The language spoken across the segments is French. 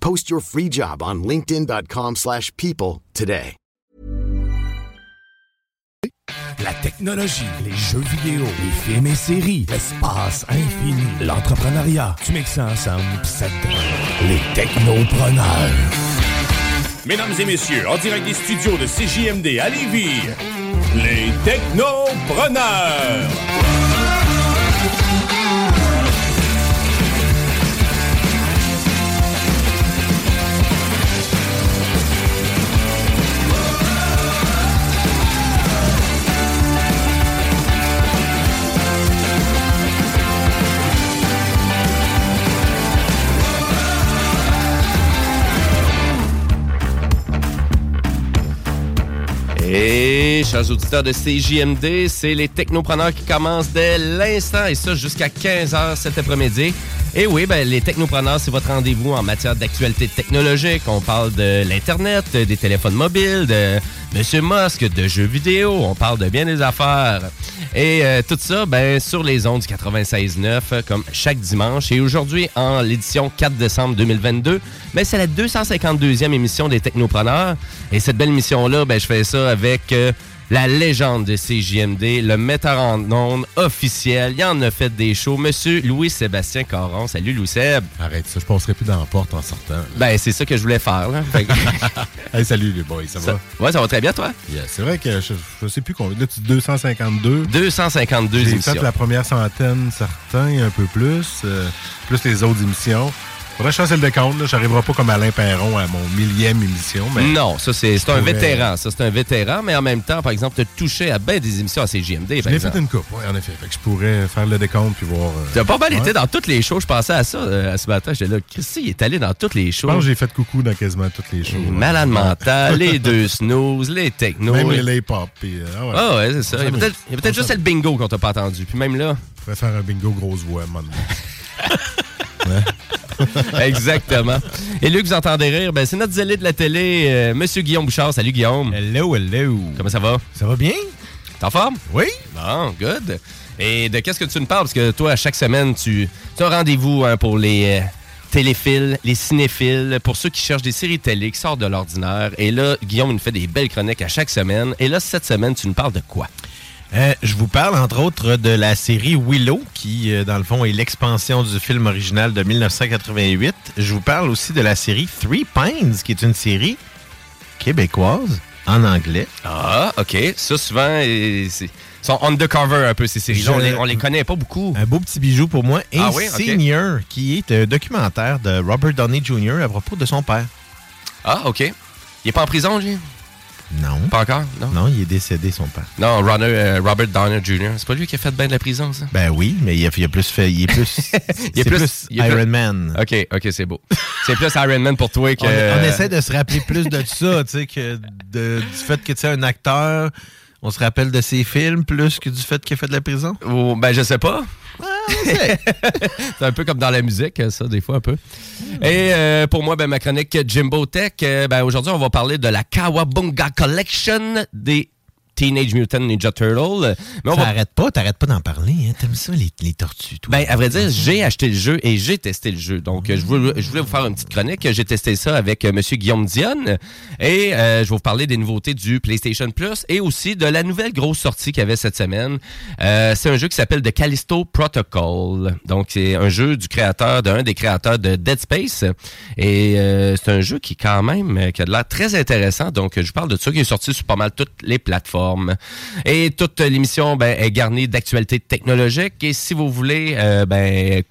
Post your free job on linkedin.com/people slash people today. La technologie, les jeux vidéo, les films et séries, l'espace infini, l'entrepreneuriat. Tu mixes ça ensemble pis ça te les technopreneurs. Mesdames et messieurs, en direct des studios de CJMD à Lévis, les technopreneurs. Et chers auditeurs de CJMD, c'est les technopreneurs qui commencent dès l'instant et ça jusqu'à 15h cet après-midi. Et oui, ben, les technopreneurs, c'est votre rendez-vous en matière d'actualité technologique. On parle de l'Internet, des téléphones mobiles, de Monsieur Musk, de jeux vidéo. On parle de bien des affaires. Et euh, tout ça, ben, sur les ondes du 96.9, euh, comme chaque dimanche. Et aujourd'hui, en l'édition 4 décembre 2022, ben, c'est la 252e émission des technopreneurs. Et cette belle émission-là, ben, je fais ça avec euh, la légende de CJMD, le metteur en ondes officiel. Il en a fait des shows. Monsieur Louis-Sébastien Caron. Salut, Louis-Seb. Arrête ça, je passerai plus dans la porte en sortant. Ben, c'est ça que je voulais faire. Là. Hey, salut les boys, ça, ça, va? ouais, ça va très bien, toi? Yeah, c'est vrai que je, je sais plus combien. Là, tu dis 252. 252 J'ai émissions. fait la première centaine, certains, un peu plus. euh, plus les autres émissions. Faudrait je fasse le décompte. là. J'arriverai pas comme Alain Perron à mon millième émission. Mais Non, ça c'est c'est un pourrais- vétéran. Ça c'est un vétéran, mais en même temps, par exemple, tu touché à bien des émissions à je l'ai exemple. fait une coupe, oui, en effet. Fait que je pourrais faire le décompte puis voir. euh, T'as pas mal ouais. été dans toutes les shows. Je pensais à ça euh, ce matin. J'étais là, Christy, il est allé dans toutes les Je shows. pense que j'ai fait coucou dans quasiment toutes les shows. Malade mental, les deux snooze, les technos. Même les- les lay-pop. puis, euh, ah ouais. Ah ouais, c'est ça. Il y a peut-être il y a peut-être s'amuse. juste le bingo qu'on t'a pas entendu. Puis même là, Je pourrais faire un bingo grosse voix, man. exactement. Et Luc, vous entendez rire, ben, c'est notre zélé de la télé, euh, Monsieur Guillaume Bouchard. Salut Guillaume. Hello, hello. Comment ça va? Ça va bien? T'es en forme? Oui. Bon, good. Et de qu'est-ce que tu nous parles? Parce que toi, à chaque semaine, tu, tu as un rendez-vous hein, pour les euh, téléphiles, les cinéphiles, pour ceux qui cherchent des séries télé, qui sortent de l'ordinaire. Et là, Guillaume nous fait des belles chroniques à chaque semaine. Et là, cette semaine, tu nous parles de quoi? Euh, je vous parle entre autres de la série Willow, qui euh, dans le fond est l'expansion du film original de 1988. Je vous parle aussi de la série Three Pines, qui est une série québécoise en anglais. Ah, OK. Ça, souvent, euh, c'est sont undercover un peu, ces séries-là. On les, on les connaît pas beaucoup. Un beau petit bijou pour moi. Et Ah oui. Senior, qui est un documentaire de Robert Downey Jr. à propos de son père. Ah, OK. Il est pas en prison, lui? Non. Pas encore? Non. Non, il est décédé, son père. Non, euh, Robert Downer Jr. C'est pas lui qui a fait bien de la prison, ça? Ben oui, mais il a, il a plus fait. Il est plus. Il est plus- il est plus- Iron Man. OK, OK, c'est beau. C'est plus Iron Man pour toi que... On, on essaie de se rappeler plus de ça, tu sais, que de- du fait que tu es un acteur, on se rappelle de ses films plus que du fait qu'il a fait de la prison? Ou- ben, je sais pas. c'est un peu comme dans la musique, ça, des fois, un peu. Et euh, pour moi, ben, ma chronique Jimbo Tech, euh, ben, aujourd'hui, on va parler de la Kawabunga Collection des Teenage Mutant Ninja Turtle. Mais on va T'arrêtes pas, t'arrêtes pas d'en parler. Hein. T'aimes ça, les, les tortues, toi? Ben, à vrai dire, j'ai acheté le jeu et j'ai testé le jeu. Donc, je, voulais, je voulais vous faire une petite chronique. J'ai testé ça avec euh, Monsieur Guillaume Dionne et euh, je vais vous parler des nouveautés du PlayStation Plus et aussi de la nouvelle grosse sortie qu'il y avait cette semaine. Euh, c'est un jeu qui s'appelle The Callisto Protocol. Donc, c'est un jeu du créateur, d'un des créateurs de Dead Space. Et euh, c'est un jeu qui, quand même, qui a de l'air très intéressant. Donc, je vous parle de ça qui est sorti sur pas mal toutes les plateformes. Et toute l'émission ben, est garnie d'actualités technologiques. Et si vous voulez, euh, ben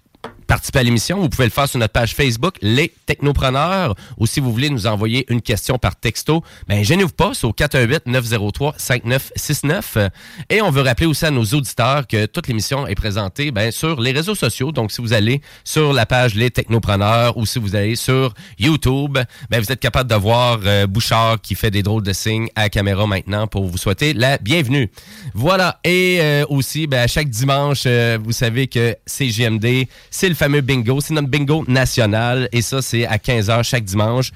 participer à l'émission, vous pouvez le faire sur notre page Facebook, Les Technopreneurs, ou si vous voulez nous envoyer une question par texto, ben gênez-vous pas, c'est au 418-903-5969. Et on veut rappeler aussi à nos auditeurs que toute l'émission est présentée ben, sur les réseaux sociaux. Donc, si vous allez sur la page Les Technopreneurs ou si vous allez sur YouTube, ben, vous êtes capable de voir euh, Bouchard qui fait des drôles de signes à caméra maintenant pour vous souhaiter la bienvenue. Voilà. Et euh, aussi, ben, chaque dimanche, euh, vous savez que CGMD, c'est le fameux bingo. C'est notre bingo national. Et ça, c'est à 15h chaque dimanche.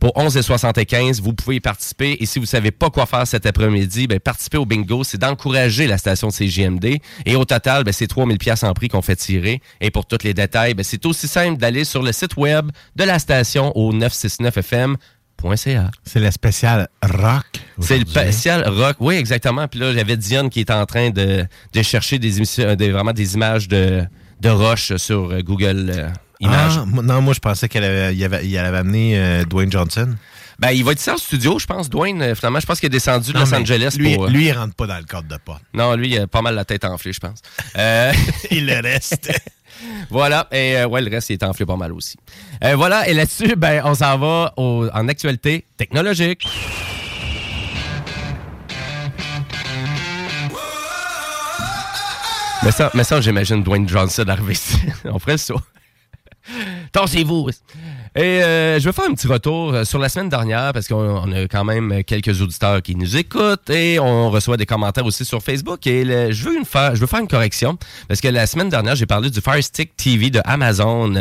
Pour 11,75, vous pouvez y participer. Et si vous savez pas quoi faire cet après-midi, ben, participer au bingo, c'est d'encourager la station CGMD. Et au total, ben, c'est 3000 pièces en prix qu'on fait tirer. Et pour tous les détails, ben, c'est aussi simple d'aller sur le site web de la station au 969fm.ca. C'est le spécial rock. C'est le spécial rock. Oui, exactement. Puis là, j'avais Diane qui est en train de, de chercher des, émissions, des- vraiment des images de, de roches sur euh, Google euh, Images. Ah, non, moi, je pensais qu'elle avait, il avait, il avait amené euh, Dwayne Johnson. Ben, il va être ici en studio, je pense. Dwayne, finalement, je pense qu'il est descendu de Non, Los Angeles Lui, pour... lui, il rentre pas dans le cadre de porte. Non, lui, il a pas mal la tête enflée, je pense. Euh, Il le reste. voilà. Et euh, ouais, le reste, il est enflé pas mal aussi. Voilà. Et là-dessus, ben, on s'en va au- en actualité technologique. Mais ça, mais ça j'imagine Dwayne Johnson arriver ici. on ferait ça. Tassez-vous. Et euh, je vais faire un petit retour euh, sur la semaine dernière parce qu'on on a quand même quelques auditeurs qui nous écoutent et on reçoit des commentaires aussi sur Facebook. Et le- je veux une faire, je veux faire une correction parce que la semaine dernière j'ai parlé du Fire Stick TV de Amazon,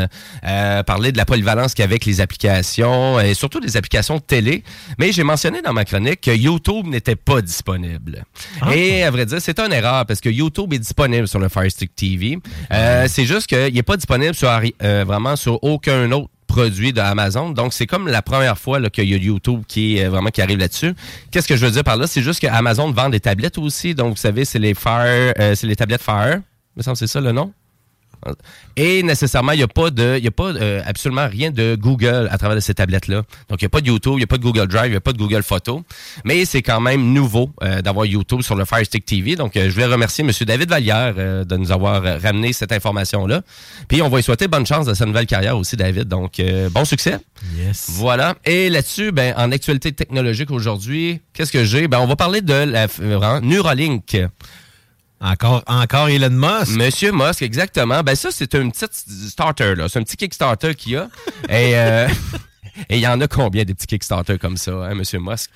euh, parler de la polyvalence qu'il y a avec les applications et surtout des applications télé. Mais j'ai mentionné dans ma chronique que YouTube n'était pas disponible. Et à vrai dire, c'est une erreur parce que YouTube est disponible sur le Fire Stick TV. Euh, c'est juste qu'il n'est pas disponible sur euh, vraiment sur aucun autre produit de Amazon. Donc, c'est comme la première fois qu'il y a YouTube qui est euh, vraiment qui arrive là-dessus. Qu'est-ce que je veux dire par là? C'est juste que Amazon vend des tablettes aussi. Donc, vous savez, c'est les Fire, euh, c'est les tablettes Fire. Il c'est ça le nom? Et nécessairement, il n'y a pas de, il a pas euh, absolument rien de Google à travers de ces tablettes-là. Donc, il n'y a pas de YouTube, il n'y a pas de Google Drive, il n'y a pas de Google Photos. Mais c'est quand même nouveau euh, d'avoir YouTube sur le Fire Stick TV. Donc, euh, je voulais remercier M. David Vallière de nous avoir ramené cette information-là. Puis, on va lui souhaiter bonne chance dans sa nouvelle carrière aussi, David. Donc, bon succès. Yes. Voilà. Et là-dessus, ben, en actualité technologique aujourd'hui, qu'est-ce que j'ai? Ben, on va parler de la Neuralink. Encore, encore Elon Musk. Monsieur Musk, exactement. Ben ça, c'est une petite starter, là. C'est un petit Kickstarter qu'il y a. Et euh, il y en a combien des petits Kickstarter comme ça, hein, Monsieur Musk?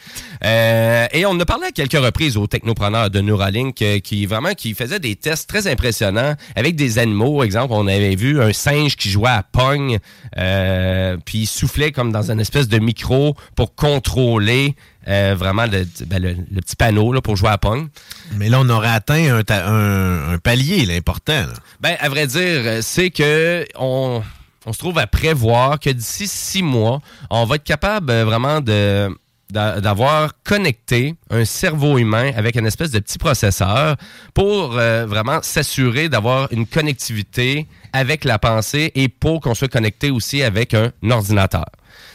Euh, et on a parlé à quelques reprises aux technopreneurs de Neuralink euh, qui vraiment qui faisaient des tests très impressionnants avec des animaux. Exemple, on avait vu un singe qui jouait à Pong, euh, puis il soufflait comme dans une espèce de micro pour contrôler euh, vraiment le, ben, le- le petit panneau là, pour jouer à Pong. Mais là, on aurait atteint un, ta- un- un palier, l'important. là. Ben, à vrai dire, euh, c'est que on, on se trouve à prévoir que d'ici six mois, on va être capable euh, vraiment de d'a- d'avoir connecté un cerveau humain avec une espèce de petit processeur pour euh, vraiment s'assurer d'avoir une connectivité avec la pensée et pour qu'on soit connecté aussi avec un ordinateur.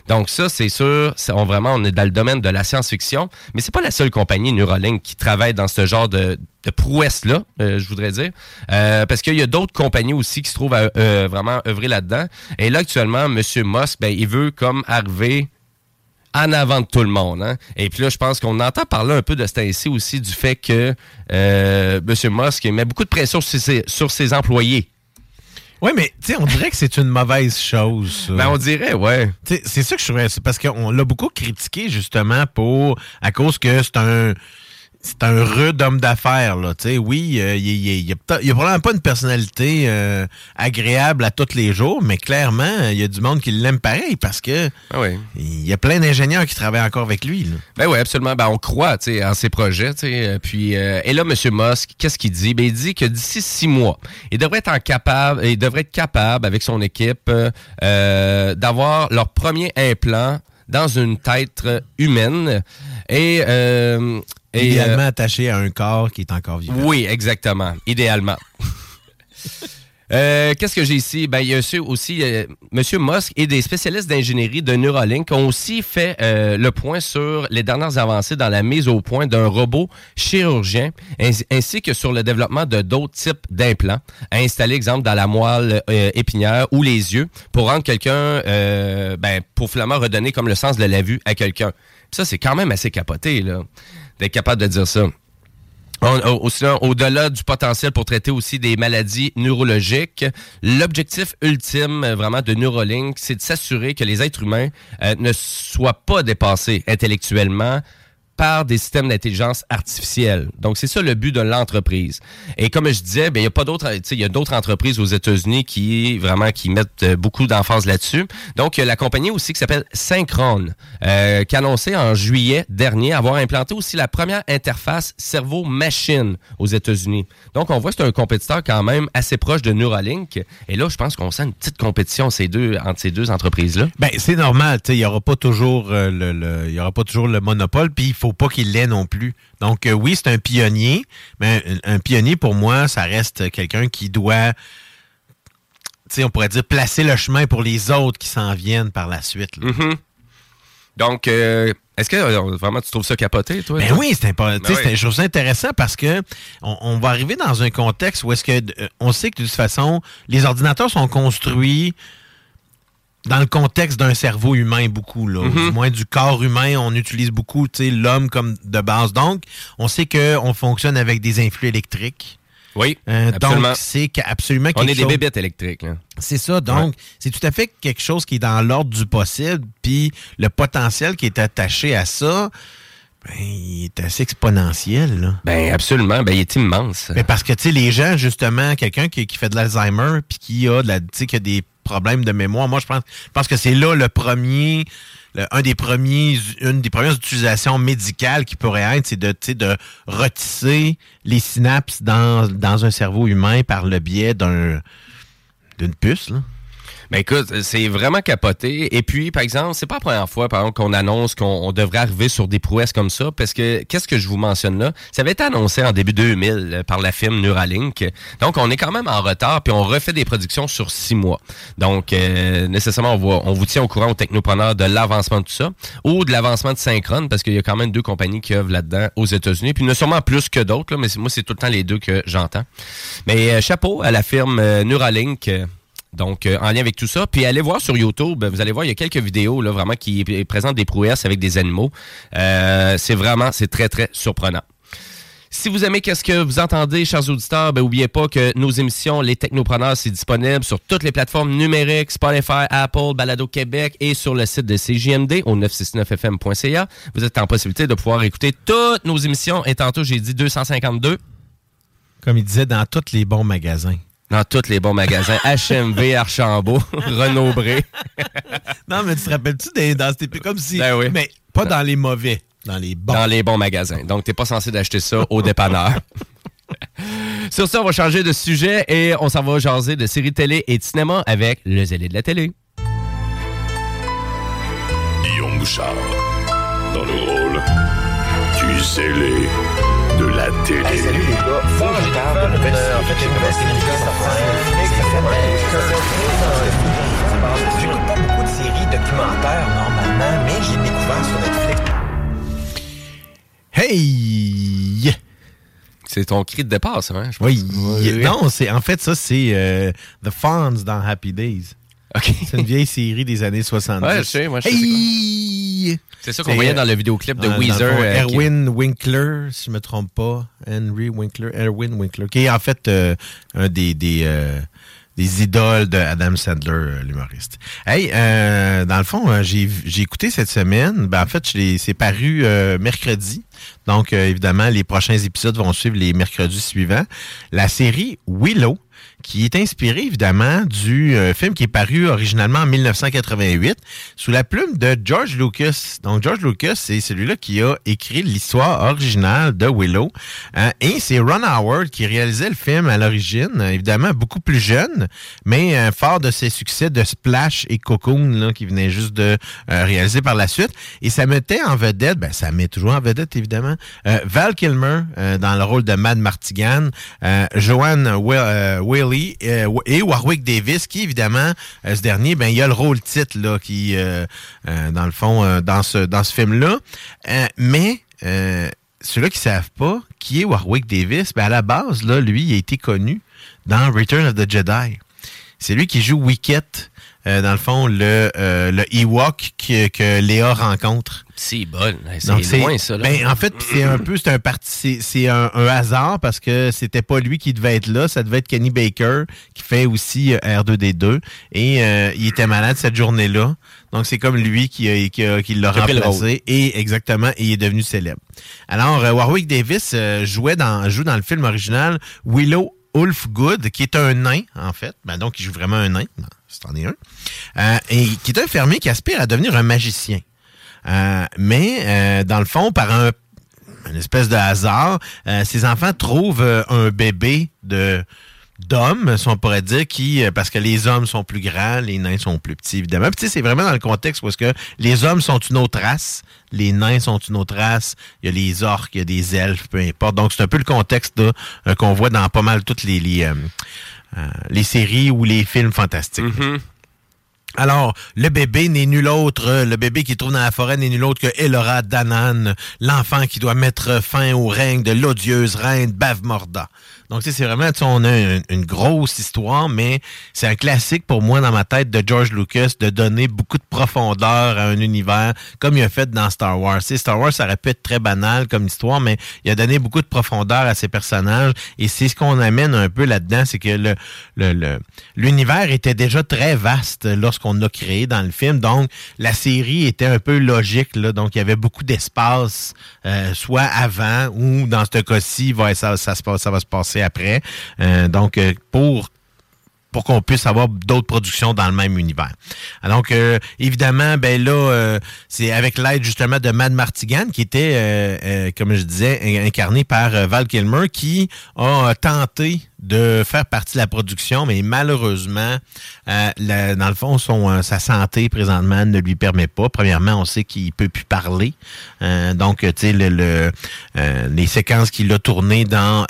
Donc ça, c'est sûr, on vraiment on est dans le domaine de la science-fiction, mais c'est pas la seule compagnie Neuralink qui travaille dans ce genre de, prouesse-là, euh, je voudrais dire, Euh, parce qu'il y a d'autres compagnies aussi qui se trouvent à euh, vraiment œuvrer là-dedans. Et là, actuellement, M. Musk, ben, il veut comme arriver en avant de tout le monde. Hein? Et puis là, je pense qu'on entend parler un peu de ce temps-ci aussi du fait que M. Musk met beaucoup de pression sur ses employés. Oui, mais tu sais, on dirait que c'est une mauvaise chose. ça. Ben, on dirait, ouais. Tu sais, C'est ça que je trouvais. C'est parce qu'on l'a beaucoup critiqué justement pour à cause que c'est un. C'est un rude homme d'affaires, là. Tu sais, oui, euh, il, il, il, a peut-être- il a probablement pas une personnalité euh, agréable à tous les jours, mais clairement, il y a du monde qui l'aime pareil parce que Ah oui. il y a plein d'ingénieurs qui travaillent encore avec lui. Là. Ben oui, absolument. Ben, on croit tu sais, en ses projets. Euh, Puis, euh, et là, M. Musk, qu'est-ce qu'il dit? Ben, il dit que d'ici six mois, il devrait être en capable, il devrait être capable avec son équipe euh, euh, d'avoir leur premier implant dans une tête euh, humaine. Et, euh, et, euh, Idéalement attaché à un corps qui est encore vivant. oui, exactement. Idéalement. Euh, Qu'est-ce que j'ai ici? Ben, il y a aussi, aussi euh, M. Musk et des spécialistes d'ingénierie de Neuralink ont aussi fait euh, le point sur les dernières avancées dans la mise au point d'un robot chirurgien ainsi, ainsi que sur le développement de d'autres types d'implants à installer, exemple, dans la moelle euh, épinière ou les yeux pour rendre quelqu'un, euh, ben, pour finalement redonner comme le sens de la vue à quelqu'un. Ça, c'est quand même assez capoté, là, d'être capable de dire ça. Au-delà du potentiel pour traiter aussi des maladies neurologiques, l'objectif ultime euh, vraiment de Neuralink, c'est de s'assurer que les êtres humains euh, ne soient pas dépassés intellectuellement par des systèmes d'intelligence artificielle. Donc, c'est ça le but de l'entreprise. Et comme je disais, ben, il y a pas d'autres, il y a d'autres entreprises aux États-Unis qui vraiment qui mettent euh, beaucoup d'emphase là-dessus. Donc, il y a la compagnie aussi qui s'appelle Synchrone, euh, qui a annoncé en juillet dernier avoir implanté aussi la première interface cerveau-machine aux États-Unis. Donc, on voit que c'est un compétiteur quand même assez proche de Neuralink. Et là, je pense qu'on sent une petite compétition ces deux, entre ces deux entreprises-là. Ben, c'est normal, il n'y aura pas toujours euh, le, y aura pas toujours le monopole, puis il faut pas qu'il l'ait non plus. Donc euh, oui, c'est un pionnier, mais un, un pionnier pour moi, ça reste quelqu'un qui doit tu sais, on pourrait dire placer le chemin pour les autres qui s'en viennent par la suite. Mhm. Donc, euh, est-ce que euh, vraiment tu trouves ça capoté, toi? Ben oui, c'est important. Ben oui. Je trouve ça intéressant parce que on, on va arriver dans un contexte où est-ce que euh, on sait que de toute façon, les ordinateurs sont construits dans le contexte d'un cerveau humain beaucoup, là. Mhm. Du moins du corps humain, on utilise beaucoup l'homme comme de base. Donc, on sait qu'on fonctionne avec des influx électriques. Oui, Euh, donc, c'est que- absolument On quelque est des bébêtes électriques. Là. c'est ça. Donc, c'est tout à fait quelque chose qui est dans l'ordre du possible. Puis le potentiel qui est attaché à ça, ben, il est assez exponentiel. Là. Ben absolument, ben il est immense. Mais parce que, tu sais, les gens, justement, quelqu'un qui, qui fait de l'Alzheimer puis qui a, de la, qui a des problèmes de mémoire, moi, je pense, que c'est là le premier, un des premiers, une des premières utilisations médicales qui pourrait être, c'est de, retisser les synapses dans, dans un cerveau humain par le biais d'un d'une puce, là. Ben écoute, c'est vraiment capoté. Et puis, par exemple, c'est pas la première fois, par exemple, qu'on annonce qu'on on devrait arriver sur des prouesses comme ça, parce que qu'est-ce que je vous mentionne là? Ça avait été annoncé en début 2000 euh, par la firme Neuralink. Donc, on est quand même en retard, puis on refait des productions sur six mois. Donc, euh, nécessairement, on, va- on vous tient au courant aux technopreneurs de l'avancement de tout ça, ou de l'avancement de Synchrone, parce qu'il y a quand même deux compagnies qui œuvrent là-dedans aux États-Unis. Puis, il sûrement plus que d'autres, mais moi, c'est tout le temps les deux que j'entends. Mais euh, chapeau à la firme euh, Neuralink. Donc, euh, en lien avec tout ça. Puis allez voir sur YouTube, vous allez voir, il y a quelques vidéos là, vraiment qui présentent des prouesses avec des animaux. Euh, c'est vraiment, c'est très, très surprenant. Si vous aimez qu'est-ce que vous entendez, chers auditeurs, ben, oubliez pas que nos émissions, Les Technopreneurs, c'est disponible sur toutes les plateformes numériques, Spotify, Apple, Balado Québec et sur le site de CJMD au 969fm.ca. Vous êtes en possibilité de pouvoir écouter toutes nos émissions. Et tantôt, j'ai dit 252 Comme il disait dans tous les bons magasins. Dans tous les bons magasins. HMV, Archambault, Renaud Bré. Non, mais tu te rappelles-tu des- dans c'était comme si. Ben oui. Mais pas dans les mauvais, dans les bons. dans les bons magasins. Donc, t'es pas censé d'acheter ça au dépanneur. Sur ça, on va changer de sujet et on s'en va jaser de séries télé et de cinéma avec le zélé de la télé. Guillaume Bouchard, dans le rôle du zélé de la télé. salut les gars, faut que je parle de nouvelles séries. J'écoute pas beaucoup de séries documentaires normalement, mais j'ai découvert sur Netflix. Hey! C'est ton cri de départ, ça, hein? je pense. Oui. Oui. Non, c'est en fait, ça, c'est euh, The Fonz dans Happy Days. OK. C'est une vieille série des années 70. Ouais, je sais, moi, je sais Hey! C'est ça qu'on voyait dans le vidéoclip de Weezer. fond, euh, qui- Erwin Winkler, si je me trompe pas. Henry Winkler. Erwin Winkler, qui est en fait euh, un des, des, euh, des idoles de Adam Sandler, l'humoriste. Hey, euh, dans le fond, j'ai écouté cette semaine. Ben, en fait, c'est paru mercredi. Donc, évidemment, les prochains épisodes vont suivre les mercredis suivants. La série Willow, qui est inspiré évidemment du euh, film qui est paru originalement en 1988 sous la plume de George Lucas. Donc George Lucas, c'est celui-là qui a écrit l'histoire originale de Willow. Euh, et c'est Ron Howard qui réalisait le film à l'origine, évidemment beaucoup plus jeune, mais euh, fort de ses succès de Splash et Cocoon là, qui venaient juste de réaliser par la suite. Et ça mettait en vedette, ben ça met toujours en vedette évidemment, Val Kilmer dans le rôle de Mad Martigan, Joanne Will euh, et Warwick Davis, qui évidemment, euh, ce dernier, ben il y a le rôle titre là, qui, euh, dans le fond, dans ce dans ce film-là. mais ceux-là qui savent pas qui est Warwick Davis, ben à la base, là, lui, il a été connu dans Return of the Jedi. C'est lui qui joue Wicket euh, dans le fond, le, euh, le Ewok que, que Léa rencontre. C'est bon. C'est loin, ça. Là. Ben, en fait, c'est un peu, c'est un parti, c'est un, hasard parce que c'était pas lui qui devait être là. Ça devait être Kenny Baker qui fait aussi euh, R2D2 et il était malade cette journée-là. Donc c'est comme lui qui, qui, qui l'a remplacé et exactement, et il est devenu célèbre. Alors Warwick Davis jouait dans, joue dans le film original Willow Ulf Good, qui est un nain, en fait. Ben, donc, il joue vraiment un nain, c'est en est un. Euh, et qui est un fermier qui aspire à devenir un magicien. Euh, mais, euh, dans le fond, par un une espèce de hasard, ses enfants trouvent un bébé de d'hommes, si on pourrait dire, qui, parce que les hommes sont plus grands, les nains sont plus petits, évidemment. Puis, tu sais, c'est vraiment dans le contexte où est-ce que les hommes sont une autre race, les nains sont une autre race, il y a les orques, il y a des elfes, peu importe. Donc, c'est un peu le contexte euh, qu'on voit dans pas mal toutes les, les, euh, euh, les séries ou les films fantastiques. Mm-hmm. Alors, le bébé n'est nul autre, le bébé qui trouve dans la forêt n'est nul autre que Elora Danan, l'enfant qui doit mettre fin au règne de l'odieuse reine Bavmorda. Donc, c'est vraiment, on a une, grosse histoire, mais c'est un classique pour moi dans ma tête de George Lucas de donner beaucoup de profondeur à un univers, comme il a fait dans Star Wars. Star Wars, ça aurait pu être très banal comme histoire, mais il a donné beaucoup de profondeur à ses personnages, et c'est ce qu'on amène un peu là-dedans, c'est que le l'univers le, était déjà très vaste lorsqu'on l'a créé dans le film, donc la série était un peu logique, là, donc il y avait beaucoup d'espace, euh, soit avant ou dans ce cas-ci, ça, ça, ça va se passer après. Euh, donc, euh, pour pour qu'on puisse avoir d'autres productions dans le même univers. Donc, euh, évidemment, ben là, c'est avec l'aide justement de Mad Martigan, qui était, comme je disais, incarné par Val Kilmer, qui a tenté de faire partie de la production, mais malheureusement, dans le fond, son, sa santé présentement ne lui permet pas. Premièrement, on sait qu'il peut plus parler. donc, tu sais, le, les séquences qu'il a tournées dans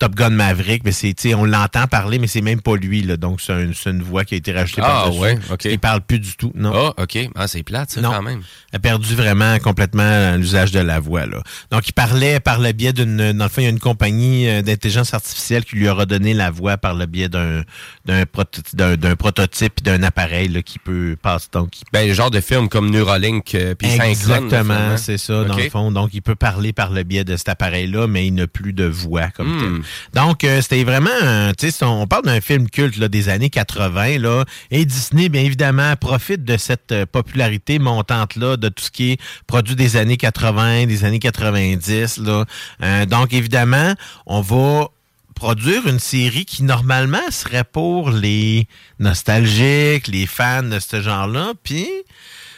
Top Gun Maverick, mais c'est, on l'entend parler, mais c'est même pas lui, là. Donc, c'est une voix qui a été rajoutée par Ah, ouais, OK. Il parle plus du tout, non. Ah, OK. Ah, c'est plate, ça, quand même. Il a perdu vraiment complètement l'usage de la voix, là. Donc, il parlait par le biais d'une, dans le fond, il y a une compagnie euh, d'intelligence artificielle qui lui a redonné la voix par le biais d'un, d'un, d'un, prototype d'un appareil, là, qui peut passer, donc. Ben, le genre de film comme Neuralink, euh, puis Exactement, c'est ça, dans le fond. Donc, il peut parler par le biais de cet appareil-là, mais il n'a plus de voix comme hmm. tel. Donc, euh, c'était vraiment, tu sais, on parle d'un film culte là, des années 80, là, et Disney, bien évidemment, profite de cette euh, popularité montante-là, de tout ce qui est produit des années 80, des années 90, là. Euh, donc, évidemment, on va produire une série qui normalement serait pour les nostalgiques, les fans de ce genre-là, puis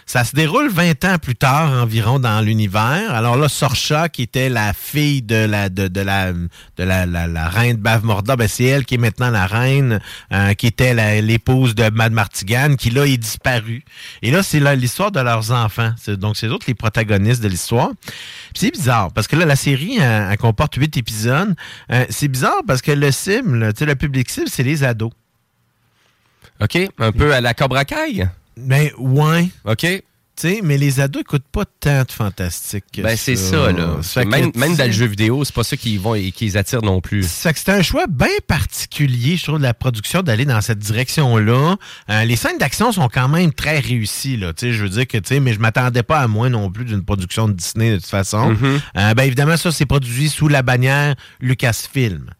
ça se déroule 20 ans plus tard environ dans l'univers. Alors là, Sorcha, qui était la fille de la de, de la de la, la, reine Bavmorda, ben c'est elle qui est maintenant la reine, euh, qui était l'épouse de Mad Martigan, qui là est disparue. Et là, c'est l'histoire de leurs enfants. Donc c'est d'autres les protagonistes de l'histoire. C'est bizarre parce que là, la série elle, comporte huit épisodes. Euh, c'est bizarre parce que le cible, le public cible, c'est les ados. OK, un peu à la Cobra Kai? Ben, ouais. OK. sais, mais les ados écoutent pas tant de fantastique. ben, c'est ça, là. même, même dans le jeu vidéo, c'est pas ça qui vont et qui les attire non plus. C'est un choix bien particulier, je trouve, de la production d'aller dans cette direction-là. Euh, les scènes d'action sont quand même très réussies, là. Tu sais, je veux dire que, tu sais, mais je m'attendais pas à moins non plus d'une production de Disney de toute façon. Mm-hmm. Euh, ben, évidemment, ça, c'est produit sous la bannière Lucasfilm.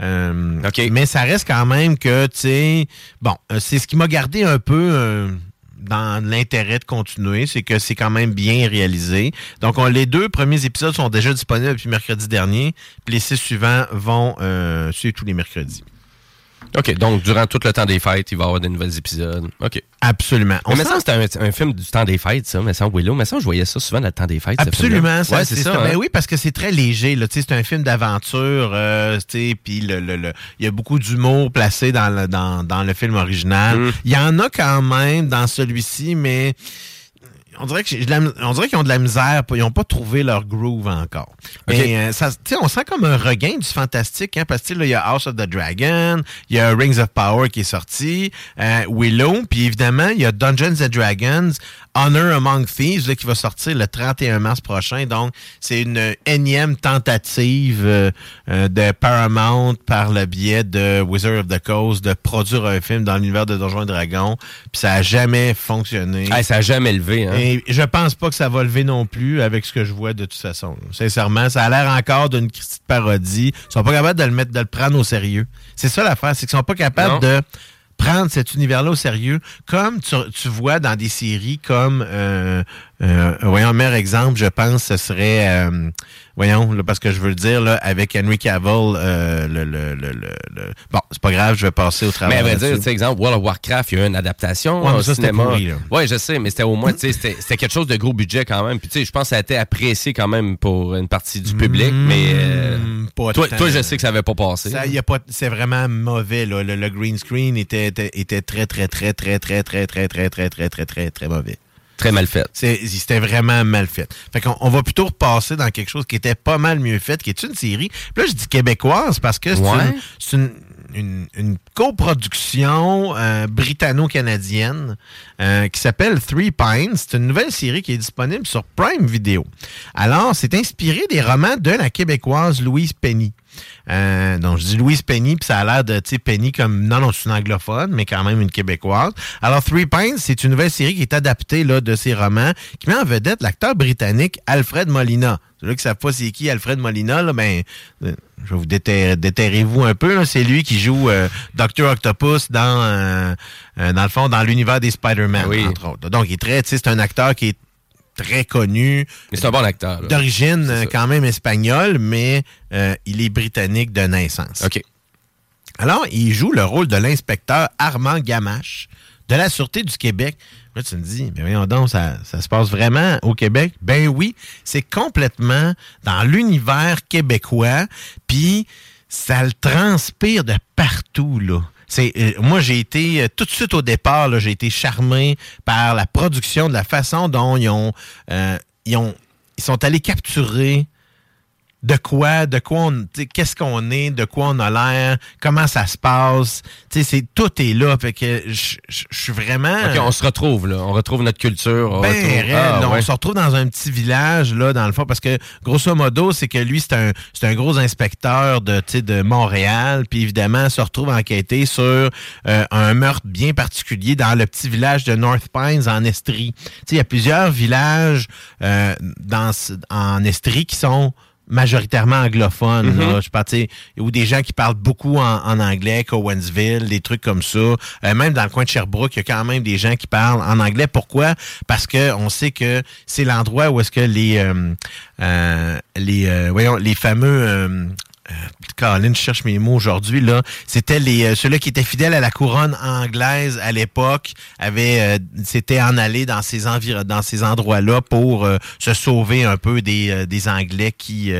Euh, Mais ça reste quand même que, tu sais, bon, c'est ce qui m'a gardé un peu dans l'intérêt de continuer, c'est que c'est quand même bien réalisé. Donc, on- les deux premiers épisodes sont déjà disponibles depuis mercredi dernier, puis les six suivants vont euh, suivre tous les mercredis. OK, donc durant tout le temps des fêtes, il va y avoir des nouveaux épisodes. OK. Absolument. On Mais que c'était un, un film du temps des fêtes, ça. Mais semble Willow. Mais ça, je voyais ça souvent dans le temps des fêtes. Absolument, ça, ouais, c'est ça. Ben hein. oui, parce que c'est très léger. là. Tu sais, C'est un film d'aventure, euh, tu sais, puis le, le- le- il y a beaucoup d'humour placé dans le, dans, dans le film original. Mm. Il y en a quand même dans celui-ci, mais on dirait qu'ils ont de la misère, ils n'ont pas trouvé leur groove encore. Mais euh, ça, on sent comme un regain du fantastique, hein, parce que il y a House of the Dragon, il y a Rings of Power qui est sorti, euh, Willow, puis évidemment il y a Dungeons and Dragons, Honor Among Thieves là, qui va sortir le 31 mars prochain. Donc c'est une énième tentative euh, euh, de Paramount par le biais de Wizard of the Coast de produire un film dans l'univers de Donjons et Dragons, puis ça a jamais fonctionné. Hey, ça a jamais levé. Hein? Et je pense pas que ça va lever non plus avec ce que je vois de toute façon. Sincèrement, ça a l'air encore d'une petite parodie. Ils sont pas capables de le mettre, de le prendre au sérieux. C'est ça l'affaire, c'est qu'ils sont pas capables Non. de prendre cet univers-là au sérieux, comme tu, vois dans des séries comme, euh, euh, voyons, un meilleur exemple, je pense, ce serait, euh, voyons, là, parce que je veux le dire, là, avec Henry Cavill, euh, le, le, le, bon, c'est pas grave, je vais passer au Mais travail. à vrai dire, là-dessus. tu sais, exemple, World of Warcraft, il y a eu une adaptation Ouais, mais au ça, c'était cinéma. pourri. Ouais, je sais, mais c'était au moins, tu sais, c'était quelque chose de gros budget quand même. Puis tu sais, je pense que ça a été apprécié quand même pour une partie du public, mais euh, Hmm, pas toi, toi, je sais que ça avait pas passé. Ça, y a pas, c'est vraiment mauvais. Là. Le, le green screen était, était, était très, très, très, très, très, très, très, très, très, très, très, très, très mauvais. Très mal fait. C'était vraiment mal fait. Fait qu'on on va plutôt repasser dans quelque chose qui était pas mal mieux fait, qui est une série. Puis là, je dis québécoise parce que c'est Ouais. une, c'est une, une, une coproduction euh, britanno-canadienne euh, qui s'appelle Three Pines. C'est une nouvelle série qui est disponible sur Prime Video. Alors, c'est inspiré des romans de la québécoise Louise Penny. Euh, donc, je dis Louise Penny, puis ça a l'air de, tu sais, Penny comme, non, non, c'est une anglophone, mais quand même une québécoise. Alors, Three Pines, c'est une nouvelle série qui est adaptée, là, de ces romans, qui met en vedette l'acteur britannique Alfred Molina. Ceux-là qui savent pas c'est qui Alfred Molina, là, ben, euh, je vais vous déterrer, déterrez-vous un peu. C'est lui qui joue euh, Dr. Octopus dans, euh, euh, dans le fond, dans l'univers des Spider-Man, Oui. entre autres. Donc, il est très, tu sais, c'est un acteur qui est très connu. Mais c'est un bon acteur. D'origine quand même espagnole, mais euh, il est britannique de naissance. OK. Alors, il joue le rôle de l'inspecteur Armand Gamache de la Sûreté du Québec. Là, tu me dis, mais voyons donc, ça, ça se passe vraiment au Québec? Ben oui, c'est complètement dans l'univers québécois, puis ça le transpire de partout, là. Euh, moi, j'ai été, euh, tout de suite au départ, j'ai été charmé par la production, de la façon dont ils ont, euh, ils ont, ils sont allés capturer de quoi, de quoi on, qu'est-ce qu'on est, de quoi on a l'air, comment ça se passe. Tu sais, c'est tout est là. Fait que je suis vraiment. OK, on se retrouve, là. On retrouve notre culture. on Ben, retrouve- Ah, ouais. On se retrouve dans un petit village, là, dans le fond, parce que, grosso modo, c'est que lui, c'est un, c'est un gros inspecteur de, de Montréal, puis évidemment, se retrouve à enquêter sur euh, un meurtre bien particulier dans le petit village de North Pines, en Estrie. Tu sais, il y a plusieurs villages euh, dans, en Estrie qui sont majoritairement anglophones, là. je pense, tu sais, ou des gens qui parlent beaucoup en, en anglais, Cowensville, des trucs comme ça. Euh, même dans le coin de Sherbrooke, il y a quand même des gens qui parlent en anglais. Pourquoi? Parce que on sait que c'est l'endroit où est-ce que les euh, euh, les euh, voyons les fameux euh, Colin, je cherche mes mots aujourd'hui là. C'était les euh, ceux-là qui étaient fidèles à la couronne anglaise à l'époque, avaient euh, s'étaient en allés dans ces envir dans ces endroits-là pour euh, se sauver un peu des, euh, des Anglais qui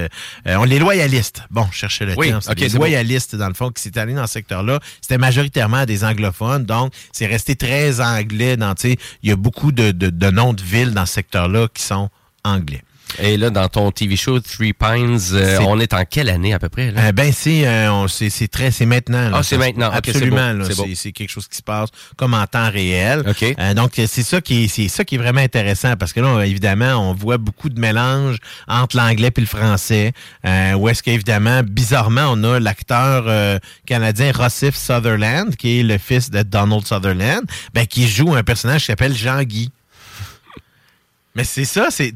on les loyalistes. Bon, je cherchais le Oui, terme. Bon. loyalistes dans le fond qui s'étaient allés dans ce secteur-là. C'était majoritairement des anglophones, donc c'est resté très anglais. Dans tu sais, il y a beaucoup de, de, de noms de villes dans ce secteur-là qui sont anglais. Et là, dans ton TV show Three Pines, euh, on est en quelle année à peu près? Là? Euh, ben c'est euh, très c'est maintenant. là. Ah, c'est maintenant. Absolument. c'est quelque chose qui se passe comme en temps réel. OK. Euh, donc c'est ça qui est c'est ça qui est vraiment intéressant parce que là évidemment on voit beaucoup de mélange entre l'anglais puis le français. Euh, où est-ce qu'évidemment bizarrement on a l'acteur euh, canadien Rossif Sutherland qui est le fils de Donald Sutherland, ben qui joue un personnage qui s'appelle Jean Guy. Mais c'est ça, c'est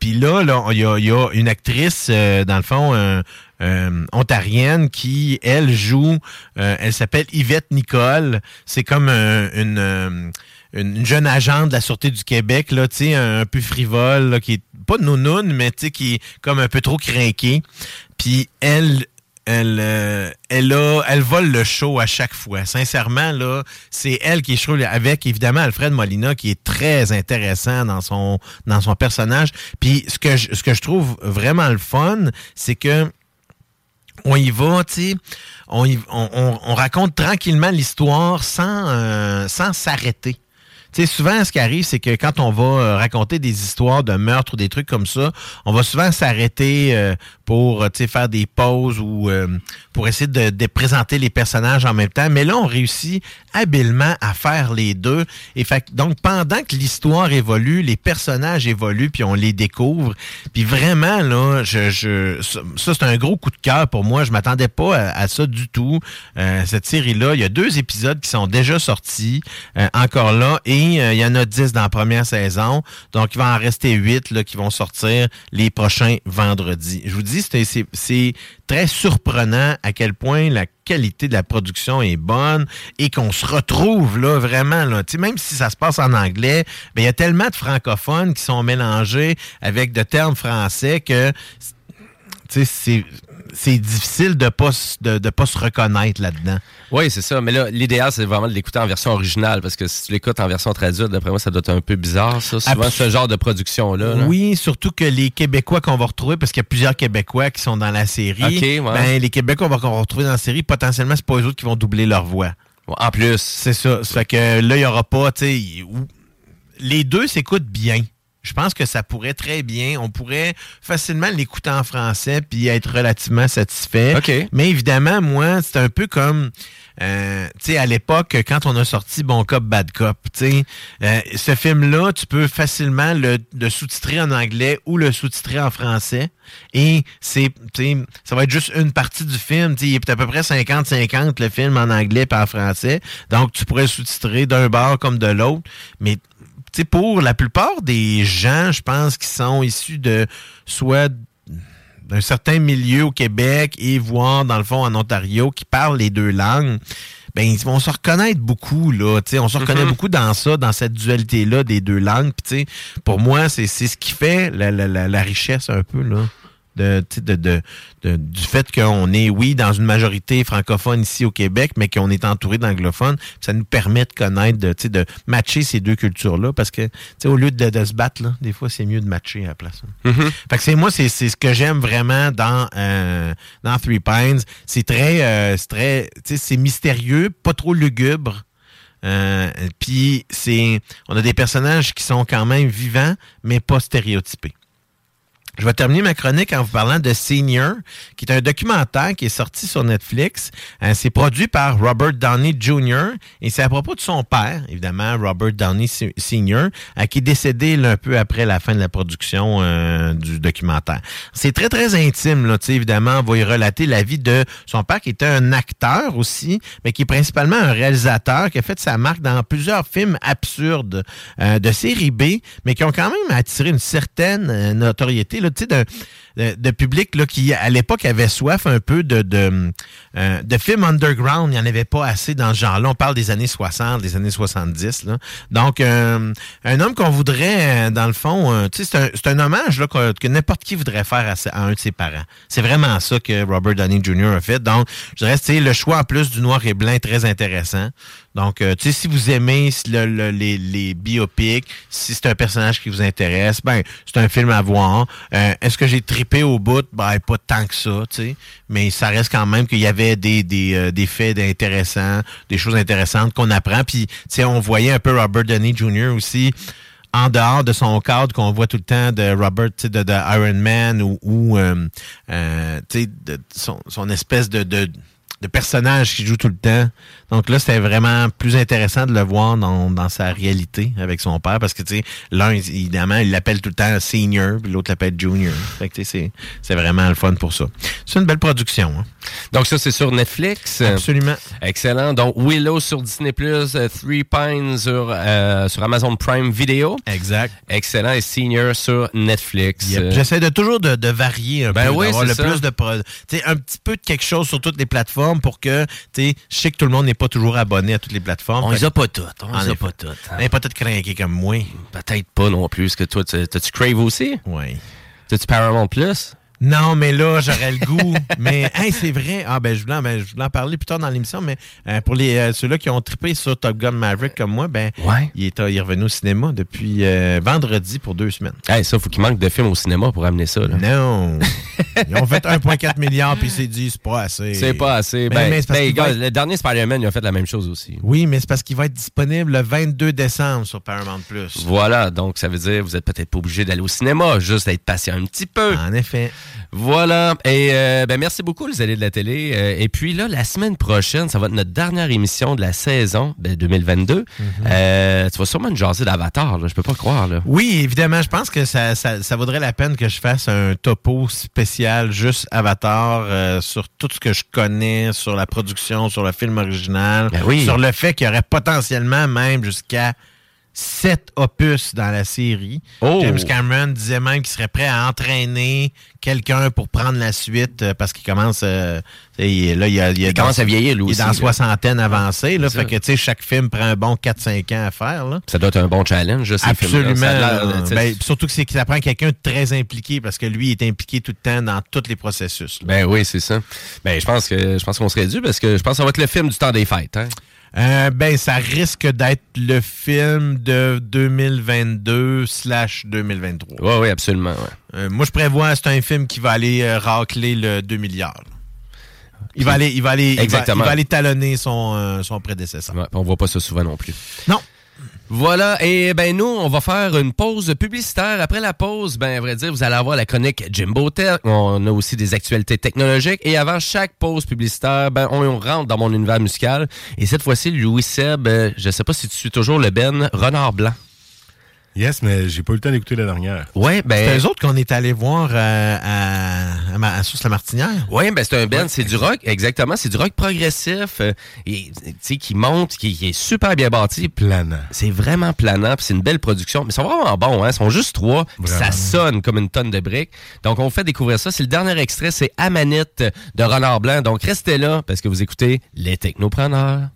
puis là là il y a, y a une actrice euh, dans le fond euh, euh, ontarienne qui elle joue, euh, elle s'appelle Yvette Nicole. C'est comme un- une euh, une jeune agente de la Sûreté du Québec, là, tu sais, un, un peu frivole, là, qui est pas nounoun, mais tu sais, qui est comme un peu trop craqué. Puis elle, elle, euh, elle, a, elle vole le show à chaque fois. Sincèrement, là, c'est elle qui est avec évidemment Alfred Molina qui est très intéressant dans son dans son personnage. Puis ce que je, ce que je trouve vraiment le fun, c'est que on y va, tu sais, on, on- on raconte tranquillement l'histoire sans euh, sans s'arrêter. Souvent, ce qui arrive, c'est que quand on va euh, raconter des histoires de meurtre ou des trucs comme ça, on va souvent s'arrêter euh, pour euh, faire des pauses ou pour essayer de, présenter les personnages en même temps. Mais là, on réussit habilement à faire les deux. Et donc, pendant que l'histoire évolue, les personnages évoluent, puis on les découvre. Puis vraiment, là, je, ça, c'est un gros coup de cœur pour moi. Je m'attendais pas à, ça du tout. Cette série-là, il y a deux épisodes qui sont déjà sortis, encore là, euh, il y en a dix dans la première saison. Donc, il va en rester huit là, qui vont sortir les prochains vendredis. Je vous dis, c'est- très surprenant à quel point la qualité de la production est bonne et qu'on se retrouve là vraiment là. Même si ça se passe en anglais, ben, il y a tellement de francophones qui sont mélangés avec de termes français que c'est c'est difficile de pas de, de pas se reconnaître là-dedans. Oui, c'est ça. Mais là, l'idéal, c'est vraiment de l'écouter en version originale parce que si tu l'écoutes en version traduite, d'après moi, ça doit être un peu bizarre, ça. Souvent, ce genre de production-là. là. Oui, surtout que les Québécois qu'on va retrouver, parce qu'il y a plusieurs Québécois qui sont dans la série, Ok, ouais. ben, les Québécois qu'on va, retrouver dans la série, potentiellement, c'est pas eux autres qui vont doubler leur voix. En plus. C'est ça. Ça fait que là, il n'y aura pas, tu sais, les deux s'écoutent bien. Je pense que ça pourrait très bien. On pourrait facilement l'écouter en français puis être relativement satisfait. Mais évidemment, moi, c'est un peu comme, euh, tu sais, à l'époque, quand on a sorti Bon Cop, Bad Cop, tu sais, euh, ce film-là, tu peux facilement le, le sous-titrer en anglais ou le sous-titrer en français. Et c'est, ça va être juste une partie du film. Tu sais, il est à peu près 50-50 le film en anglais et en français. Donc, tu pourrais le sous-titrer d'un bord comme de l'autre. Mais sais, pour la plupart des gens, je pense, qui sont issus de soit d'un certain milieu au Québec et voire, dans le fond, en Ontario, qui parlent les deux langues, ben, ils vont se reconnaître beaucoup, là. Tu sais, on se reconnaît beaucoup dans ça, dans cette dualité-là des deux langues. Puis, pour moi, c'est c'est ce qui fait la, la, la, la richesse un peu, là. De, de, de, de- du fait qu'on est, oui, dans une majorité francophone ici au Québec, mais qu'on est entouré d'anglophones, ça nous permet de connaître, de, de matcher ces deux cultures-là, parce que, au lieu de, de se battre, là, des fois, c'est mieux de matcher à la place. hein. Mhm. Fait que c'est moi, c'est c'est ce que j'aime vraiment dans euh, dans Three Pines. C'est très, euh, c'est très, c'est mystérieux, pas trop lugubre. Euh, Puis c'est, on a des personnages qui sont quand même vivants, mais pas stéréotypés. Je vais terminer ma chronique en vous parlant de Senior, qui est un documentaire qui est sorti sur Netflix. Euh, c'est produit par Robert Downey Jr. et c'est à propos de son père, évidemment, Robert Downey Sr., euh, qui est décédé un peu après la fin de la production euh, du documentaire. C'est très, très intime, là, évidemment, on va y relater la vie de son père, qui était un acteur aussi, mais qui est principalement un réalisateur, qui a fait sa marque dans plusieurs films absurdes de série B, mais qui ont quand même attiré une certaine notoriété, tu sais, de, public là, qui, à l'époque, avait soif un peu de, de, euh, de films underground. Il n'y en avait pas assez dans ce genre-là. On parle des années 60, des années 70. Là. Donc, euh, un homme qu'on voudrait, euh, dans le fond, euh, c'est un, c'est un hommage là, que, n'importe qui voudrait faire à, un de ses parents. C'est vraiment ça que Robert Downey Jr. a fait. Donc, je dirais, sais, le choix en plus du noir et blanc est très intéressant. Donc, tu sais, si vous aimez le- le- les, les biopics, si c'est un personnage qui vous intéresse, ben, c'est un film à voir. Euh, Est-ce que j'ai trippé au bout? Ben, pas tant que ça, tu sais. Mais ça reste quand même qu'il y avait des, des, euh, des faits intéressants, des choses intéressantes qu'on apprend. Puis, tu sais, on voyait un peu Robert Downey Jr. aussi en dehors de son cadre qu'on voit tout le temps de Robert, de, de Iron Man ou, ou euh, euh, de son, espèce de, de personnage qui joue tout le temps. Donc là, c'était vraiment plus intéressant de le voir dans, dans sa réalité avec son père parce que, tu sais, l'un, évidemment, il l'appelle tout le temps senior, puis l'autre l'appelle junior. Fait que, tu sais, c'est- vraiment le fun pour ça. C'est une belle production. Hein? Donc, ça, c'est sur Netflix. Absolument. Excellent. Donc, Willow sur Disney+, euh, Three Pines sur, euh, sur Amazon Prime Video. Exact. Excellent. Et Senior sur Netflix. Yep. J'essaie de toujours de, de varier un Ben peu, oui, d'avoir le ça. plus de tu sais, un petit peu de quelque chose sur toutes les plateformes, plateformes pour que, tu sais, je sais que tout le monde n'est pas toujours abonné à toutes les plateformes. On les a pas toutes. On En les a pas toutes. hein. Ben, peut-être craqué comme moi. Peut-être pas non plus. Que toi, tu- t'as-tu Crave aussi? Oui. T'as-tu Paramount Plus? Non, mais là, j'aurais le goût. mais hey, c'est vrai. Ah ben je voulais, en- ben, je voulais en parler plus tard dans l'émission, mais euh, pour les euh, ceux-là qui ont trippé sur Top Gun Maverick comme moi, ben Ouais. il, est, il est revenu au cinéma depuis euh, vendredi pour deux semaines. Hey, ça, faut qu'il manque de films au cinéma pour amener ça. là. Non. Ils ont fait 1,4 milliard puis c'est dit c'est pas assez. C'est pas assez. Ben, ben, qu'il gars, être- le dernier Spider-Man, il a fait la même chose aussi. Oui, mais c'est parce qu'il va être disponible le 22 décembre sur Paramount Plus. Voilà, donc ça veut dire vous êtes peut-être pas obligé d'aller au cinéma, juste d'être patient un petit peu. En effet. Voilà. Et euh, ben merci beaucoup les allées de la télé. Euh, et puis là, la semaine prochaine, ça va être notre dernière émission de la saison ben, 2022. Euh, tu vas sûrement nous jaser d'Avatar, là. Je peux pas croire, là. Oui, évidemment, je pense que ça, ça, ça vaudrait la peine que je fasse un topo spécial juste Avatar sur tout ce que je connais, sur la production, sur le film original, Ben oui. sur le fait qu'il y aurait potentiellement même jusqu'à sept opus dans la série. Oh! James Cameron disait même qu'il serait prêt à entraîner quelqu'un pour prendre la suite euh, parce qu'il commence euh, il- là il, y a, commence à vieillir, lui il est dans soixantaine avancée là, C'est fait ça. que tu sais chaque film prend un bon 4-5 ans à faire là. Ça doit être un bon challenge. Absolument. Ça tu sais, Ben, surtout que c'est que ça prend quelqu'un de très impliqué parce que lui il est impliqué tout le temps dans tous les processus. là. Ben oui, c'est ça. Ben je pense que je pense qu'on serait dû parce que je pense que ça va être le film du temps des fêtes. Hein? Euh, ben ça risque d'être le film de 2022 slash 2023. Oui, oui, absolument. ouais. Euh, moi je prévois c'est un film qui va aller euh, racler le 2 milliards. Il va aller, il va aller, il va- Exactement. il va aller talonner son, son prédécesseur. Ouais, on voit pas ça souvent non plus. Non. Voilà, et ben nous, on va faire une pause publicitaire. Après la pause, ben à vrai dire, vous allez avoir la chronique Jimbo Tech. On a aussi des actualités technologiques. Et avant chaque pause publicitaire, ben on rentre dans mon univers musical. Et cette fois-ci, Louis Seb, euh, je sais pas si tu suis toujours le Ben Renard Blanc. Yes, mais j'ai pas eu le temps d'écouter la dernière. Ouais, ben. C'est eux autres qu'on est allé voir euh, à, à, Ma- à Source la Martinière. Oui, ben c'est un band, c'est du rock, exactement, c'est du rock progressif, euh, et, tu sais, qui monte, qui, qui est super bien bâti. Planant. C'est vraiment planant, puis c'est une belle production. Mais ils sont vraiment bons, hein? Ils sont juste trois, ça sonne comme une tonne de briques. Donc, on vous fait découvrir ça. C'est le dernier extrait, c'est Amanite de Renard Blanc. Donc, restez là, parce que vous écoutez Les Technopreneurs.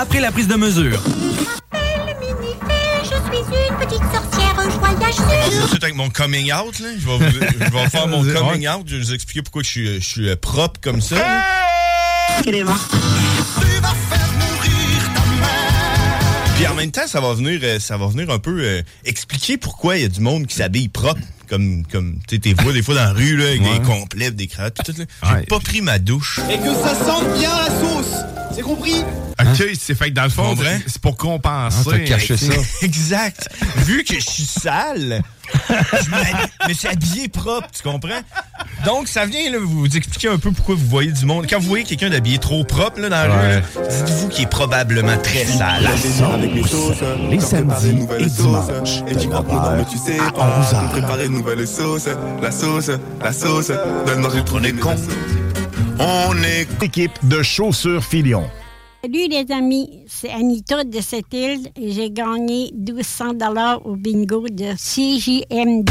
Après la prise de mesure. Suite avec mon coming out, là. Je vais, vous- je vais faire mon coming out. Je vais vous expliquer pourquoi je suis, je suis euh, propre comme ça. là. Puis en même temps, ça va venir, euh, ça va venir un peu euh, expliquer pourquoi il y a du monde qui s'habille propre. Comme, comme tu sais, t'es vois des fois dans la rue, là, avec Ouais. des complets, des cravates, tout, tout, là. J'ai pas pris ma douche. Et que ça sente bien la sauce. C'est compris? OK, c'est fait que dans le fond, c'est pour compenser. Ah, caché ça. exact. Vu que je suis sale, je me suis habillé propre, tu comprends? Donc, ça vient là, vous expliquer un peu pourquoi vous voyez du monde. Quand vous voyez quelqu'un d'habillé trop propre là, dans la rue, dites-vous qu'il est probablement très sale. Les samedis et dimanches, Et tu tu sais à pas 11 heures. nous préparer une nouvelle sauce La sauce, la sauce Donne manger trop les cons On est Équipe de chaussures Filion. Salut les amis, c'est Anita de cette île et j'ai gagné 1200 dollars au bingo de CJMD.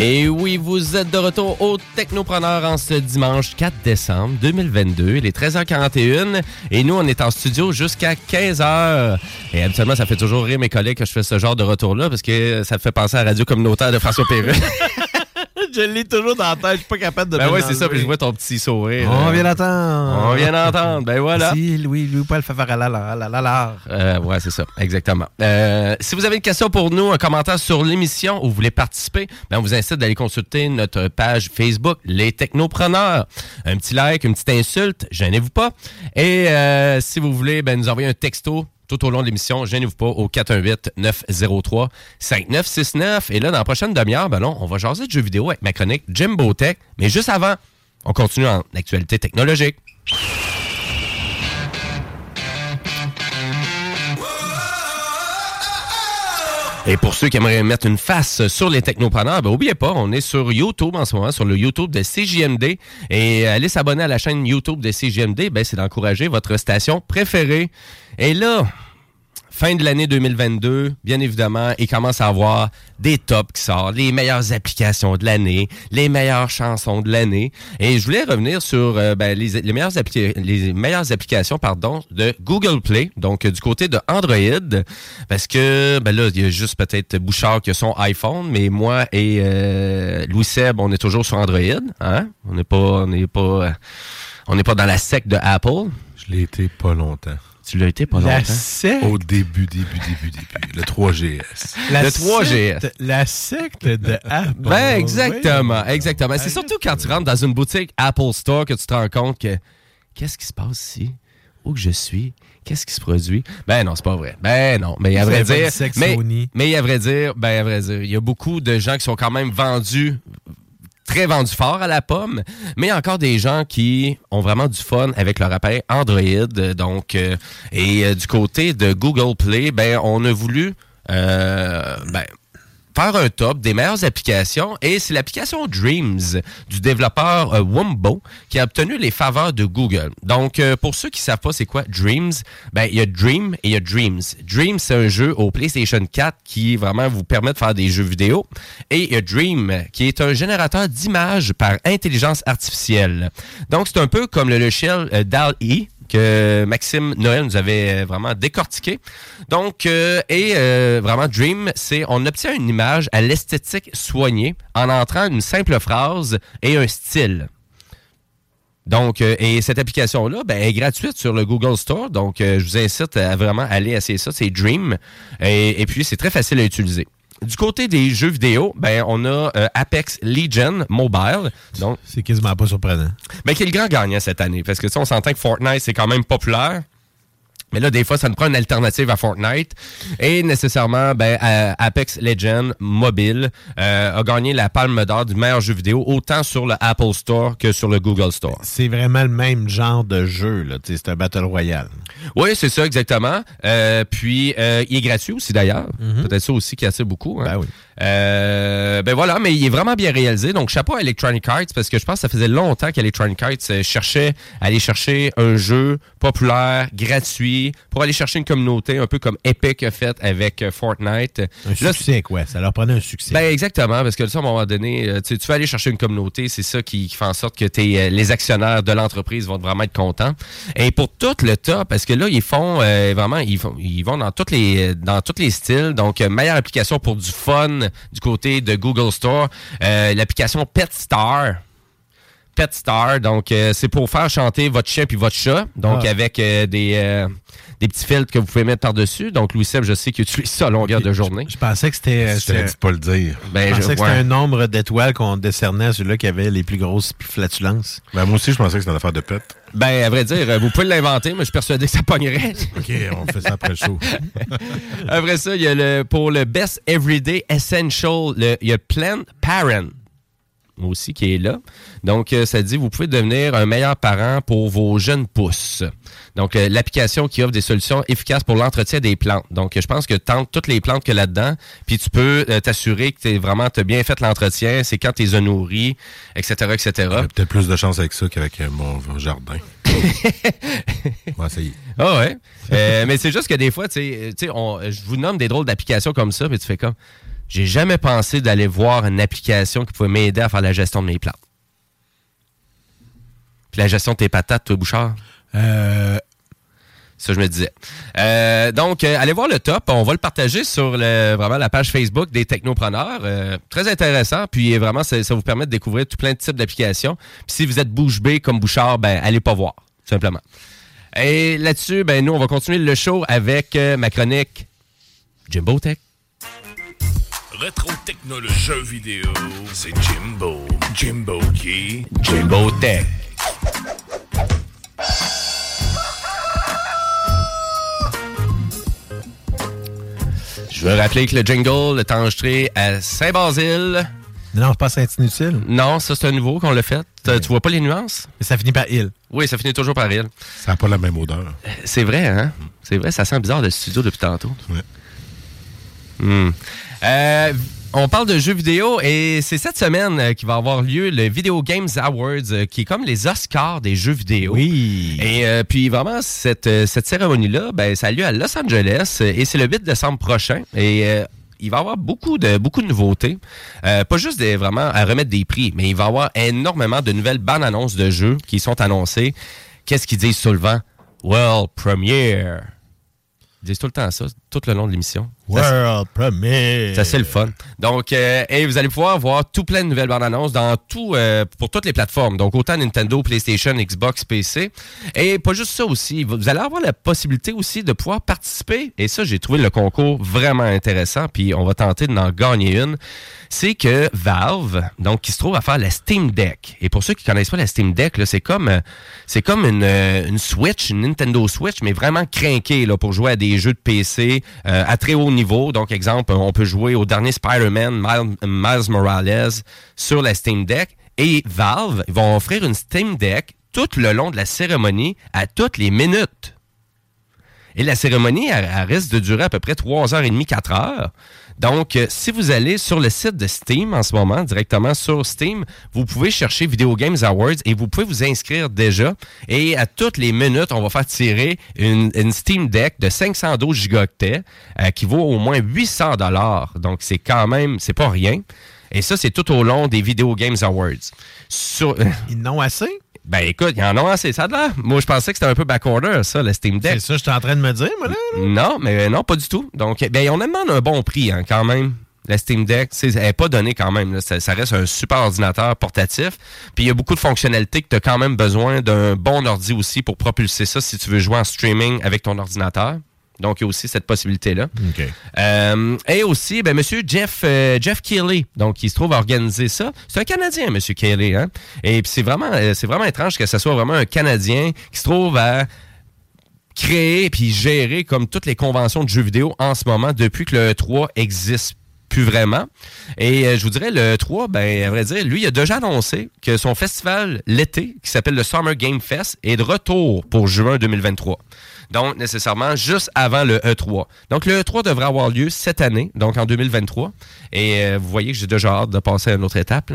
Et oui, vous êtes de retour au Technopreneur en ce dimanche 4 décembre 2022. Il est 13h41 et nous, on est en studio jusqu'à 15h. Et habituellement, ça fait toujours rire mes collègues que je fais ce genre de retour-là parce que ça fait penser à la radio communautaire de François Perreux. Je l'ai toujours dans la tête, je suis pas capable de ben ouais, c'est ça, puis je vois ton petit sourire. On euh, vient d'entendre. On vient d'entendre, ben voilà. Si Louis, Louis Paul fait faire à la la la la la. Euh, ouais, c'est ça, exactement. Euh, si vous avez une question pour nous, un commentaire sur l'émission ou vous voulez participer, ben on vous incite d'aller consulter notre page Facebook, Les Technopreneurs. Un petit like, une petite insulte, gênez-vous pas. Et euh, si vous voulez ben, nous envoyer un texto tout au long de l'émission, gênez-vous pas au 418-903-5969. Et là, dans la prochaine demi-heure, ben on va jaser de jeux vidéo avec ma chronique Jimbo Tech. Mais juste avant, on continue en actualité technologique. Et pour ceux qui aimeraient mettre une face sur les technopreneurs, ben oubliez pas, on est sur YouTube en ce moment, sur le YouTube de CJMD. Et aller s'abonner à la chaîne YouTube de CJMD, ben c'est d'encourager votre station préférée. Et là, fin de l'année 2022, bien évidemment, il commence à avoir des tops qui sortent, les meilleures applications de l'année, les meilleures chansons de l'année. Et je voulais revenir sur euh, ben, les, meilleures les meilleures applications pardon, de Google Play, donc du côté de Android, parce que ben là, il y a juste peut-être Bouchard qui a son iPhone, mais moi et euh, Louis Seb, on est toujours sur Android. Hein? On n'est pas, pas, pas dans la secte de Apple. Je l'ai été pas longtemps. Tu l'as été pas La longtemps? secte? Au début, début, début, début. Le 3GS. La Le 3GS. secte- La secte de Apple. Ben, exactement, Oui. exactement. C'est surtout quand tu rentres dans une boutique Apple Store que tu te rends compte que qu'est-ce qui se passe ici? Où que je suis? Qu'est-ce qui se produit? Ben non, c'est pas vrai. Ben non. Mais à vrai dire. Mais, mais à vrai dire, ben à vrai dire, il y a beaucoup de gens qui sont quand même vendus très vendus fort à la pomme, mais encore des gens qui ont vraiment du fun avec leur appareil Android. Donc, euh, et euh, du côté de Google Play, ben on a voulu euh, ben, faire un top des meilleures applications et c'est l'application Dreams du développeur euh, Wumbo qui a obtenu les faveurs de Google. Donc euh, pour ceux qui savent pas c'est quoi Dreams, ben il y a Dream et il y a Dreams. Dream c'est un jeu au PlayStation 4 qui vraiment vous permet de faire des jeux vidéo et il y a Dream qui est un générateur d'images par intelligence artificielle. Donc c'est un peu comme le logiciel euh, DAL-E que Maxime Noël nous avait euh, vraiment décortiqué. Donc, euh, et euh, vraiment, Dream, c'est on obtient une image à l'esthétique soignée en entrant une simple phrase et un style. Donc, et cette application-là ben, est gratuite sur le Google Store. Donc, je vous incite à vraiment aller essayer ça. C'est Dream. Et puis, c'est très facile à utiliser. Du côté des jeux vidéo, ben, on a euh, Apex Legion Mobile. Donc, c'est quasiment pas surprenant. Mais qui est le grand gagnant cette année. Parce que, tu sais, on s'entend que Fortnite, c'est quand même populaire. Mais là, des fois, ça nous prend une alternative à Fortnite. Et nécessairement, ben, euh, Apex Legends mobile euh, a gagné la palme d'or du meilleur jeu vidéo, autant sur le Apple Store que sur le Google Store. C'est vraiment le même genre de jeu, là. C'est un Battle Royale. Oui, c'est ça, exactement. Euh, puis, euh, il est gratuit aussi, d'ailleurs. Mhm. Peut-être ça aussi qui attire beaucoup. Hein. Euh, ben voilà, mais il est vraiment bien réalisé. Donc, chapeau à Electronic Arts, parce que je pense que ça faisait longtemps qu'Electronic Arts euh, cherchait à aller chercher un jeu populaire, gratuit, pour aller chercher une communauté, un peu comme Epic a fait avec euh, Fortnite. Un succès, quoi. Ça leur prenait un succès. Ben exactement, parce que ça, à un moment donné, euh, tu tu vas aller chercher une communauté, c'est ça qui, qui fait en sorte que t'es, les actionnaires de l'entreprise vont vraiment être contents. Et pour tout le top, parce que là, ils font euh, vraiment, ils, font, ils vont dans toutes les dans tous les styles. Donc, meilleure application pour du fun du côté de Google Store, euh, l'application PetStar. Pet Star, donc euh, c'est pour faire chanter votre chien puis votre chat, donc Ah. avec euh, des, euh, des petits filtres que vous pouvez mettre par-dessus. Donc Louis Seb, je sais qu'il utilise ça à longueur de journée. Je pensais que c'était. Je pas le dire. Ben, je je- pensais que ouais. c'était un nombre d'étoiles qu'on décernait à celui-là qui avait les plus grosses flatulences. Ben, moi aussi, je pensais que c'était une affaire de pète. Ben, à vrai dire, vous pouvez l'inventer, mais je suis persuadé que ça pognerait. OK, on fait ça après le show. Après ça, il y a le, pour le Best Everyday Essential, le- il y a Plan Parent aussi qui est là. Donc, euh, ça dit, vous pouvez devenir un meilleur parent pour vos jeunes pousses. Donc, euh, l'application qui offre des solutions efficaces pour l'entretien des plantes. Donc, je pense que tente toutes les plantes que là-dedans, puis tu peux euh, t'assurer que tu vraiment as bien fait l'entretien, c'est quand tu les as nourris, etc., etc. Peut-être plus de chance avec ça qu'avec mon jardin. On va essayer. Ah ouais? Euh, mais c'est juste que des fois, tu sais, tu sais, on- je vous nomme des drôles d'applications comme ça, mais tu fais comme. J'ai jamais pensé d'aller voir une application qui pouvait m'aider à faire la gestion de mes plantes. Puis la gestion de tes patates, toi, Bouchard? Euh. Ça, je me disais. Euh, donc, euh, allez voir le top. On va le partager sur le, vraiment la page Facebook des technopreneurs. Euh, très intéressant. Puis vraiment, ça, ça vous permet de découvrir tout plein de types d'applications. Puis si vous êtes bouche bée comme Bouchard, ben allez pas voir, tout simplement. Et là-dessus, ben nous, on va continuer le show avec ma chronique Jimbo Tech. Rétro technologie jeux vidéo, c'est Jimbo. Jimbo qui? Jimbo Tech. Je veux rappeler que le jingle est enregistré à Saint-Basile. Non, c'est pas Saint-Inutile. Non, ça, c'est un nouveau qu'on l'a fait. Euh, Tu vois pas les nuances? Mais ça finit par il. Oui, ça finit toujours par il. Ça n'a pas la même odeur. C'est vrai, hein? C'est vrai, ça sent bizarre le studio depuis tantôt. Hmm. Euh, on parle de jeux vidéo et c'est cette semaine euh, qu'il va avoir lieu le Video Games Awards, euh, qui est comme les Oscars des jeux vidéo. Oui. Et euh, puis vraiment, cette, cette cérémonie-là, ben, ça a lieu à Los Angeles et c'est le 8 décembre prochain. Et euh, il va y avoir beaucoup de, beaucoup de nouveautés. Euh, pas juste des, vraiment à remettre des prix, mais il va y avoir énormément de nouvelles bandes annonces de jeux qui sont annoncées. Qu'est-ce qu'ils disent souvent? World Premiere. Ils disent tout le temps ça, tout le long de l'émission. World Premiere. C'est assez le fun. Donc, euh, et vous allez pouvoir voir tout plein de nouvelles bandes annonces dans tout, euh, pour toutes les plateformes. Donc, autant Nintendo, PlayStation, Xbox, PC. Et pas juste ça aussi. Vous allez avoir la possibilité aussi de pouvoir participer. Et ça, j'ai trouvé le concours vraiment intéressant. Puis, on va tenter d'en gagner une. C'est que Valve, donc, qui se trouve à faire la Steam Deck. Et pour ceux qui connaissent pas la Steam Deck, c'est comme, euh, c'est comme une, euh, une Switch, une Nintendo Switch, mais vraiment crinquée là, pour jouer à des jeux de PC euh, à très haut niveau. Donc, exemple, on peut jouer au dernier Spider-Man, Miles, Morales, sur la Steam Deck. Et Valve ils vont offrir une Steam Deck tout le long de la cérémonie à toutes les minutes. Et la cérémonie, elle, elle risque de durer à peu près 3h30, 4 heures. Donc, euh, si vous allez sur le site de Steam en ce moment, directement sur Steam, vous pouvez chercher Video Games Awards et vous pouvez vous inscrire déjà. Et à toutes les minutes, on va faire tirer une, Steam Deck de 512 gigaoctets euh, qui vaut au moins 800 dollars. Donc, c'est quand même, c'est pas rien. Et ça, c'est tout au long des Video Games Awards. Sur, Ils n'ont assez? Ben écoute, ils en ont assez, ça de l'air. Moi, je pensais que c'était un peu backorder, ça, le Steam Deck. C'est ça que j'étais en train de me dire, moi, là. Non, mais non, pas du tout. Donc, ben, on demande un bon prix, hein, quand même. La Steam Deck, c'est- elle n'est pas donnée quand même. là. Ça, ça reste un super ordinateur portatif. Puis il y a beaucoup de fonctionnalités que tu as quand même besoin d'un bon ordi aussi pour propulser ça si tu veux jouer en streaming avec ton ordinateur. Donc, il y a aussi cette possibilité-là. Euh, et aussi, ben, Monsieur Jeff, euh, Jeff Keighley, donc qui se trouve à organiser ça. C'est un Canadien, Monsieur Keighley. Hein? Et puis c'est vraiment, euh, c'est vraiment étrange que ce soit vraiment un Canadien qui se trouve à créé puis géré comme toutes les conventions de jeux vidéo en ce moment depuis que le E3 existe plus vraiment. Et euh, je vous dirais, le 3, ben, à vrai dire, lui, il a déjà annoncé que son festival l'été, qui s'appelle le Summer Game Fest, est de retour pour juin 2023. Donc, nécessairement, juste avant le E3. Donc, le E3 devrait avoir lieu cette année, donc en 2023. Et euh, vous voyez que j'ai déjà hâte de passer à une autre étape.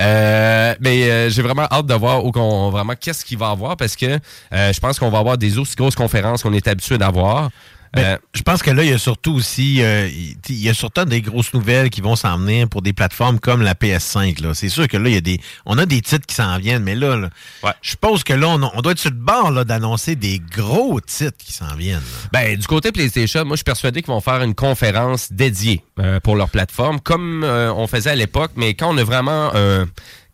Euh, mais j'ai vraiment hâte de voir où vraiment qu'est-ce qu'il va avoir parce que je pense qu'on va avoir des aussi grosses conférences qu'on est habitué d'avoir. Ben, Euh, je pense que là, il y a surtout aussi, euh, il y a surtout des grosses nouvelles qui vont s'en venir pour des plateformes comme la PS5. Là. C'est sûr que là, il y a des, on a des titres qui s'en viennent, mais là, là, je suppose que là, on, on doit être sur le bord là, d'annoncer des gros titres qui s'en viennent. là. Ben, du côté PlayStation, moi, je suis persuadé qu'ils vont faire une conférence dédiée euh, pour leur plateforme, comme euh, on faisait à l'époque, mais quand on a vraiment...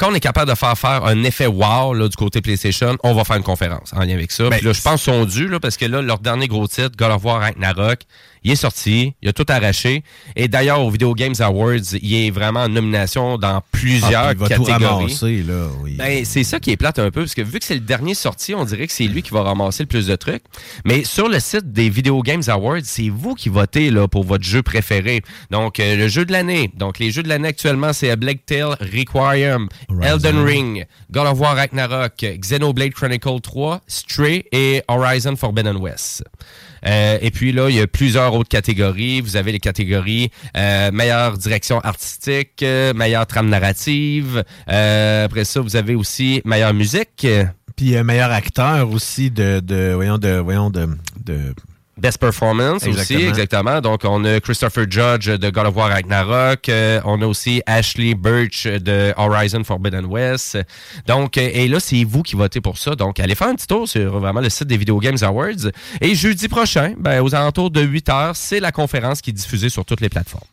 quand on est capable de faire faire un effet wow là, du côté PlayStation, on va faire une conférence en lien avec ça. Ben, Puis là, je pense qu'ils sont dus, là, parce que là, leur dernier gros titre, God of War Ragnarok, il est sorti, il a tout arraché. Et d'ailleurs, au Video Games Awards, il est vraiment en nomination dans plusieurs Ah, il va tout catégories. ramasser, là, oui. Ben, c'est ça qui est plate un peu, parce que vu que c'est le dernier sorti, on dirait que c'est lui qui va ramasser le plus de trucs. Mais sur le site des Video Games Awards, c'est vous qui votez là, pour votre jeu préféré. Donc, euh, le jeu de l'année. Donc, les jeux de l'année actuellement, c'est A Black Tale Requiem, Elden Ring, God of War Ragnarok, Xenoblade Chronicle 3, Stray et Horizon Forbidden West. Euh, et puis là, il y a plusieurs autres catégories. Vous avez les catégories euh, meilleure direction artistique, euh, meilleure trame narrative. Euh, après ça, vous avez aussi meilleure musique. Puis euh, meilleur acteur aussi de, de voyons, de, voyons, de, de Best Performance aussi, Exactement. Donc, on a Christopher Judge de God of War Ragnarok. euh, on a aussi Ashley Birch de Horizon Forbidden West. Donc, euh, et là, c'est vous qui votez pour ça. Donc, allez faire un petit tour sur vraiment le site des Video Games Awards. Et jeudi prochain, ben, aux alentours de 8 heures, c'est la conférence qui est diffusée sur toutes les plateformes.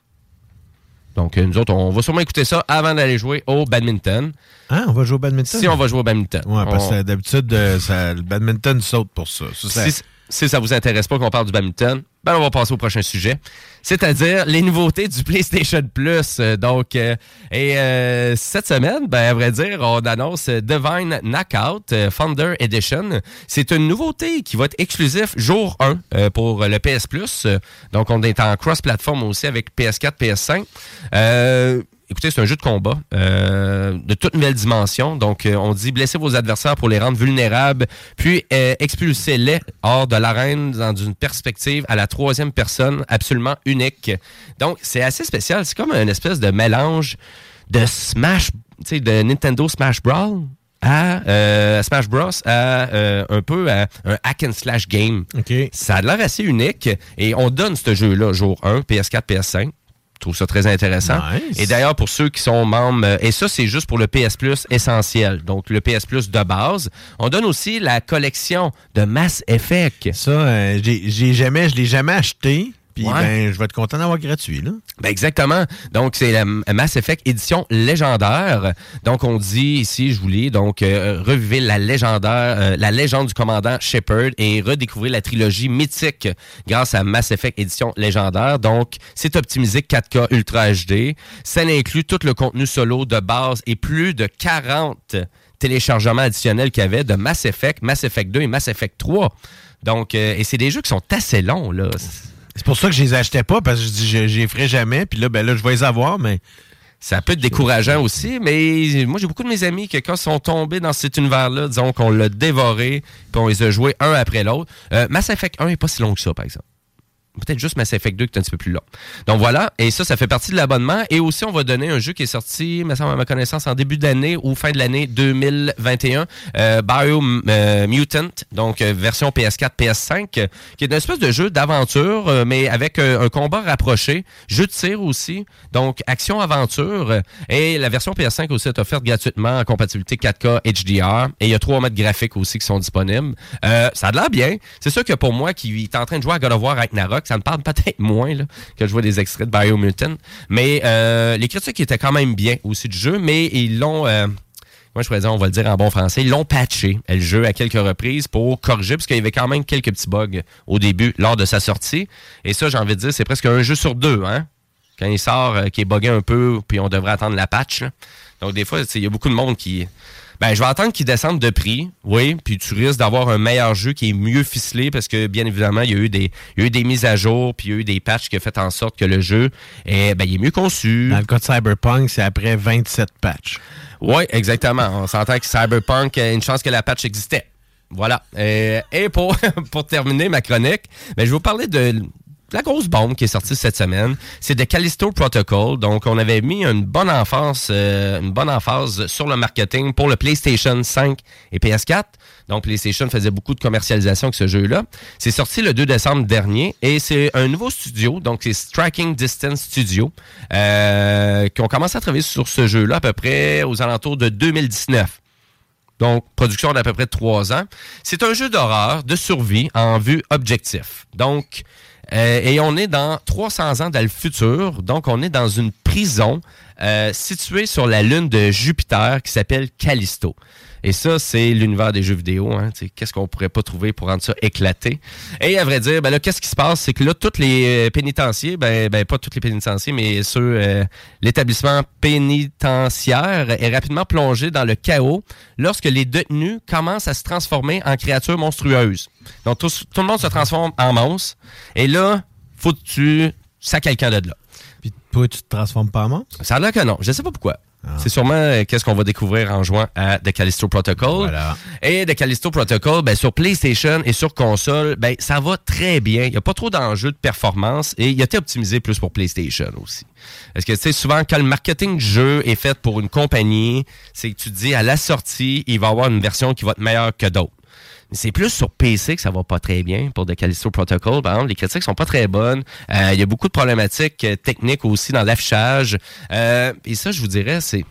Donc, euh, nous autres, on va sûrement écouter ça avant d'aller jouer au badminton. Hein, on va jouer au badminton? Si on va jouer au badminton. Ouais, parce On- que d'habitude, le badminton saute pour ça. Ça, ça- si, si ça vous intéresse pas qu'on parle du badminton, ben on va passer au prochain sujet. C'est-à-dire les nouveautés du PlayStation Plus. Donc, euh, et euh, cette semaine, ben à vrai dire, on annonce Divine Knockout euh, Thunder Edition. C'est une nouveauté qui va être exclusif jour 1 euh, pour le PS Plus. Donc, on est en cross-platform aussi avec PS4, PS5. Écoutez, c'est un jeu de combat euh, de toute nouvelle dimension. Donc, euh, on dit blessez vos adversaires pour les rendre vulnérables, puis euh, expulsez-les hors de l'arène dans une perspective à la troisième personne absolument unique. Donc, c'est assez spécial. C'est comme une espèce de mélange de Smash, tu sais, de Nintendo Smash Brawl à euh, Smash Bros à euh, un peu à un hack and slash game. Ça a l'air assez unique et on donne ce jeu-là jour 1, PS4, PS5. Je trouve ça très intéressant. Nice. Et d'ailleurs, pour ceux qui sont membres, euh, et ça, c'est juste pour le PS Plus essentiel, donc le PS Plus de base, on donne aussi la collection de Mass Effect. Ça, euh, j'ai j'ai jamais, je l'ai jamais acheté. Puis Ouais. ben, je vais être content d'avoir gratuit, là. Ben exactement. Donc, c'est la Mass Effect édition légendaire. Donc, on dit ici, je vous lis, donc, euh, revivez la légendaire, euh, la légende du commandant Shepard et redécouvrez la trilogie mythique grâce à Mass Effect édition légendaire. Donc, c'est optimisé 4K Ultra HD. Ça inclut tout le contenu solo de base et plus de 40 téléchargements additionnels qu'il y avait de Mass Effect, Mass Effect 2 et Mass Effect 3. Donc, euh, et c'est des jeux qui sont assez longs, là. C'est pour ça que je les achetais pas, parce que je dis, je les ferai jamais. Puis là, ben là, je vais les avoir, mais. Ça peut être décourageant aussi, mais moi, j'ai beaucoup de mes amis qui, quand sont tombés dans cet univers-là, disons qu'on l'a dévoré, puis on les a joués un après l'autre. Euh, Mass Effect 1 n'est pas si long que ça, par exemple. Peut-être juste Mass Effect 2 qui est un petit peu plus long. Donc voilà, et ça, ça fait partie de l'abonnement. Et aussi, on va donner un jeu qui est sorti, me semble à ma connaissance, en début d'année ou fin de l'année 2021, euh, Bio euh, Mutant, donc euh, version PS4, PS5, euh, qui est une espèce de jeu d'aventure, mais avec un combat rapproché, jeu de tir aussi, donc action-aventure. Et la version PS5 aussi est offerte gratuitement en compatibilité 4K HDR. Et il y a trois modes graphiques aussi qui sont disponibles. Ça a l'air bien. C'est sûr que pour moi qui est en train de jouer à God of War Ragnarok, ça me parle peut-être moins que je vois des extraits de Biomutant. Mais euh, les critiques étaient quand même bien aussi du jeu, mais ils l'ont... euh, moi, je pourrais dire, on va le dire en bon français, ils l'ont patché, le jeu, à quelques reprises pour corriger, parce qu'il y avait quand même quelques petits bugs au début, lors de sa sortie. Et ça, j'ai envie de dire, c'est presque un jeu sur deux, hein? Quand il sort, euh, qui est buggé un peu, puis on devrait attendre la patch. Donc, des fois, il y a beaucoup de monde qui... Ben, je vais attendre qu'ils descendent de prix, oui, puis tu risques d'avoir un meilleur jeu qui est mieux ficelé parce que, bien évidemment, il y a eu des, il y a eu des mises à jour, puis il y a eu des patchs qui ont fait en sorte que le jeu est, ben, il est mieux conçu. Dans le cas de Cyberpunk, c'est après 27 patchs. Oui, exactement. On s'entend que Cyberpunk a une chance que la patch existait. Voilà. Euh, et pour, pour terminer ma chronique, ben, je vais vous parler de la grosse bombe qui est sortie cette semaine, c'est de Callisto Protocol. Donc, on avait mis une bonne emphase, euh, une bonne sur le marketing pour le PlayStation 5 et PS4. Donc, PlayStation faisait beaucoup de commercialisation avec ce jeu-là. C'est sorti le 2 décembre dernier et c'est un nouveau studio, donc c'est Striking Distance Studio, euh, qui ont commencé à travailler sur ce jeu-là à peu près aux alentours de 2019. Donc, production d'à peu près trois ans. C'est un jeu d'horreur, de survie en vue objectif. Donc, et on est dans 300 ans dans le futur. Donc, on est dans une prison euh, située sur la lune de Jupiter qui s'appelle Callisto. Et ça, c'est l'univers des jeux vidéo. Hein. Qu'est-ce qu'on pourrait pas trouver pour rendre ça éclaté? Et à vrai dire, ben là, qu'est-ce qui se passe? C'est que là, tous les euh, pénitenciers, ben, ben pas tous les pénitenciers, mais ceux, euh, l'établissement pénitentiaire est rapidement plongé dans le chaos lorsque les détenus commencent à se transformer en créatures monstrueuses. Donc, tout, le monde se transforme en monstre. Et là, faut tu sacs quelqu'un de là. Puis toi, tu te transformes pas en monstre? Ça a l'air que non. Je sais pas pourquoi. C'est sûrement euh, qu'est-ce qu'on va découvrir en jouant à The Callisto Protocol. Et The Callisto Protocol, ben, sur PlayStation et sur console, ben, ça va très bien. Il n'y a pas trop d'enjeux de performance et il a été optimisé plus pour PlayStation aussi. Parce que, tu sais, souvent, quand le marketing du jeu est fait pour une compagnie, c'est que tu te dis, à la sortie, il va y avoir une version qui va être meilleure que d'autres. C'est plus sur PC que ça va pas très bien pour The Callisto Protocol. Par exemple, les critiques sont pas très bonnes. Euh, il y a beaucoup de problématiques euh, techniques aussi dans l'affichage. Euh, et ça, je vous dirais, c'est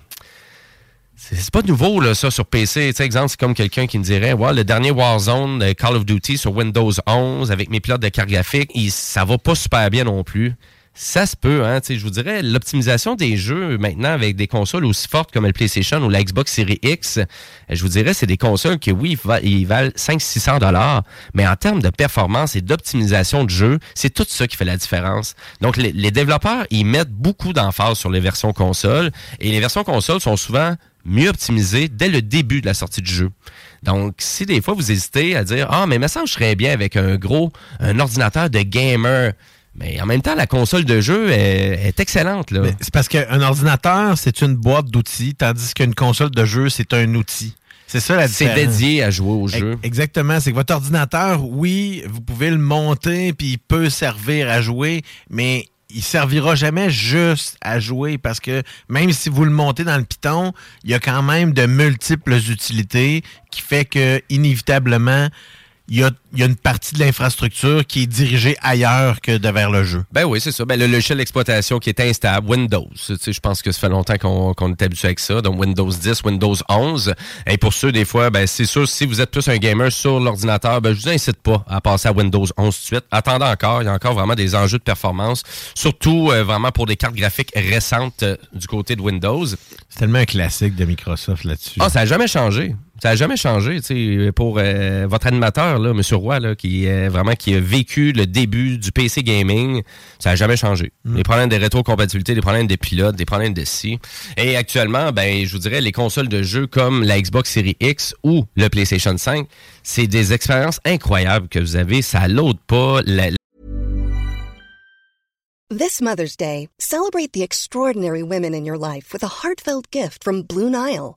c'est pas nouveau là ça sur PC. Tu exemple, c'est comme quelqu'un qui me dirait, le dernier Warzone Call of Duty sur Windows 11 avec mes pilotes de carte graphique, ça va pas super bien non plus. Ça se peut, hein. Je vous dirais, l'optimisation des jeux maintenant avec des consoles aussi fortes comme le PlayStation ou la Xbox Series X, je vous dirais, c'est des consoles qui, oui, ils valent 500-600 dollars, mais en termes de performance et d'optimisation de jeu, c'est tout ça qui fait la différence. Donc, les, développeurs, ils mettent beaucoup d'emphase sur les versions consoles et les versions consoles sont souvent mieux optimisées dès le début de la sortie du jeu. Donc, si des fois vous hésitez à dire, ah, mais me je serais bien avec un gros, un ordinateur de gamer, mais en même temps, la console de jeu est, excellente. Là. C'est parce qu'un ordinateur, c'est une boîte d'outils, tandis qu'une console de jeu, c'est un outil. C'est ça la différence. C'est dédié à jouer au jeu. Exactement. C'est que votre ordinateur, oui, vous pouvez le monter, puis il peut servir à jouer, mais il servira jamais juste à jouer parce que même si vous le montez dans le Python, il y a quand même de multiples utilités qui fait que inévitablement il y a, une partie de l'infrastructure qui est dirigée ailleurs que de vers le jeu. Ben oui, c'est ça. Ben, le logiciel d'exploitation qui est instable, Windows. Je pense que ça fait longtemps qu'on est habitué avec ça. Donc Windows 10, Windows 11. Et pour ceux, des fois, ben, c'est sûr, si vous êtes plus un gamer sur l'ordinateur, ben, je vous incite pas à passer à Windows 11 tout de suite. Attendez encore. Il y a encore vraiment des enjeux de performance. Surtout euh, vraiment pour des cartes graphiques récentes euh, du côté de Windows. C'est tellement un classique de Microsoft là-dessus. Ah, ça n'a jamais changé. Ça n'a jamais changé, pour euh, votre animateur, là, M. Roy, là, qui est vraiment qui a vécu le début du PC gaming, ça n'a jamais changé. Mm. Les problèmes de rétrocompatibilité, les problèmes de pilote, des problèmes de scie. Et actuellement, ben, je vous dirais, les consoles de jeux comme la Xbox Series X ou le PlayStation 5, c'est des expériences incroyables que vous avez. Ça l'autre pas la, This Mother's Day, celebrate the extraordinary women in your life with a heartfelt gift from Blue Nile.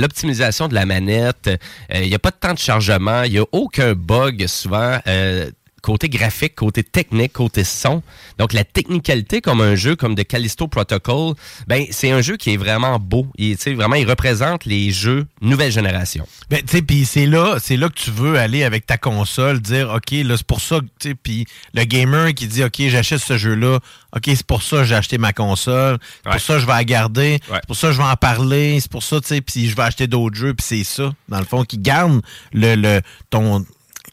L'optimisation de la manette. Euh, Il n'y a pas de temps de chargement. Il n'y a aucun bug souvent. euh, côté graphique, côté technique, côté son. Donc la technicalité comme un jeu comme de Callisto Protocol, ben c'est un jeu qui est vraiment beau. Il, vraiment, il représente les jeux nouvelle génération. Ben, tu sais, puis c'est là, c'est là que tu veux aller avec ta console, dire, OK, là, c'est pour ça, que, tu sais, puis le gamer qui dit, OK, j'achète ce jeu-là, OK, c'est pour ça que j'ai acheté ma console, c'est pour ça que je vais la garder, c'est pour ça que je vais en parler, c'est pour ça, tu sais, puis je vais acheter d'autres jeux, puis c'est ça, dans le fond, qui garde le, le, ton,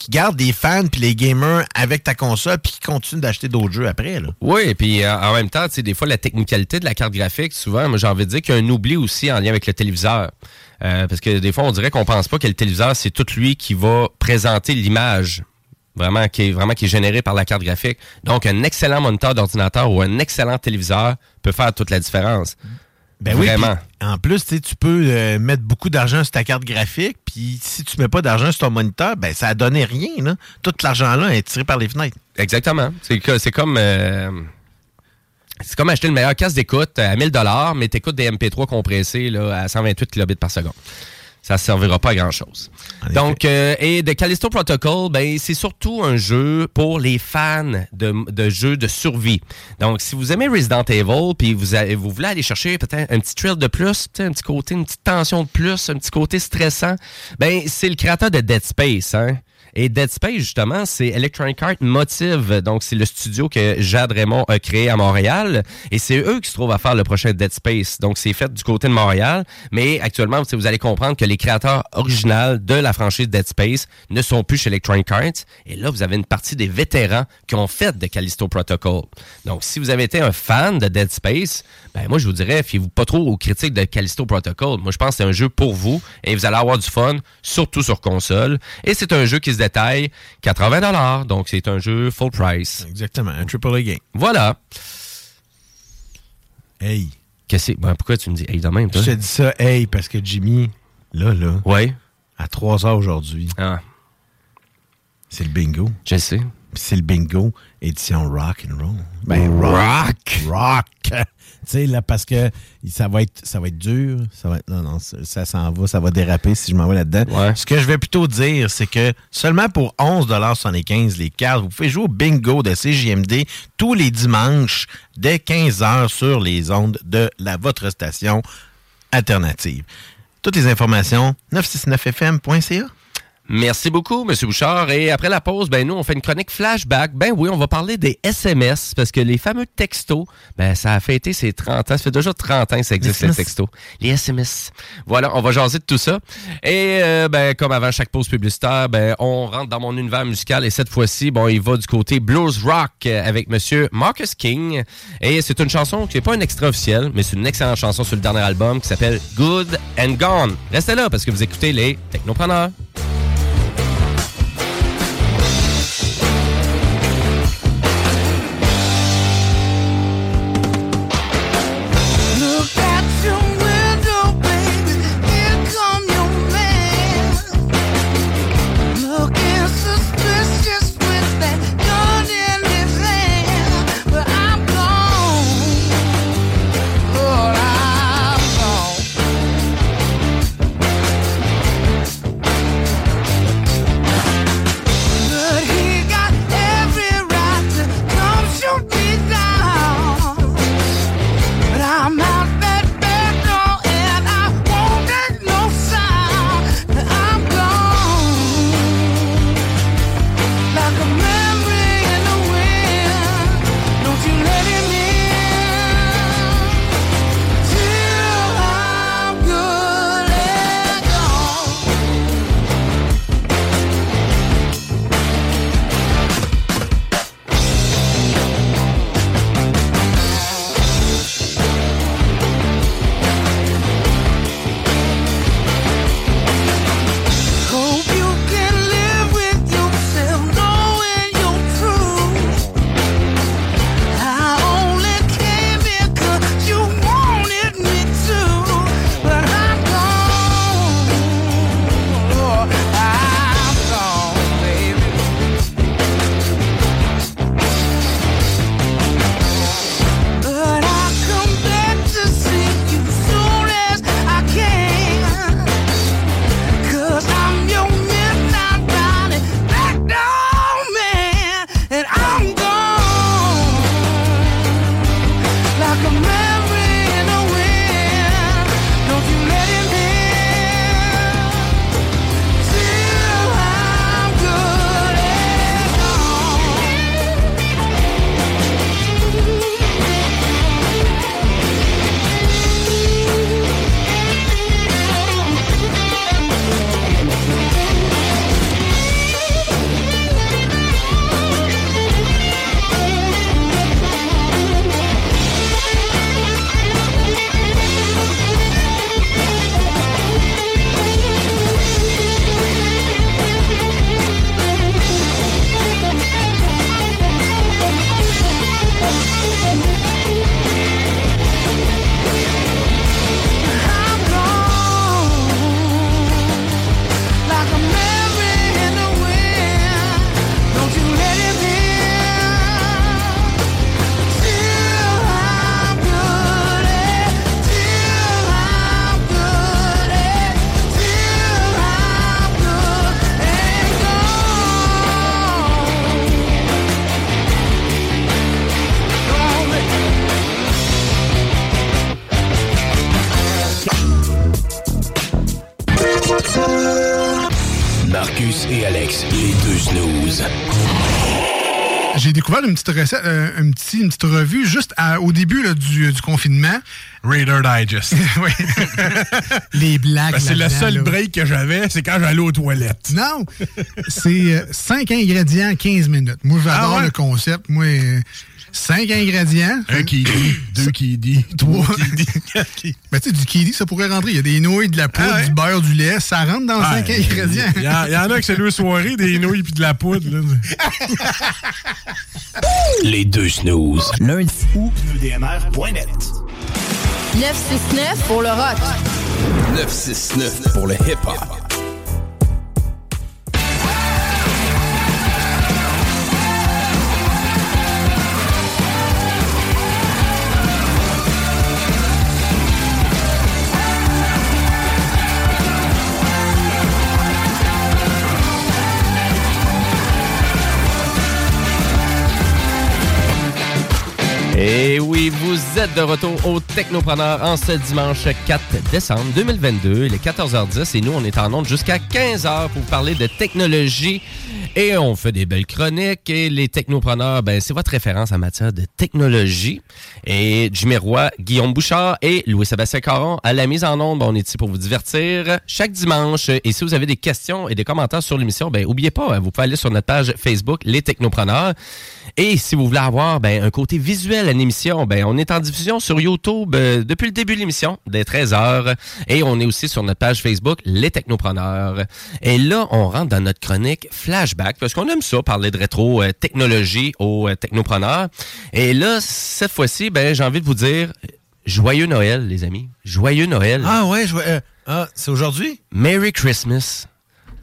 qui garde des fans puis les gamers avec ta console puis qui continuent d'acheter d'autres jeux après, là. Oui, et puis euh, en même temps, tu sais, des fois, la technicalité de la carte graphique, souvent, j'ai envie de dire qu'il y a un oubli aussi en lien avec le téléviseur. Euh, parce que des fois, on dirait qu'on pense pas que le téléviseur, c'est tout lui qui va présenter l'image. Vraiment, qui est vraiment généré par la carte graphique. Donc, un excellent moniteur d'ordinateur ou un excellent téléviseur peut faire toute la différence. Ben oui, en plus, tu peux euh, mettre beaucoup d'argent sur ta carte graphique, puis si tu mets pas d'argent sur ton moniteur, ben ça a donné rien. Là. Tout l'argent-là est tiré par les fenêtres. Exactement. C'est comme euh, c'est comme acheter le meilleur casque d'écoute à 1000 dollars, mais t'écoutes des MP3 compressés là, à 128 kilobits par seconde. Ça ne servira pas à grand chose. Donc, euh, et de Callisto Protocol, ben, c'est surtout un jeu pour les fans de, de jeux de survie. Donc, si vous aimez Resident Evil, puis vous, avez- vous voulez aller chercher peut-être un petit thrill de plus, un petit côté, une petite tension de plus, un petit côté stressant, ben, c'est le créateur de Dead Space, hein. Et Dead Space, justement, c'est Electronic Arts Motive. Donc, c'est le studio que Jade Raymond a créé à Montréal. Et c'est eux qui se trouvent à faire le prochain Dead Space. Donc, c'est fait du côté de Montréal. Mais actuellement, vous allez comprendre que les créateurs originaux de la franchise Dead Space ne sont plus chez Electronic Arts. Et là, vous avez une partie des vétérans qui ont fait de Callisto Protocol. Donc, si vous avez été un fan de Dead Space, ben moi, je vous dirais, fiez-vous pas trop aux critiques de Callisto Protocol. Moi, je pense que c'est un jeu pour vous et vous allez avoir du fun, surtout sur console. Et c'est un jeu qui se détaille 80 donc c'est un jeu full price. Exactement, un AAA game. Voilà. Hey. Qu'est-ce que c'est? Ben, pourquoi tu me dis hey de même, toi? Je te dis ça, hey, parce que Jimmy, là, là, ouais. à 3 heures aujourd'hui, Ah. c'est le bingo. Je sais. C'est le bingo édition rock and roll. Ben, Rock. Rock. Sais, là, parce que ça va être, ça va être dur. Ça va être, non, non, ça, ça s'en va, ça va déraper si je m'en vais là-dedans. Ce que je vais plutôt dire, c'est que seulement pour 11,75 les cartes, vous pouvez jouer au bingo de CJMD tous les dimanches dès 15h sur les ondes de la votre station alternative. Toutes les informations, 969fm.ca. Merci beaucoup, M. Bouchard. Et après la pause, ben nous, on fait une chronique flashback. Ben oui, on va parler des SMS, parce que les fameux textos, ben ça a fêté ses 30 ans. Ça fait déjà 30 ans que ça existe, les, textos. Les SMS. Voilà, on va jaser de tout ça. Et euh, ben, comme avant chaque pause publicitaire, ben on rentre dans mon univers musical. Et cette fois-ci, bon, il va du côté blues rock avec M. Marcus King. Et c'est une chanson qui n'est pas un extrait officiel, mais c'est une excellente chanson sur le dernier album qui s'appelle Good and Gone. Restez là, parce que vous écoutez les Technopreneurs. Et Alex, les deux snooze. J'ai découvert une petite recette, euh, un petit- une petite revue juste à- au début là, du, du confinement. Raider Digest. oui. Les blagues. Ben, c'est le seul là. break que j'avais, c'est quand j'allais aux toilettes. Non, c'est 5 ingrédients, 15 minutes. Moi, j'adore Ah ouais? le concept. Moi, 5 ingrédients. Un qui dit, deux dit, Trois. Ben, tu sais, du kiwi, ça pourrait rentrer. Il y a des nouilles, de la poudre, Ah ouais? du beurre, du lait. Ça rentre dans 5 Ouais, ingrédients. Il y, en- il y en a que c'est deux soirées, des nouilles puis de la poudre. là. Les deux snooze. Lundi ou EDMR.net. 969 pour le rock. 969 pour le hip-hop. Et oui, vous êtes de retour au Technopreneur en ce dimanche 4 décembre 2022. Il est 14h10 et nous, on est en onde jusqu'à 15h pour parler de technologie. Et on fait des belles chroniques. Et les technopreneurs, ben, c'est votre référence en matière de technologie. Et Jimmy Guillaume Bouchard et Louis-Sébastien Caron à la mise en onde. Ben, on est ici pour vous divertir chaque dimanche. Et si vous avez des questions et des commentaires sur l'émission, ben, oubliez pas, hein, vous pouvez aller sur notre page Facebook, Les Technopreneurs. Et si vous voulez avoir ben, un côté visuel à l'émission, ben, on est en diffusion sur YouTube euh, depuis le début de l'émission, dès 13h. Et on est aussi sur notre page Facebook, Les Technopreneurs. Et là, on rentre dans notre chronique Flashback, parce qu'on aime ça, parler de rétro euh, technologie aux euh, technopreneurs. Et là, cette fois-ci, ben, j'ai envie de vous dire, joyeux Noël, les amis. Joyeux Noël. Ah ouais, euh, ah, c'est aujourd'hui? Merry Christmas.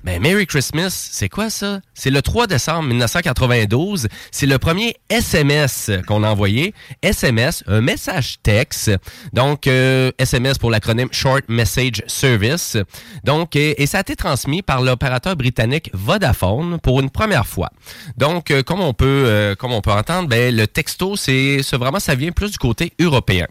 Ben, Merry Christmas, c'est quoi ça? C'est le 3 décembre 1992. C'est le premier SMS qu'on a envoyé. SMS, un message texte. Donc, euh, SMS pour l'acronyme Short Message Service. Donc, et, et ça a été transmis par l'opérateur britannique Vodafone pour une première fois. Donc, euh, comme on peut, euh, comme on peut entendre, ben, le texto, c'est vraiment, ça vient plus du côté européen.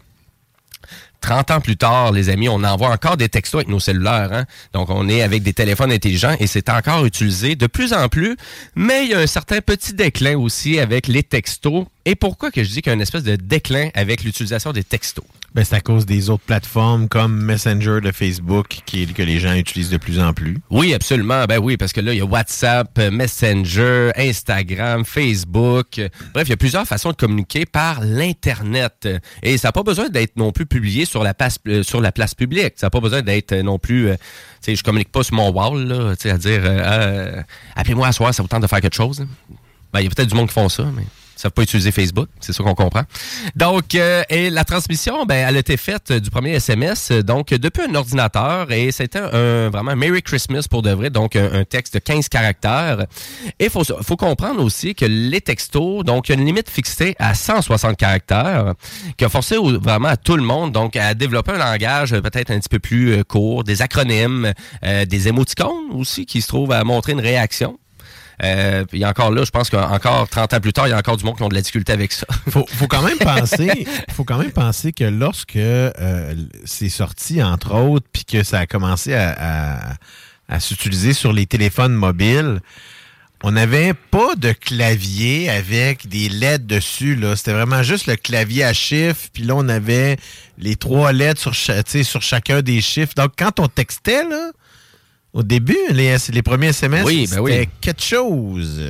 30 ans plus tard, les amis, on envoie encore des textos avec nos cellulaires. Hein? Donc, on est avec des téléphones intelligents et c'est encore utilisé de plus en plus. Mais il y a un certain petit déclin aussi avec les textos. Et pourquoi que je dis qu'il y a une espèce de déclin avec l'utilisation des textos? Ben, c'est à cause des autres plateformes comme Messenger de Facebook qui, que les gens utilisent de plus en plus. Oui, absolument. Ben oui, parce que là, il y a WhatsApp, Messenger, Instagram, Facebook. Bref, il y a plusieurs façons de communiquer par l'Internet. Et ça n'a pas besoin d'être non plus publié sur la place, euh, sur la place publique. Ça n'a pas besoin d'être euh, non plus... euh, tu sais, je communique pas sur mon wall, là, tu sais, à dire euh, appelez-moi à soir, ça vous tente de faire quelque chose. Ben, il y a peut-être du monde qui font ça, mais ils savent pas utiliser Facebook, c'est ça qu'on comprend. Donc, euh, et la transmission, ben, elle a été faite euh, du premier SMS, euh, donc depuis un ordinateur, et c'était un, vraiment Merry Christmas pour de vrai, donc un, texte de 15 caractères. Et il faut, faut comprendre aussi que les textos, donc il y a une limite fixée à 160 caractères, qui a forcé vraiment à tout le monde donc à développer un langage euh, peut-être un petit peu plus court, des acronymes, euh, des émoticônes aussi qui se trouvent à montrer une réaction. Euh, puis encore là, je pense qu'encore 30 ans plus tard, il y a encore du monde qui ont de la difficulté avec ça. faut, faut quand même penser, faut quand même penser que lorsque euh, c'est sorti entre autres, puis que ça a commencé à, à- à s'utiliser sur les téléphones mobiles, on n'avait pas de clavier avec des lettres dessus. là. C'était vraiment juste le clavier à chiffres. Puis là, on avait les trois lettres sur, sur chacun des chiffres. Donc, quand on textait, là, au début, les, les premiers SMS, Oui, ben oui. c'était quelque chose.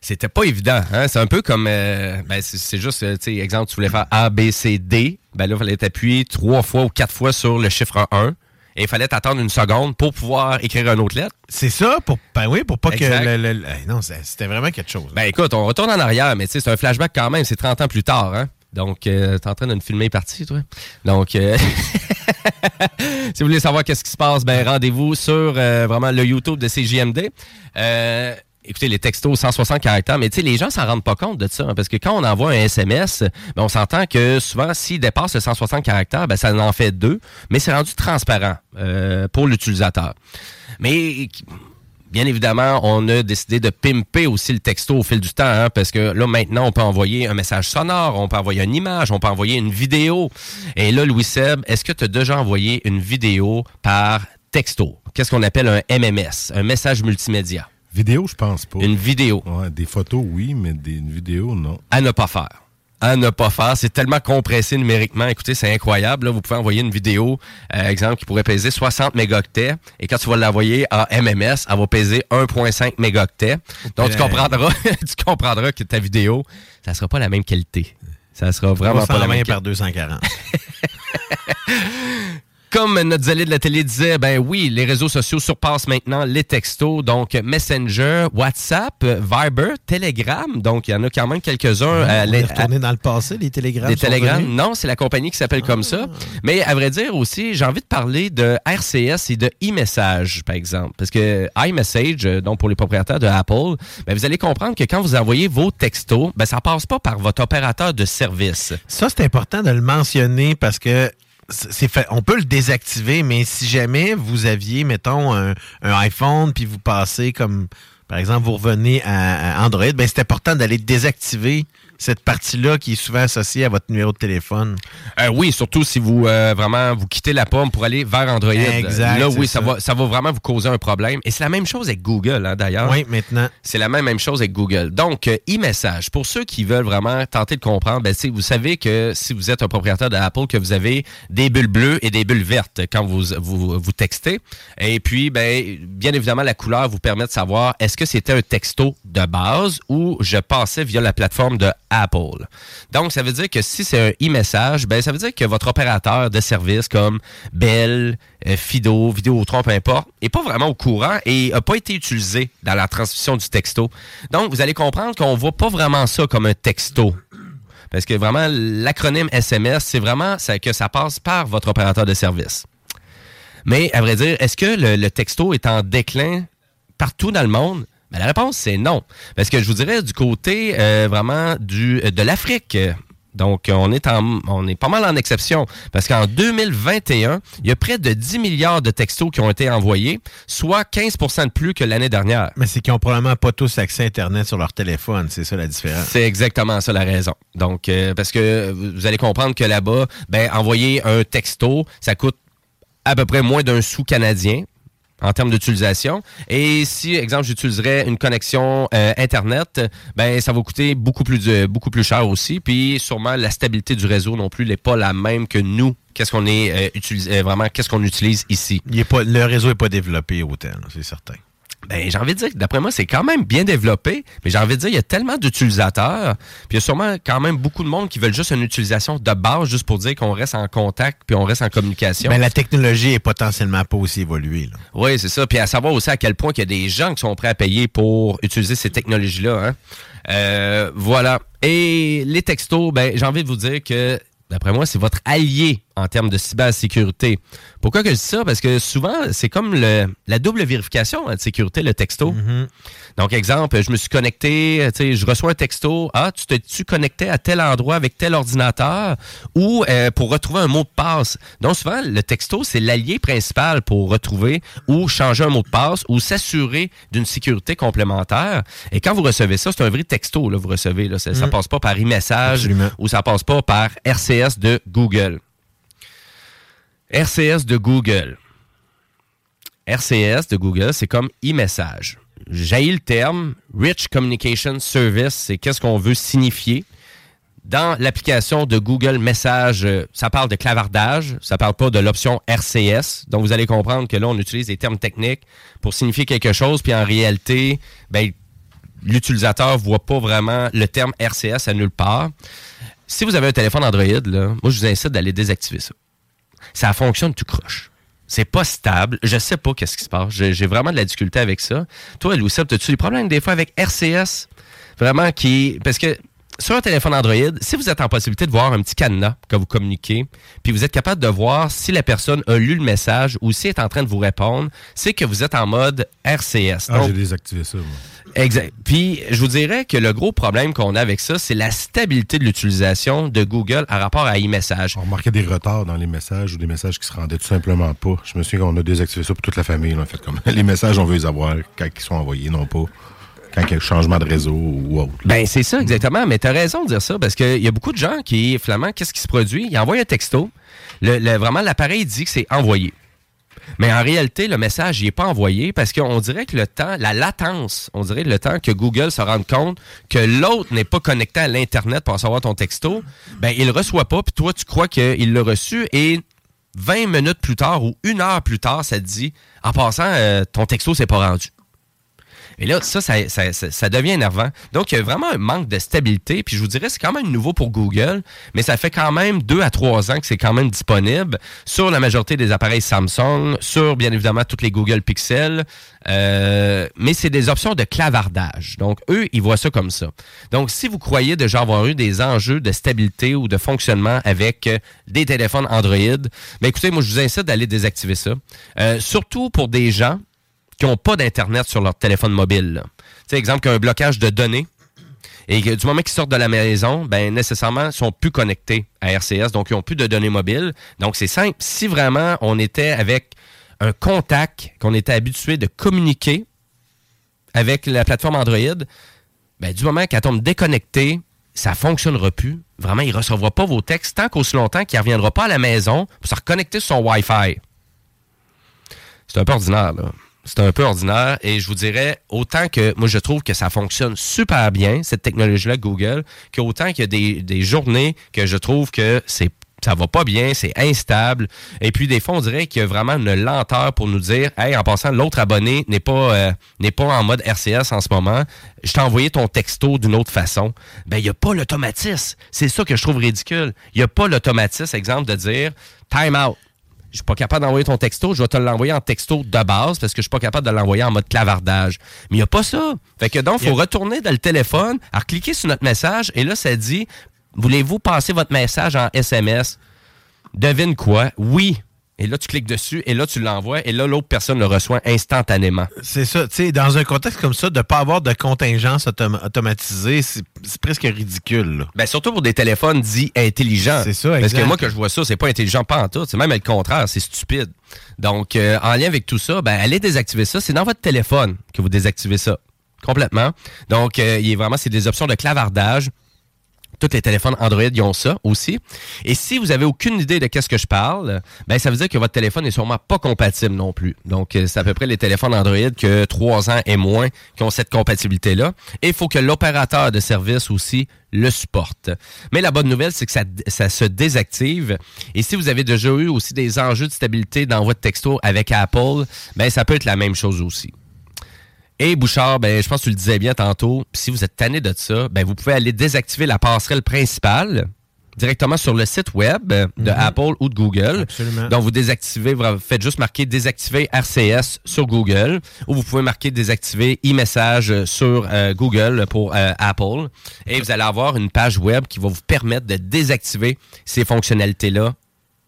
C'était pas évident. Hein? C'est un peu comme, euh, ben, c'est juste, euh, tu sais, exemple, tu voulais faire A, B, C, D. Ben là, il fallait t'appuyer trois fois ou quatre fois sur le chiffre 1. Et il fallait t'attendre une seconde pour pouvoir écrire une autre lettre. C'est ça, pour, ben oui, pour pas Exact. que... le- le- le- hey, non, c'était vraiment quelque chose. Ben écoute, on retourne en arrière, mais c'est un flashback quand même, c'est 30 ans plus tard, hein? Donc, euh, t'es en train de nous filmer partie, toi? Donc, euh, si vous voulez savoir qu'est-ce qui se passe, ben rendez-vous sur euh, vraiment le YouTube de CJMD. Euh, écoutez, les textos 160 caractères, mais tu sais, les gens s'en rendent pas compte de ça, hein, parce que quand on envoie un SMS, ben, on s'entend que souvent, s'il dépasse le 160 caractères, ben, ça en fait deux, mais c'est rendu transparent euh, pour l'utilisateur. Mais Bien évidemment, on a décidé de pimper aussi le texto au fil du temps, hein, parce que là, maintenant, on peut envoyer un message sonore, on peut envoyer une image, on peut envoyer une vidéo. Et là, Louis Seb, est-ce que tu as déjà envoyé une vidéo par texto? qu'est-ce qu'on appelle un MMS, un message multimédia? Vidéo, je pense pas. Une vidéo. Ouais, des photos, oui, mais des, une vidéo, non. À ne pas faire. À ne pas faire. C'est tellement compressé numériquement. Écoutez, c'est incroyable. Là, vous pouvez envoyer une vidéo, euh, exemple, qui pourrait peser 60 mégaoctets. Et quand tu vas l'envoyer en MMS, elle va peser 1,5 mégaoctets. Donc, tu ben. comprendras, tu comprendras que ta vidéo, ça sera pas la même qualité. Ça sera vraiment pas la même par 240. Comme notre zélé de la télé disait, ben oui, les réseaux sociaux surpassent maintenant les textos, donc Messenger, WhatsApp, Viber, Telegram, donc il y en a quand même quelques-uns. euh, on les- est retourné dans le passé, les sont télégrammes, revenus? non, c'est la compagnie qui s'appelle comme ça. Mais à vrai dire aussi, j'ai envie de parler de RCS et de e-message, par exemple. Parce que iMessage, euh, donc pour les propriétaires de Apple, ben, vous allez comprendre que quand vous envoyez vos textos, ben, ça passe pas par votre opérateur de service. Ça, c'est important de le mentionner parce que on peut le désactiver, mais si jamais vous aviez, mettons, un, iPhone, puis vous passez comme, par exemple, vous revenez à, à Android, ben c'est important d'aller désactiver cette partie-là qui est souvent associée à votre numéro de téléphone? Euh, oui, surtout si vous euh, vraiment vous quittez la pomme pour aller vers Android. Exact, Là, oui, ça. ça. va, ça va vraiment vous causer un problème. Et c'est la même chose avec Google, hein, d'ailleurs. Oui, maintenant. C'est la même, même chose avec Google. Donc, euh, e-message, pour ceux qui veulent vraiment tenter de comprendre, ben, vous savez que si vous êtes un propriétaire d'Apple, que vous avez des bulles bleues et des bulles vertes quand vous, vous, vous textez. Et puis, ben, bien évidemment, la couleur vous permet de savoir est-ce que c'était un texto de base ou je passais via la plateforme de Apple. Donc, ça veut dire que si c'est un e-message, ben, ça veut dire que votre opérateur de service comme Bell, euh, Fido, Vidéotron, peu importe, est pas vraiment au courant et n'a pas été utilisé dans la transmission du texto. Donc, vous allez comprendre qu'on voit pas vraiment ça comme un texto. Parce que vraiment, l'acronyme SMS, c'est vraiment que ça passe par votre opérateur de service. Mais à vrai dire, est-ce que le texto est en déclin partout dans le monde? Ben, la réponse, c'est non. Parce que je vous dirais du côté euh, vraiment du, de l'Afrique. Donc, on est, en, on est pas mal en exception. Parce qu'en 2021, il y a près de 10 milliards de textos qui ont été envoyés, soit 15 de plus que l'année dernière. Mais c'est qu'ils n'ont probablement pas tous accès à Internet sur leur téléphone. C'est ça la différence. C'est exactement ça la raison. Donc, euh, parce que vous allez comprendre que là-bas, ben, envoyer un texto, ça coûte à peu près moins d'un sou canadien en termes d'utilisation. Et si, exemple, j'utiliserais une connexion euh, Internet, ben ça va coûter beaucoup plus beaucoup plus cher aussi. Puis sûrement la stabilité du réseau non plus n'est pas la même que nous. Qu'est-ce qu'on est euh, utilis- euh, vraiment qu'est-ce qu'on utilise ici? Il est pas, le réseau n'est pas développé autant, là, c'est certain. Ben, j'ai envie de dire que d'après moi, c'est quand même bien développé, mais j'ai envie de dire, il y a tellement d'utilisateurs, puis il y a sûrement quand même beaucoup de monde qui veulent juste une utilisation de base, juste pour dire qu'on reste en contact, puis on reste en communication. Ben, la technologie est potentiellement pas aussi évoluée. là. Oui, c'est ça. Puis à savoir aussi à quel point qu'il y a des gens qui sont prêts à payer pour utiliser ces technologies-là. hein. Euh, voilà. Et les textos, ben, j'ai envie de vous dire que, d'après moi, c'est votre allié en termes de cybersécurité. Pourquoi que je dis ça? Parce que souvent, c'est comme le- la double vérification hein, de sécurité, le texto. Donc, exemple, je me suis connecté, tu sais, je reçois un texto. Ah, tu t'es-tu connecté à tel endroit avec tel ordinateur? Ou euh, pour retrouver un mot de passe? Donc, souvent, le texto, c'est l'allié principal pour retrouver ou changer un mot de passe ou s'assurer d'une sécurité complémentaire. Et quand vous recevez ça, c'est un vrai texto, là, vous recevez. Là, ça, ça Mm. passe pas par e-message ou ça passe pas par RCS de Google. RCS de Google. RCS de Google, c'est comme e-message. J'ai le terme Rich Communication Service, c'est qu'est-ce qu'on veut signifier. Dans l'application de Google Message, euh, ça parle de clavardage, ça parle pas de l'option RCS. Donc, vous allez comprendre que là, on utilise des termes techniques pour signifier quelque chose, puis en réalité, ben, l'utilisateur voit pas vraiment le terme RCS à nulle part. Si vous avez un téléphone Android, moi, je vous incite d'aller désactiver ça. Ça fonctionne tout croche. C'est pas stable. Je sais pas qu'est-ce qui se passe. J'ai vraiment de la difficulté avec ça. Toi, Louis, as-tu des problèmes des fois avec RCS? Vraiment qui... Parce que sur un téléphone Android, si vous êtes en possibilité de voir un petit cadenas quand vous communiquez, puis vous êtes capable de voir si la personne a lu le message ou si elle est en train de vous répondre, c'est que vous êtes en mode RCS. Ah, j'ai désactivé ça, moi. Exact. Puis, je vous dirais que le gros problème qu'on a avec ça, c'est la stabilité de l'utilisation de Google en rapport à e-message. On remarquait des retards dans les messages ou des messages qui se rendaient tout simplement pas. Je me souviens qu'on a désactivé ça pour toute la famille. là, en fait, comme les messages, on veut les avoir quand ils sont envoyés, non pas quand il y a un changement de réseau ou autre. Ben, c'est ça, exactement. Mais tu as raison de dire ça parce qu'il y a beaucoup de gens qui, finalement, qu'est-ce qui se produit? Ils envoient un texto. Le, le- vraiment, l'appareil dit que c'est envoyé. Mais en réalité, le message n'est pas envoyé parce qu'on dirait que le temps, la latence, on dirait le temps que Google se rende compte que l'autre n'est pas connecté à l'Internet pour recevoir ton texto, ben il le reçoit pas, puis toi, tu crois qu'il l'a reçu et 20 minutes plus tard ou une heure plus tard, ça te dit, en passant, euh, ton texto s'est pas rendu. Et là, ça ça, ça, ça, devient énervant. Donc, il y a vraiment un manque de stabilité. Puis je vous dirais, c'est quand même nouveau pour Google, mais ça fait quand même deux à trois ans que c'est quand même disponible sur la majorité des appareils Samsung, sur bien évidemment toutes les Google Pixel. Euh, mais c'est des options de clavardage. Donc, eux, ils voient ça comme ça. Donc, si vous croyez déjà avoir eu des enjeux de stabilité ou de fonctionnement avec euh, des téléphones Android, ben écoutez, moi, je vous incite d'aller désactiver ça. Euh, surtout pour des gens qui n'ont pas d'Internet sur leur téléphone mobile. Tu exemple, qui a un blocage de données et du moment qu'ils sortent de la maison, ben nécessairement, ils sont plus connectés à RCS, donc ils n'ont plus de données mobiles. Donc, c'est simple. Si vraiment on était avec un contact, qu'on était habitué de communiquer avec la plateforme Android, ben, du moment qu'elle tombe déconnectée, ça ne fonctionnera plus. Vraiment, il ne recevra pas vos textes tant qu'aussi longtemps qu'il ne reviendra pas à la maison pour se reconnecter sur son Wi-Fi. C'est un peu ordinaire, là c'est un peu ordinaire. Et je vous dirais, autant que moi, je trouve que ça fonctionne super bien, cette technologie-là Google, qu'autant qu'il y a des, des journées que je trouve que c'est ça va pas bien, c'est instable. Et puis des fois, on dirait qu'il y a vraiment une lenteur pour nous dire, hey, en passant, l'autre abonné n'est pas euh, n'est pas en mode RCS en ce moment. Je t'ai envoyé ton texto d'une autre façon. Ben il y a pas l'automatisme. C'est ça que je trouve ridicule. Il y a pas l'automatisme, exemple de dire time out je suis pas capable d'envoyer ton texto, je vais te l'envoyer en texto de base parce que je suis pas capable de l'envoyer en mode clavardage. Mais il n'y a pas ça. Fait que donc, il faut retourner dans le téléphone, à cliquer sur notre message et là, ça dit Voulez-vous passer votre message en SMS? Devine quoi? Oui. Et là, tu cliques dessus, et là, tu l'envoies, et là, l'autre personne le reçoit instantanément. C'est ça. Tu sais, dans un contexte comme ça, de ne pas avoir de contingence autom automatisée, c'est presque ridicule. Là. Ben, surtout pour des téléphones dits intelligents. C'est ça, Parce exact. que moi, que je vois ça, c'est pas intelligent pas en tout. C'est même le contraire, c'est stupide. Donc, euh, en lien avec tout ça, ben, allez désactiver ça. C'est dans votre téléphone que vous désactivez ça. Complètement. Donc, euh, il est vraiment, c'est des options de clavardage. Tous les téléphones Android, ils ont ça aussi. Et si vous avez aucune idée de qu'est-ce que je parle, ben ça veut dire que votre téléphone est sûrement pas compatible non plus. Donc euh, c'est à peu près les téléphones Android que 3 ans et moins qui ont cette compatibilité là. Et il faut que l'opérateur de service aussi le supporte. Mais la bonne nouvelle, c'est que ça, ça se désactive. Et si vous avez déjà eu aussi des enjeux de stabilité dans votre texto avec Apple, ben ça peut être la même chose aussi. Et Bouchard, ben, je pense que tu le disais bien tantôt, si vous êtes tanné de ça, ben, vous pouvez aller désactiver la passerelle principale directement sur le site web de Apple ou de Google. Absolument. Donc, vous désactivez, vous faites juste marquer désactiver RCS sur Google ou vous pouvez marquer désactiver e-message sur euh, Google pour euh, Apple. Et vous allez avoir une page web qui va vous permettre de désactiver ces fonctionnalités-là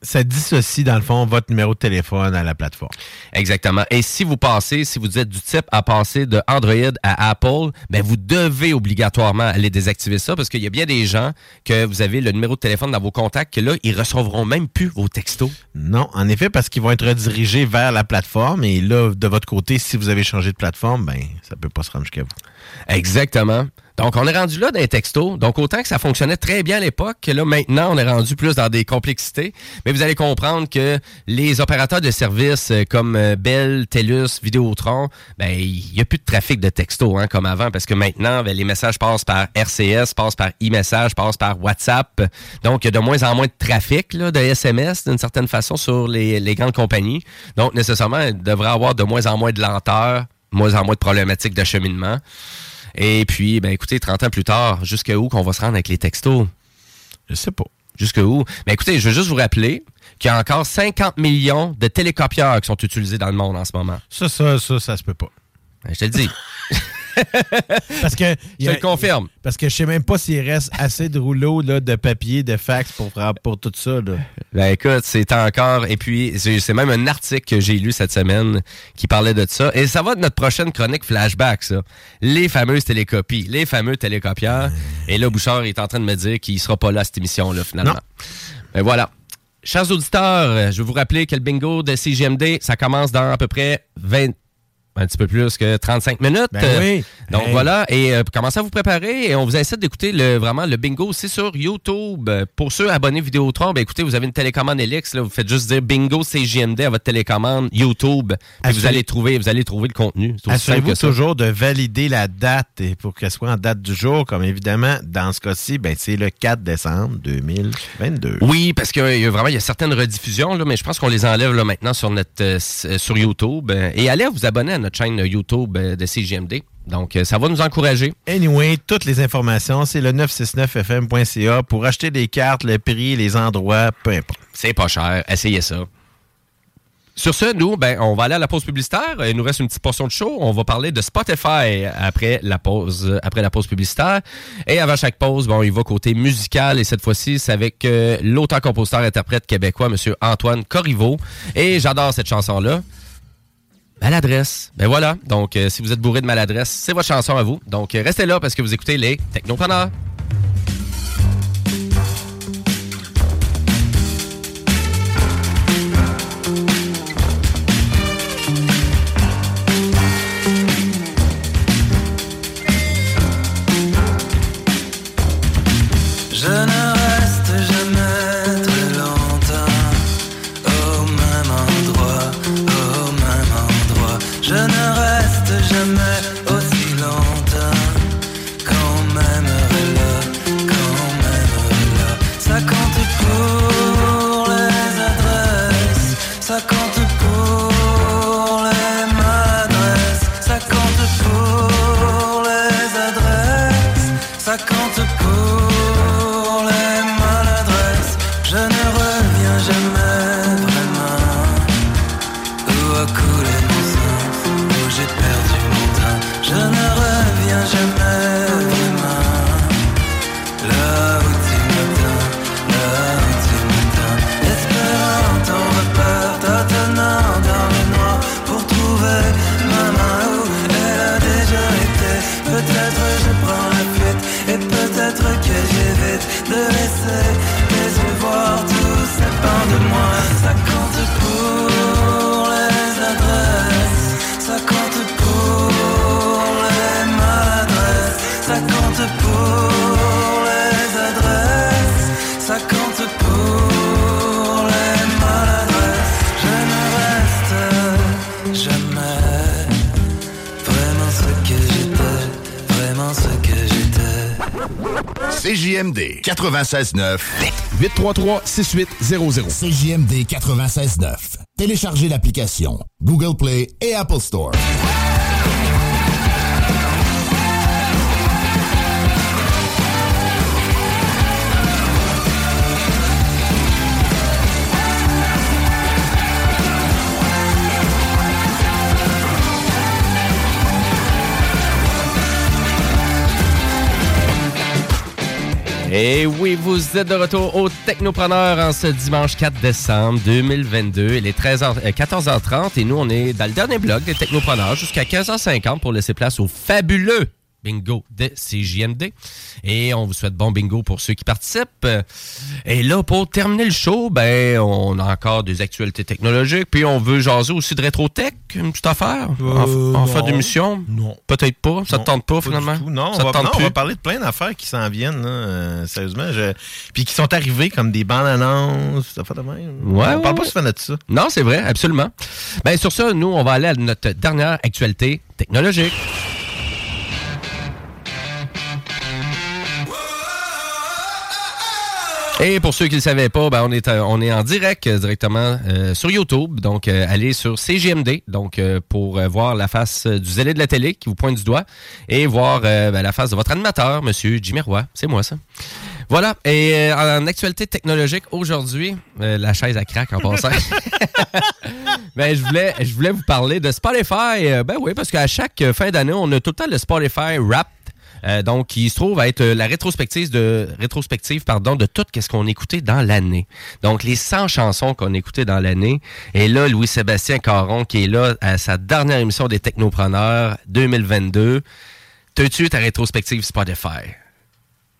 ça dissocie, dans le fond, votre numéro de téléphone à la plateforme. Exactement. Et si vous passez, si vous êtes du type à passer de Android à Apple, ben vous devez obligatoirement aller désactiver ça parce qu'il y a bien des gens que vous avez le numéro de téléphone dans vos contacts que là, ils recevront même plus vos textos. Non, en effet, parce qu'ils vont être redirigés vers la plateforme et là, de votre côté, si vous avez changé de plateforme, ben ça peut pas se rendre jusqu'à vous. Exactement. Donc, on est rendu là dans les textos. Donc, autant que ça fonctionnait très bien à l'époque, que là, maintenant, on est rendu plus dans des complexités. Mais vous allez comprendre que les opérateurs de services euh, comme euh, Bell, TELUS, Vidéotron, ben, il n'y a plus de trafic de textos hein, comme avant, parce que maintenant, ben, les messages passent par RCS, passent par e-message, passent par WhatsApp. Donc, il y a de moins en moins de trafic de SMS, d'une certaine façon, sur les, grandes compagnies. Donc, nécessairement, il devrait avoir de moins en moins de lenteur, moins en moins de problématiques d'acheminement. Et puis, ben écoutez, 30 ans plus tard, jusqu'à où qu'on va se rendre avec les textos? Je sais pas. Jusqu'à où? Ben écoutez, je veux juste vous rappeler qu'il y a encore 50 millions de télécopieurs qui sont utilisés dans le monde en ce moment. Ça, ça, ça, ça se peut pas. Ben, je te le dis. Parce que. Je te le confirme. Parce que je sais même pas s'il reste assez de rouleaux là, de papier, de fax pour, pour tout ça. Là. Ben écoute, c'est encore. Et puis, c'est même un article que j'ai lu cette semaine qui parlait de ça. Et ça va de notre prochaine chronique flashback, ça. Les fameuses télécopies, les fameux télécopieurs. Et là, Bouchard est en train de me dire qu'il sera pas là à cette émission-là, finalement. Ben voilà. Chers auditeurs, je vais vous rappeler que le bingo de CGMD, ça commence dans à peu près 20, un petit peu plus que 35 minutes. Ben Euh, oui. Donc Hey. voilà, et euh, commencez à vous préparer et on vous incite d'écouter le, vraiment le bingo aussi sur YouTube. Euh, Pour ceux abonnés Vidéotron, ben écoutez, vous avez une télécommande Elix, là, vous faites juste dire bingo CJMD à votre télécommande YouTube, puis vous allez trouver, vous allez trouver le contenu. Assurez-vous que toujours de valider la date et pour qu'elle soit en date du jour, comme évidemment, dans ce cas-ci, ben, c'est le 4 décembre 2022. Oui, parce qu'il y a vraiment il y a certaines rediffusions, là, mais je pense qu'on les enlève là, maintenant sur notre euh, euh, sur YouTube. Euh, Et allez vous abonner à notre chaîne YouTube euh, de CGMD. Donc, euh, ça va nous encourager. Anyway, toutes les informations, c'est le 969fm.ca pour acheter des cartes, le prix, les endroits, peu importe. C'est pas cher. Essayez ça. Sur ce, nous, ben, on va aller à la pause publicitaire. Il nous reste une petite portion de show. On va parler de Spotify après la pause, après la pause publicitaire. Et avant chaque pause, bon, il va côté musical. Et cette fois-ci, c'est avec euh, l'auteur, compositeur, interprète québécois, Monsieur Antoine Corriveau. Et j'adore cette chanson-là. Maladresse. Ben voilà. Donc, euh, si vous êtes bourré de maladresse, c'est votre chanson à vous. Donc, euh, restez là parce que vous écoutez les Technopreneurs. CJMD 96.9 833-6800 CJMD 96.9 Téléchargez l'application Google Play et Apple Store. Et oui, vous êtes de retour au Technopreneur en ce dimanche 4 décembre 2022. Il est 13h, euh, 14h30 et nous, on est dans le dernier bloc des Technopreneurs jusqu'à 15h50 pour laisser place au fabuleux bingo de CJMD. Et on vous souhaite bon bingo pour ceux qui participent. Et là, pour terminer le show, ben, on a encore des actualités technologiques. Puis on veut jaser aussi de rétro-tech, une petite affaire, en, Euh, en fin non. d'émission? Non. Peut-être pas. Ça Non, te tente pas, finalement? Non, ça on va, tente non, on va parler de plein d'affaires qui s'en viennent, là, euh, sérieusement. je- Puis qui sont arrivées comme des bandes annonces, ça fait de même. Ouais, on ouais, parle pas souvent de ça. Non, c'est vrai, absolument. Ben, sur ça, nous, on va aller à notre dernière actualité technologique. Et pour ceux qui ne le savaient pas, ben, on, est, euh, on est en direct euh, directement euh, sur YouTube. Donc, allez sur CGMD donc, pour voir la face du zélé de la télé qui vous pointe du doigt et voir ben, la face de votre animateur, Monsieur Jimmy Roy. C'est moi, ça. Voilà. Et en actualité technologique, aujourd'hui, la chaise à craque en passant. ben, je voulais, je voulais vous parler de Spotify. Ben oui, parce qu'à chaque fin d'année, on a tout le temps le Spotify Wrapped. Euh, donc, qui se trouve à être euh, la rétrospective de rétrospective pardon de tout ce qu'on écoutait dans l'année. Donc, les 100 chansons qu'on écoutait dans l'année. Et là, Louis-Sébastien Caron, qui est là à sa dernière émission des Technopreneurs 2022. T'as-tu ta rétrospective Spotify?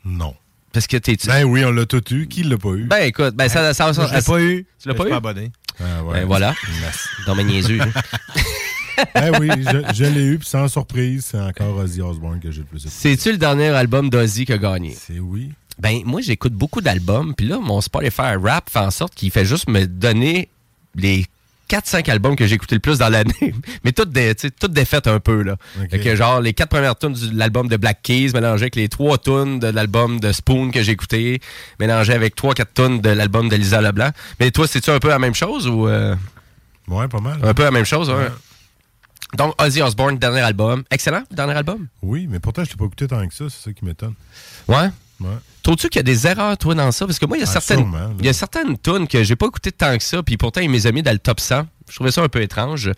Non. Parce que t'es... Ben oui, on l'a tout eu. Qui l'a pas eu? Ben écoute, ben ça, ça, ça, Moi, je l'ai ça- pas eu. Tu l'as Je pas suis eu? pas abonné. Ah, ouais. Ben voilà. Merci. Dans mes niaiseux. Ben oui, je, je l'ai eu, puis sans surprise, c'est encore Ozzy Osbourne que j'ai le plus écouté. C'est-tu le dernier album d'Ozzy qui a gagné? C'est oui. Ben, moi, j'écoute beaucoup d'albums, puis là, mon Spotify rap fait en sorte qu'il fait juste me donner les 4-5 albums que j'ai écouté le plus dans l'année, mais toutes des, tu toutes défaites un peu, là. Fait que genre, les quatre premières tunes de l'album de Black Keys mélangées avec les trois tunes de l'album de Spoon que j'ai écouté, mélangées avec 3-4 tunes de l'album de Lisa Leblanc. Mais toi, c'est-tu un peu la même chose ou... euh, Ouais, pas mal. Un peu la même chose, ouais. Donc, Ozzy Osbourne, dernier album. Excellent, dernier album? Oui, mais pourtant, je l'ai pas écouté tant que ça, c'est ça qui m'étonne. Ouais? Ouais. Trouves-tu qu'il y a des erreurs, toi, dans ça? Parce que moi, il y a Ah, certaines, il y a certaines tunes que j'ai pas écoutées tant que ça, puis pourtant, ils les ont mis dans le top 100. Je trouvais ça un peu étrange.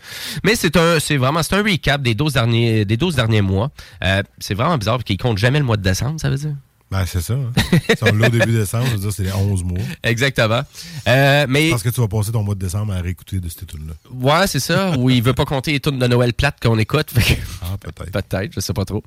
Mais c'est un, c'est vraiment, c'est un recap des 12 derniers, des 12 derniers mois. Euh, c'est vraiment bizarre, parce qu'ils comptent jamais le mois de décembre, ça veut dire? Ben, c'est ça. hein. Si on l'a au début décembre, je veux dire, c'est les 11 mois. Exactement. Euh, mais. Parce que tu vas passer ton mois de décembre à réécouter de ces tunes-là. Ouais, c'est ça. Ou il veut pas compter les tunes de Noël plates qu'on écoute. que- Ah, peut-être. Peut-être, je sais pas trop.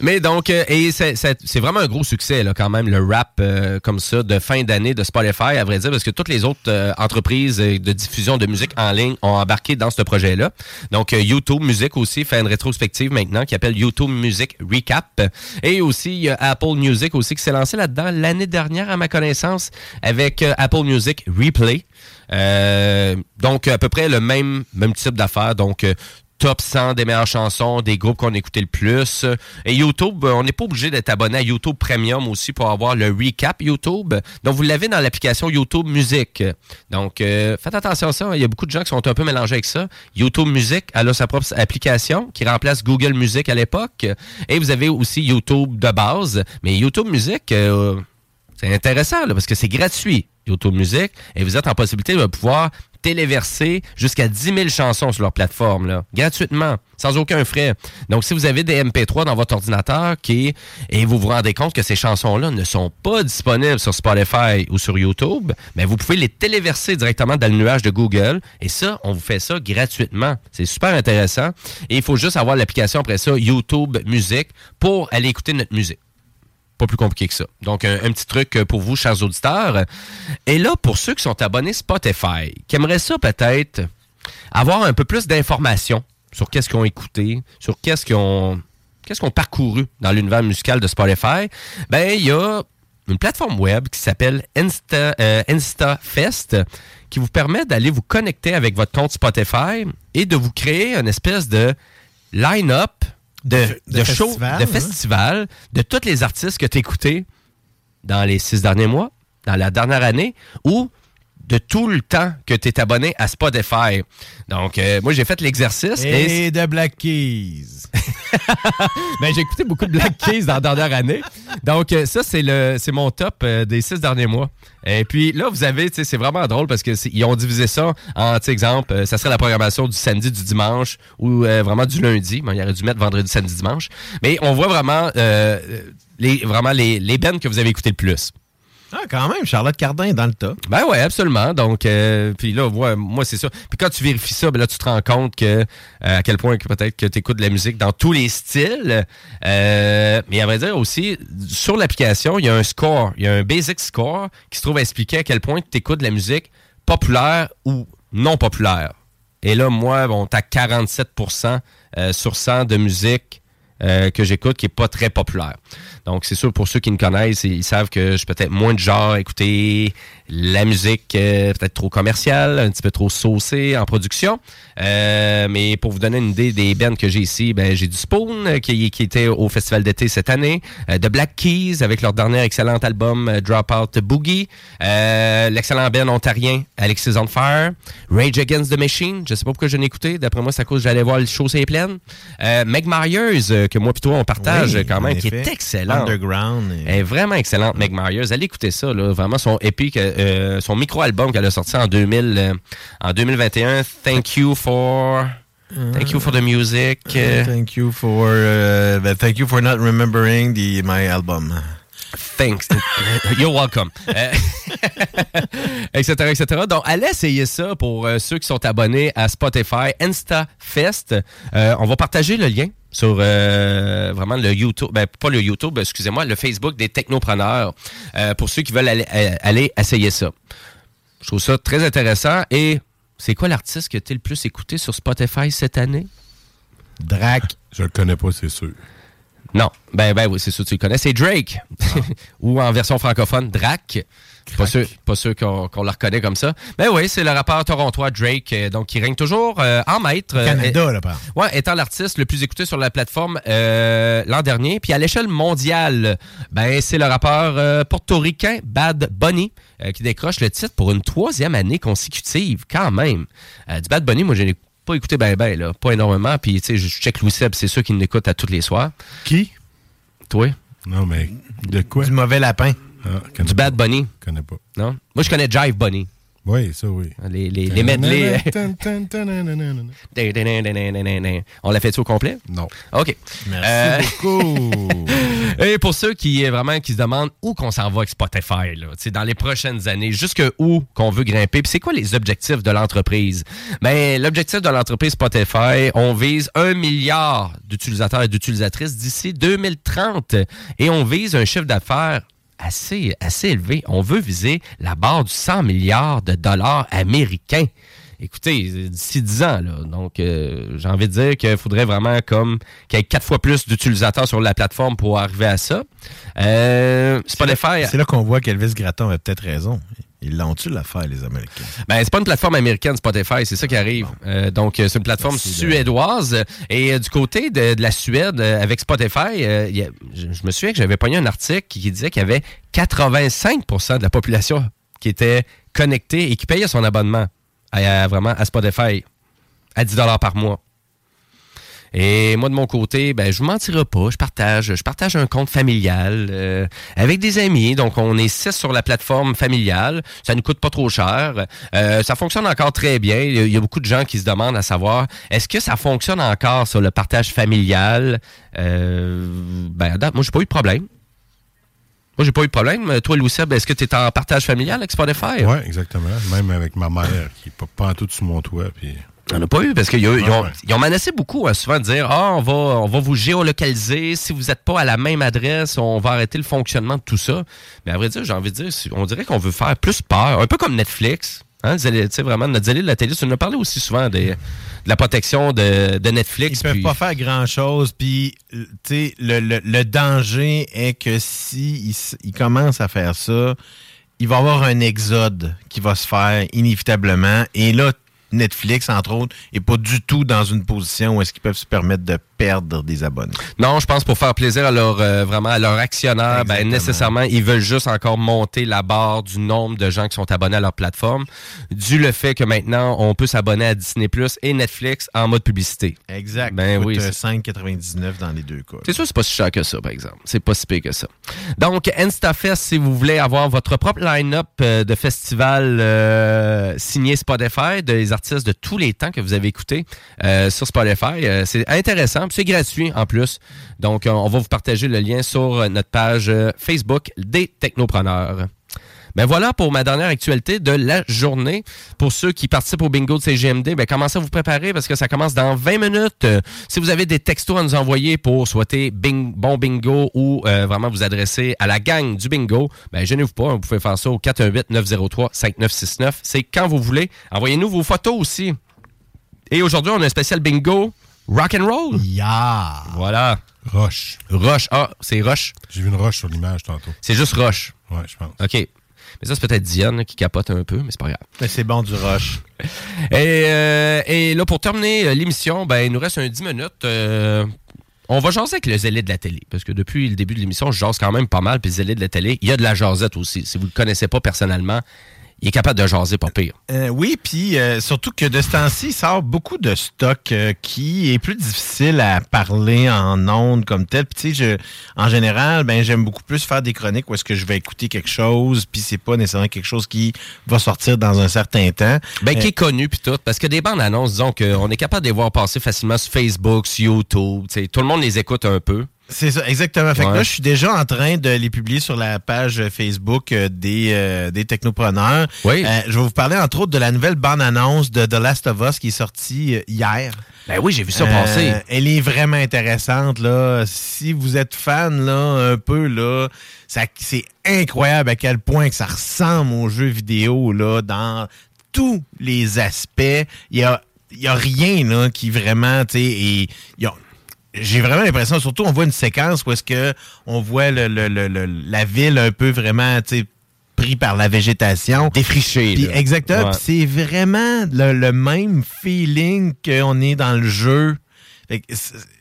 Mais donc, euh, et c'est- vraiment un gros succès, là, quand même, le rap euh, comme ça de fin d'année de Spotify, à vrai dire, parce que toutes les autres entreprises de diffusion de musique en ligne ont embarqué dans ce projet-là. Donc, YouTube Music aussi fait une rétrospective maintenant qui appelle YouTube Music Recap. Et aussi, il y a Apple Music aussi qui s'est lancé là-dedans l'année dernière, à ma connaissance, avec euh, Apple Music Replay. Euh, donc, à peu près le même, même type d'affaires. Donc, euh, top 100 des meilleures chansons, des groupes qu'on a écouté le plus. Et YouTube, euh, on n'est pas obligé d'être abonné à YouTube Premium aussi pour avoir le recap YouTube. Donc, vous l'avez dans l'application YouTube Music. Donc, euh, faites attention à ça. Il y a beaucoup de gens qui sont un peu mélangés avec ça. YouTube Music, elle a sa propre application qui remplace Google Music à l'époque. Et vous avez aussi YouTube de base. Mais YouTube Music, euh, c'est intéressant là, parce que c'est gratuit, YouTube Music, et vous êtes en possibilité de pouvoir téléverser jusqu'à 10 000 chansons sur leur plateforme, gratuitement, sans aucun frais. Donc, si vous avez des MP3 dans votre ordinateur et vous vous rendez compte que ces chansons-là ne sont pas disponibles sur Spotify ou sur YouTube, ben, vous pouvez les téléverser directement dans le nuage de Google. Et ça, on vous fait ça gratuitement. C'est super intéressant. Et il faut juste avoir l'application après ça, YouTube Music, pour aller écouter notre musique. Pas plus compliqué que ça. Donc, un, petit truc euh, pour vous, chers auditeurs. Et là, pour ceux qui sont abonnés Spotify, qui aimeraient ça peut-être avoir un peu plus d'informations sur qu'est-ce qu'ils ont écouté, sur qu'est-ce qu'ils ont, qu'est-ce qu'ils ont parcouru dans l'univers musical de Spotify, ben, il y a une plateforme web qui s'appelle Insta, euh, InstaFest qui vous permet d'aller vous connecter avec votre compte Spotify et de vous créer une espèce de line-up de, De de shows, festival, de hein? festivals, de tous les artistes que tu écoutés dans les six derniers mois, dans la dernière année, ou de tout le temps que tu es abonné à Spotify. Donc, euh, moi, j'ai fait l'exercice. Et de Black Keys. ben, j'ai écouté beaucoup de Black Keys dans la dernière année. Donc, euh, ça, c'est mon top euh, des six derniers mois. Et puis là, vous avez, c'est vraiment drôle parce que c'est- ils ont divisé ça en, exemple, ça serait la programmation du samedi, du dimanche ou vraiment du lundi. Bon, il aurait dû mettre vendredi, samedi, dimanche. Mais on voit vraiment, les, vraiment bands que vous avez écouté le plus. Ah, quand même, Charlotte Cardin est dans le top. Ben ouais, absolument. Donc, euh, puis là, moi, c'est ça. Puis quand tu vérifies ça, ben là, tu te rends compte que euh, à quel point que peut-être que tu écoutes de la musique dans tous les styles. Euh, mais à vrai dire aussi, sur l'application, il y a un score, il y a un basic score qui se trouve à expliquer à quel point tu écoutes de la musique populaire ou non populaire. Et là, moi, bon, t'as 47% euh, sur 100 de musique que j'écoute qui est pas très populaire. Donc, c'est sûr, pour ceux qui me connaissent, ils savent que je suis peut-être moins de genre à écouter la musique euh, peut-être trop commerciale, un petit peu trop saucée en production. Euh, mais pour vous donner une idée des bands que j'ai ici, ben, j'ai du Spoon euh, qui, qui était au Festival d'été cette année, euh, The Black Keys avec leur dernier excellent album euh, Dropout Boogie, euh, l'excellent band ontarien Alexis on Fire, Rage Against the Machine, je sais pas pourquoi je l'ai écouté, d'après moi c'est à cause que j'allais voir le show c'est pleine. Euh, Meg Myers, euh, que moi toi on partage Oui, quand même, qui est excellent. Underground. et- Elle est vraiment excellente, Meg Myers. Allez écouter ça, là. Vraiment, son épique, euh, son micro-album qu'elle a sorti en 2000, euh, en 2021. Thank you for, thank you for the music. euh, Thank you for uh, but thank you for not remembering the my album. Thanks. You're welcome. Euh, etc., etc. Donc, allez essayer ça pour euh, ceux qui sont abonnés à Spotify, InstaFest. Euh, on va partager le lien sur euh, vraiment le YouTube, ben, pas le YouTube, excusez-moi, le Facebook des technopreneurs euh, pour ceux qui veulent aller, euh, aller essayer ça. Je trouve ça très intéressant. Et c'est quoi l'artiste que tu le plus écouté sur Spotify cette année? Drac. Je le connais pas, c'est sûr. Non, ben, ben oui, c'est sûr que tu le connais. C'est Drake. Ou en version francophone, Drac. Pas sûr, pas sûr qu'on qu'on le reconnaît comme ça. Mais oui, c'est le rappeur torontois Drake, euh, donc qui règne toujours euh, en maître. Euh, Canada, là, par Ouais, étant l'artiste le plus écouté sur la plateforme euh, l'an dernier. Puis à l'échelle mondiale, ben c'est le rappeur euh, portoricain Bad Bunny euh, qui décroche le titre pour une troisième année consécutive, quand même. Euh, du Bad Bunny, moi, je n'ai pas écouté ben ben, là, pas énormément. Puis, tu sais, je check Louis Seb, c'est sûr qu'il l'écoute à tous les soirs. Qui? Toi? Non, mais de quoi? Du mauvais lapin. Ah, Du Bad Bunny? Je connais pas. Non? Moi, je connais Jive Bunny. Oui, ça, oui. Les, les, les medley. On l'a fait au complet? Non. OK. Merci beaucoup. Et pour ceux qui vraiment qui se demandent où qu'on s'en va avec Spotify, là, dans les prochaines années, jusque où qu'on veut grimper, puis c'est quoi les objectifs de l'entreprise? Ben, l'objectif de l'entreprise Spotify, on vise un milliard d'utilisateurs et d'utilisatrices d'ici 2030 et on vise un chiffre d'affaires assez, assez élevé. On veut viser la barre du 100 milliards de dollars américains. Écoutez, d'ici 10 ans, là, donc euh, j'ai envie de dire qu'il faudrait vraiment comme qu'il y ait quatre fois plus d'utilisateurs sur la plateforme pour arriver à ça. Euh, Spotify, C'est là qu'on voit qu'Elvis Gratton a peut-être raison. Ils l'ont-tu l'affaire, les Américains? Ben, c'est pas une plateforme américaine, Spotify, c'est ça qui arrive. Euh, donc, euh, c'est une plateforme suédoise. Et euh, du côté de, de la Suède, euh, avec Spotify, a- je, je me souviens que j'avais pogné un article qui, qui disait qu'il y avait 85% de la population qui était connectée et qui payait son abonnement à, à- vraiment à Spotify à 10 par mois. Et moi, de mon côté, ben, je vous mentirai pas. Je partage, je partage un compte familial euh, avec des amis. Donc, on est six sur la plateforme familiale. Ça ne coûte pas trop cher. Euh, ça fonctionne encore très bien. Il y, a, beaucoup de gens qui se demandent à savoir, est-ce que ça fonctionne encore sur le partage familial? Euh, ben, moi, j'ai pas eu de problème. Moi, j'ai pas eu de problème. Toi, Louis Seb, est-ce que tu es en partage familial avec Spotify? Oui, exactement. Même avec ma mère qui n'est pas, en tout sur mon toit. Puis... On n'a pas eu parce qu'ils ont, ont- Ouais. ils ont menacé beaucoup hein, souvent de dire Ah, on va, on va vous géolocaliser. Si vous n'êtes pas à la même adresse, on va arrêter le fonctionnement de tout ça. Mais à vrai dire, j'ai envie de dire, on dirait qu'on veut faire plus peur. Un peu comme Netflix. Hein, tu sais, vraiment, notre de la télé, tu nous as parlé aussi souvent des- de la protection de, de Netflix. Ils peuvent puis- pas faire grand-chose. Puis, tu sais, le, le- le danger est que si ils, s- ils commencent à faire ça, il va y avoir un exode qui va se faire inévitablement. Et là, Netflix, entre autres, est pas du tout dans une position où est-ce qu'ils peuvent se permettre de perdre des abonnés. Non, je pense pour faire plaisir à leur euh, vraiment à leurs actionnaires, ben nécessairement ils veulent juste encore monter la barre du nombre de gens qui sont abonnés à leur plateforme, dû le fait que maintenant on peut s'abonner à Disney Plus et Netflix en mode publicité. Exact. Ben oui. coûte, euh, c'est- 5,99 dans les deux cas. C'est sûr, c'est pas si cher que ça, par exemple. C'est pas si pire que ça. Donc, InstaFest, si vous voulez avoir votre propre line-up euh, de festival euh, signé Spotify, des artistes de tous les temps que vous avez écoutés sur Spotify, c'est intéressant. C'est gratuit en plus. Donc, euh, on va vous partager le lien sur euh, notre page euh, Facebook des Technopreneurs. Ben voilà pour ma dernière actualité de la journée. Pour ceux qui participent au bingo de CGMD, ben commencez à vous préparer parce que ça commence dans 20 minutes. Si vous avez des textos à nous envoyer pour souhaiter bon bingo ou vraiment vous adresser à la gang du bingo, ben gênez-vous pas, vous pouvez faire ça au 418-903-5969. C'est quand vous voulez. Envoyez-nous vos photos aussi. Et aujourd'hui, on a un spécial bingo rock and roll. Yeah. Voilà. Roche. Roche. Ah, c'est Roche. J'ai vu une roche sur l'image tantôt. C'est juste Roche. Ouais, je pense. OK. Mais ça, c'est peut-être Diane là, qui capote un peu, mais c'est pas grave. Mais c'est bon du rush. Et, euh, et là, pour terminer euh, l'émission, ben, il nous reste un 10 minutes. Euh, on va jaser avec le zélé de la télé. Parce que depuis le début de l'émission, je jase quand même pas mal. Puis le zélé de la télé, il y a de la jasette aussi. Si vous le connaissez pas personnellement, il est capable de jaser pas pire. Euh, oui, puis euh, surtout que de ce temps-ci, il sort beaucoup de stock euh, qui est plus difficile à parler en ondes comme tel. Puis tu sais, en général, ben j'aime beaucoup plus faire des chroniques où est-ce que je vais écouter quelque chose, puis c'est pas nécessairement quelque chose qui va sortir dans un certain temps. Ben, qui Euh, est connu puis tout. Parce que des bandes annonces, disons qu'on est capable de les voir passer facilement sur Facebook, sur YouTube. tu sais, Tout le monde les écoute un peu. C'est ça, exactement. Fait que là, je suis déjà en train de les publier sur la page Facebook euh, des, euh, des technopreneurs. Oui. Euh, je vais vous parler entre autres de la nouvelle bande-annonce de The Last of Us qui est sortie euh, hier. Ben oui, j'ai vu ça Euh, passer. Elle est vraiment intéressante là. Si vous êtes fan là, un peu là, ça c'est incroyable à quel point que ça ressemble aux jeux vidéo là dans tous les aspects. Il y a y a rien là qui vraiment, tu sais, et il y a- j'ai vraiment l'impression, surtout on voit une séquence où est-ce que on voit le- le- le- le- la ville un peu vraiment, tu sais, pris par la végétation. Défriché. Exactement. Ouais. C'est vraiment le, le même feeling qu'on est dans le jeu.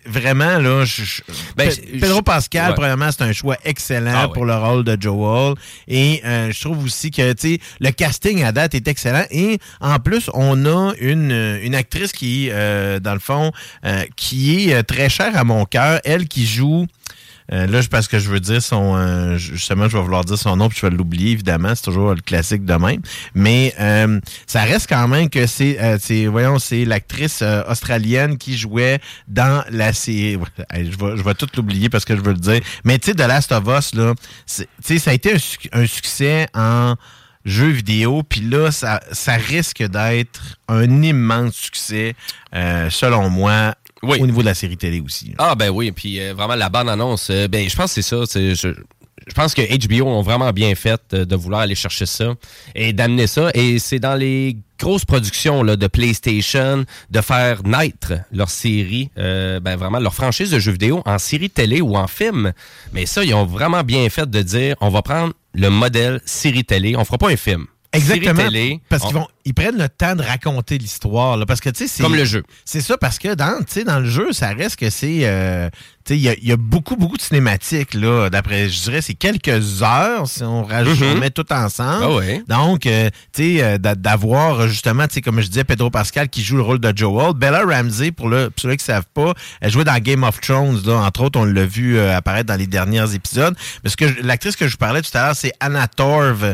Vraiment, là, je- je- Ben, Pedro Pascal, ouais. premièrement, c'est un choix excellent Ah pour le rôle de Joel. Et euh, je trouve aussi que, le casting à date est excellent. Et en plus, on a une, une actrice qui, euh, dans le fond, euh, qui est euh, très chère à mon cœur. Elle qui joue... Euh, là, parce que je veux dire son. euh, justement, je vais vouloir dire son nom, puis je vais l'oublier, évidemment. C'est toujours le classique de même. Mais euh, ça reste quand même que c'est. euh, voyons, c'est l'actrice euh, australienne qui jouait dans la série. Je vais, je vais tout l'oublier parce que je veux le dire. Mais tu sais, The Last of Us, là, ça a été un, suc- un succès en jeu vidéo, puis là, ça, ça risque d'être un immense succès, euh, selon moi, au niveau de la série télé aussi. là. Ah ben oui, puis euh, vraiment la bande annonce, euh, ben je pense que c'est ça. c'est- Je, je pense que HBO ont vraiment bien fait euh, de vouloir aller chercher ça et d'amener ça. Et c'est dans les grosses productions là, de PlayStation de faire naître leur série, euh, ben vraiment leur franchise de jeux vidéo en série télé ou en film. Mais ça, ils ont vraiment bien fait de dire, on va prendre le modèle série télé, on fera pas un film. Exactement. Télé, parce on- qu'ils vont, ils prennent le temps de raconter l'histoire. Parce que, tu sais, c'est. Comme le jeu. C'est ça, parce que dans, tu sais, dans le jeu, ça reste que c'est. euh, tu sais, il y a, il y a beaucoup, beaucoup de cinématiques, là. D'après, je dirais, c'est quelques heures si on rajoute, Mhm. on met tout ensemble. Ah ouais. Donc, euh, tu sais, euh, d'a- d'avoir justement, tu sais, comme je disais, Pedro Pascal qui joue le rôle de Joel. Bella Ramsey, pour, le, pour ceux qui ne savent pas, elle jouait dans Game of Thrones, là. Entre autres, on l'a vu euh, apparaître dans les derniers épisodes. Mais ce que l'actrice que je vous parlais tout à l'heure, c'est Anna Torv,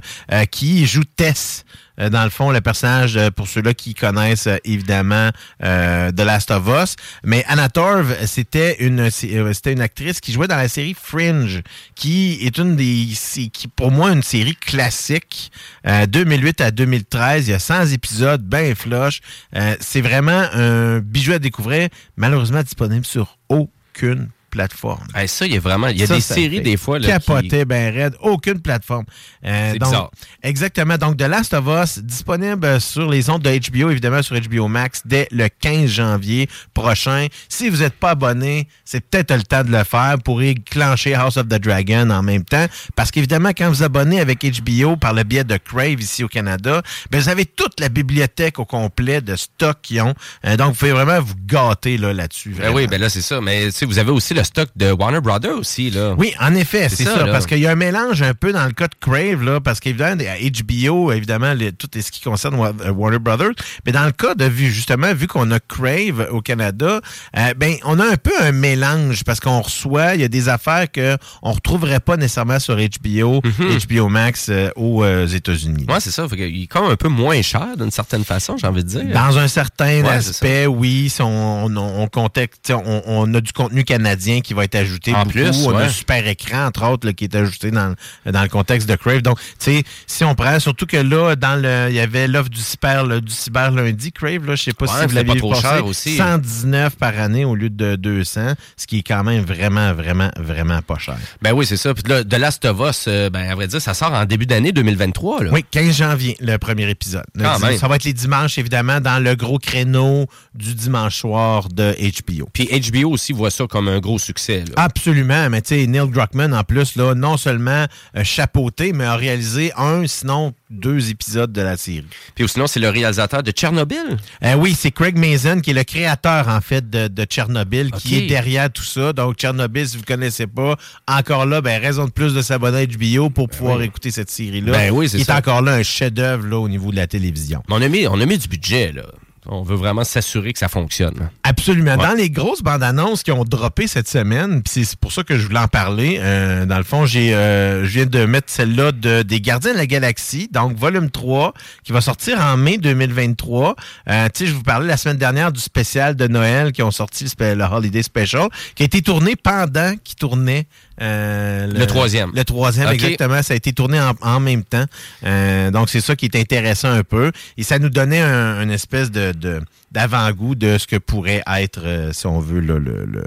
qui joue Tess. Euh, dans le fond, le personnage, euh, pour ceux-là qui connaissent euh, évidemment euh, The Last of Us. Mais Anna Torv, c'était une, c'était une actrice qui jouait dans la série Fringe, qui est une des, qui pour moi une série classique. Euh, 2008 à 2013, il y a 100 épisodes, ben flush. Euh, c'est vraiment un bijou à découvrir, malheureusement disponible sur aucune plateforme. Hey, ça, il y a vraiment, il y a Ça, des ça séries des fois là, qui- capoter ben raide, aucune plateforme. Euh, C'est donc, bizarre. Exactement. Donc, The Last of Us, disponible sur les ondes de HBO, évidemment sur HBO Max, dès le 15 janvier prochain. Si vous n'êtes pas abonné, c'est peut-être le temps de le faire pour clencher House of the Dragon en même temps. Parce qu'évidemment, quand vous abonnez avec HBO par le biais de Crave ici au Canada, ben, vous avez toute la bibliothèque au complet de stock qu'ils ont. Euh, donc, vous pouvez vraiment vous gâter là, là-dessus. Ben oui, ben là, c'est ça. Mais vous avez aussi le stock de Warner Brothers aussi, là. Oui, en effet, c'est ça, parce qu'il y a un mélange un peu dans le cas de Crave, là, parce qu'évidemment, à HBO, évidemment, les- tout ce qui concerne euh, Warner Brothers, mais dans le cas de justement, vu qu'on a Crave au Canada, euh, ben on a un peu un mélange parce qu'on reçoit, il y a des affaires que on retrouverait pas nécessairement sur HBO, HBO Max euh, aux euh, États-Unis. Ouais, c'est ça. Qu'il est quand même un peu moins cher d'une certaine façon, j'ai envie de dire. Dans un certain Ouais, aspect, oui, si on, on a du contenu canadien qui va être ajouté. En beaucoup. plus, on a ouais. un super écran, entre autres, là, qui est ajouté dans, dans le contexte de Crave. Donc, tu sais, si on prend, surtout que là, dans le, il y avait l'offre du cyber, du cyber lundi, Crave, là, je sais pas Ouais, si vous l'avez trop cher aussi. 119 par année au lieu de 200, ce qui est quand même vraiment, vraiment, vraiment pas cher. Ben oui, c'est ça. Puis là, The Last of Us, euh, ben, à vrai dire, ça sort en début d'année 2023, là. Oui, 15 janvier, le premier épisode. Quand même. Ça va être les dimanches, évidemment, dans le gros créneau du dimanche soir de HBO. Puis HBO aussi voit ça comme un gros succès, là. Absolument, mais tu sais, Neil Druckmann, en plus, là, non seulement euh, chapeauté, mais a réalisé un, sinon deux épisodes de la série. Puis sinon, c'est le réalisateur de Tchernobyl. Euh, oui, c'est Craig Mazin qui est le créateur, en fait, de, de Tchernobyl, qui est derrière tout ça. Donc, Tchernobyl, si vous ne connaissez pas, encore là, ben, raison de plus de s'abonner à HBO pour pouvoir oui. écouter cette série-là. Ben oui, c'est qui ça. est encore là un chef-d'œuvre au niveau de la télévision. Mais on a mis, on a mis du budget, là. On veut vraiment s'assurer que ça fonctionne. Absolument. Ouais. Dans les grosses bandes annonces qui ont droppé cette semaine, puis c'est pour ça que je voulais en parler. euh, dans le fond, j'ai, euh, je viens de mettre celle-là de, des Gardiens de la Galaxie, donc volume 3, qui va sortir en mai 2023. Euh, tu sais, je vous parlais la semaine dernière du spécial de Noël qui ont sorti le, le Holiday Special, qui a été tourné pendant qu'ils tournaient euh, Le troisième. Le troisième, exactement. Ça a été tourné en, en même temps. Euh, donc, c'est ça qui est intéressant un peu. Et ça nous donnait un, une espèce de, de- d'avant-goût de ce que pourrait être, euh, si on veut, le, le-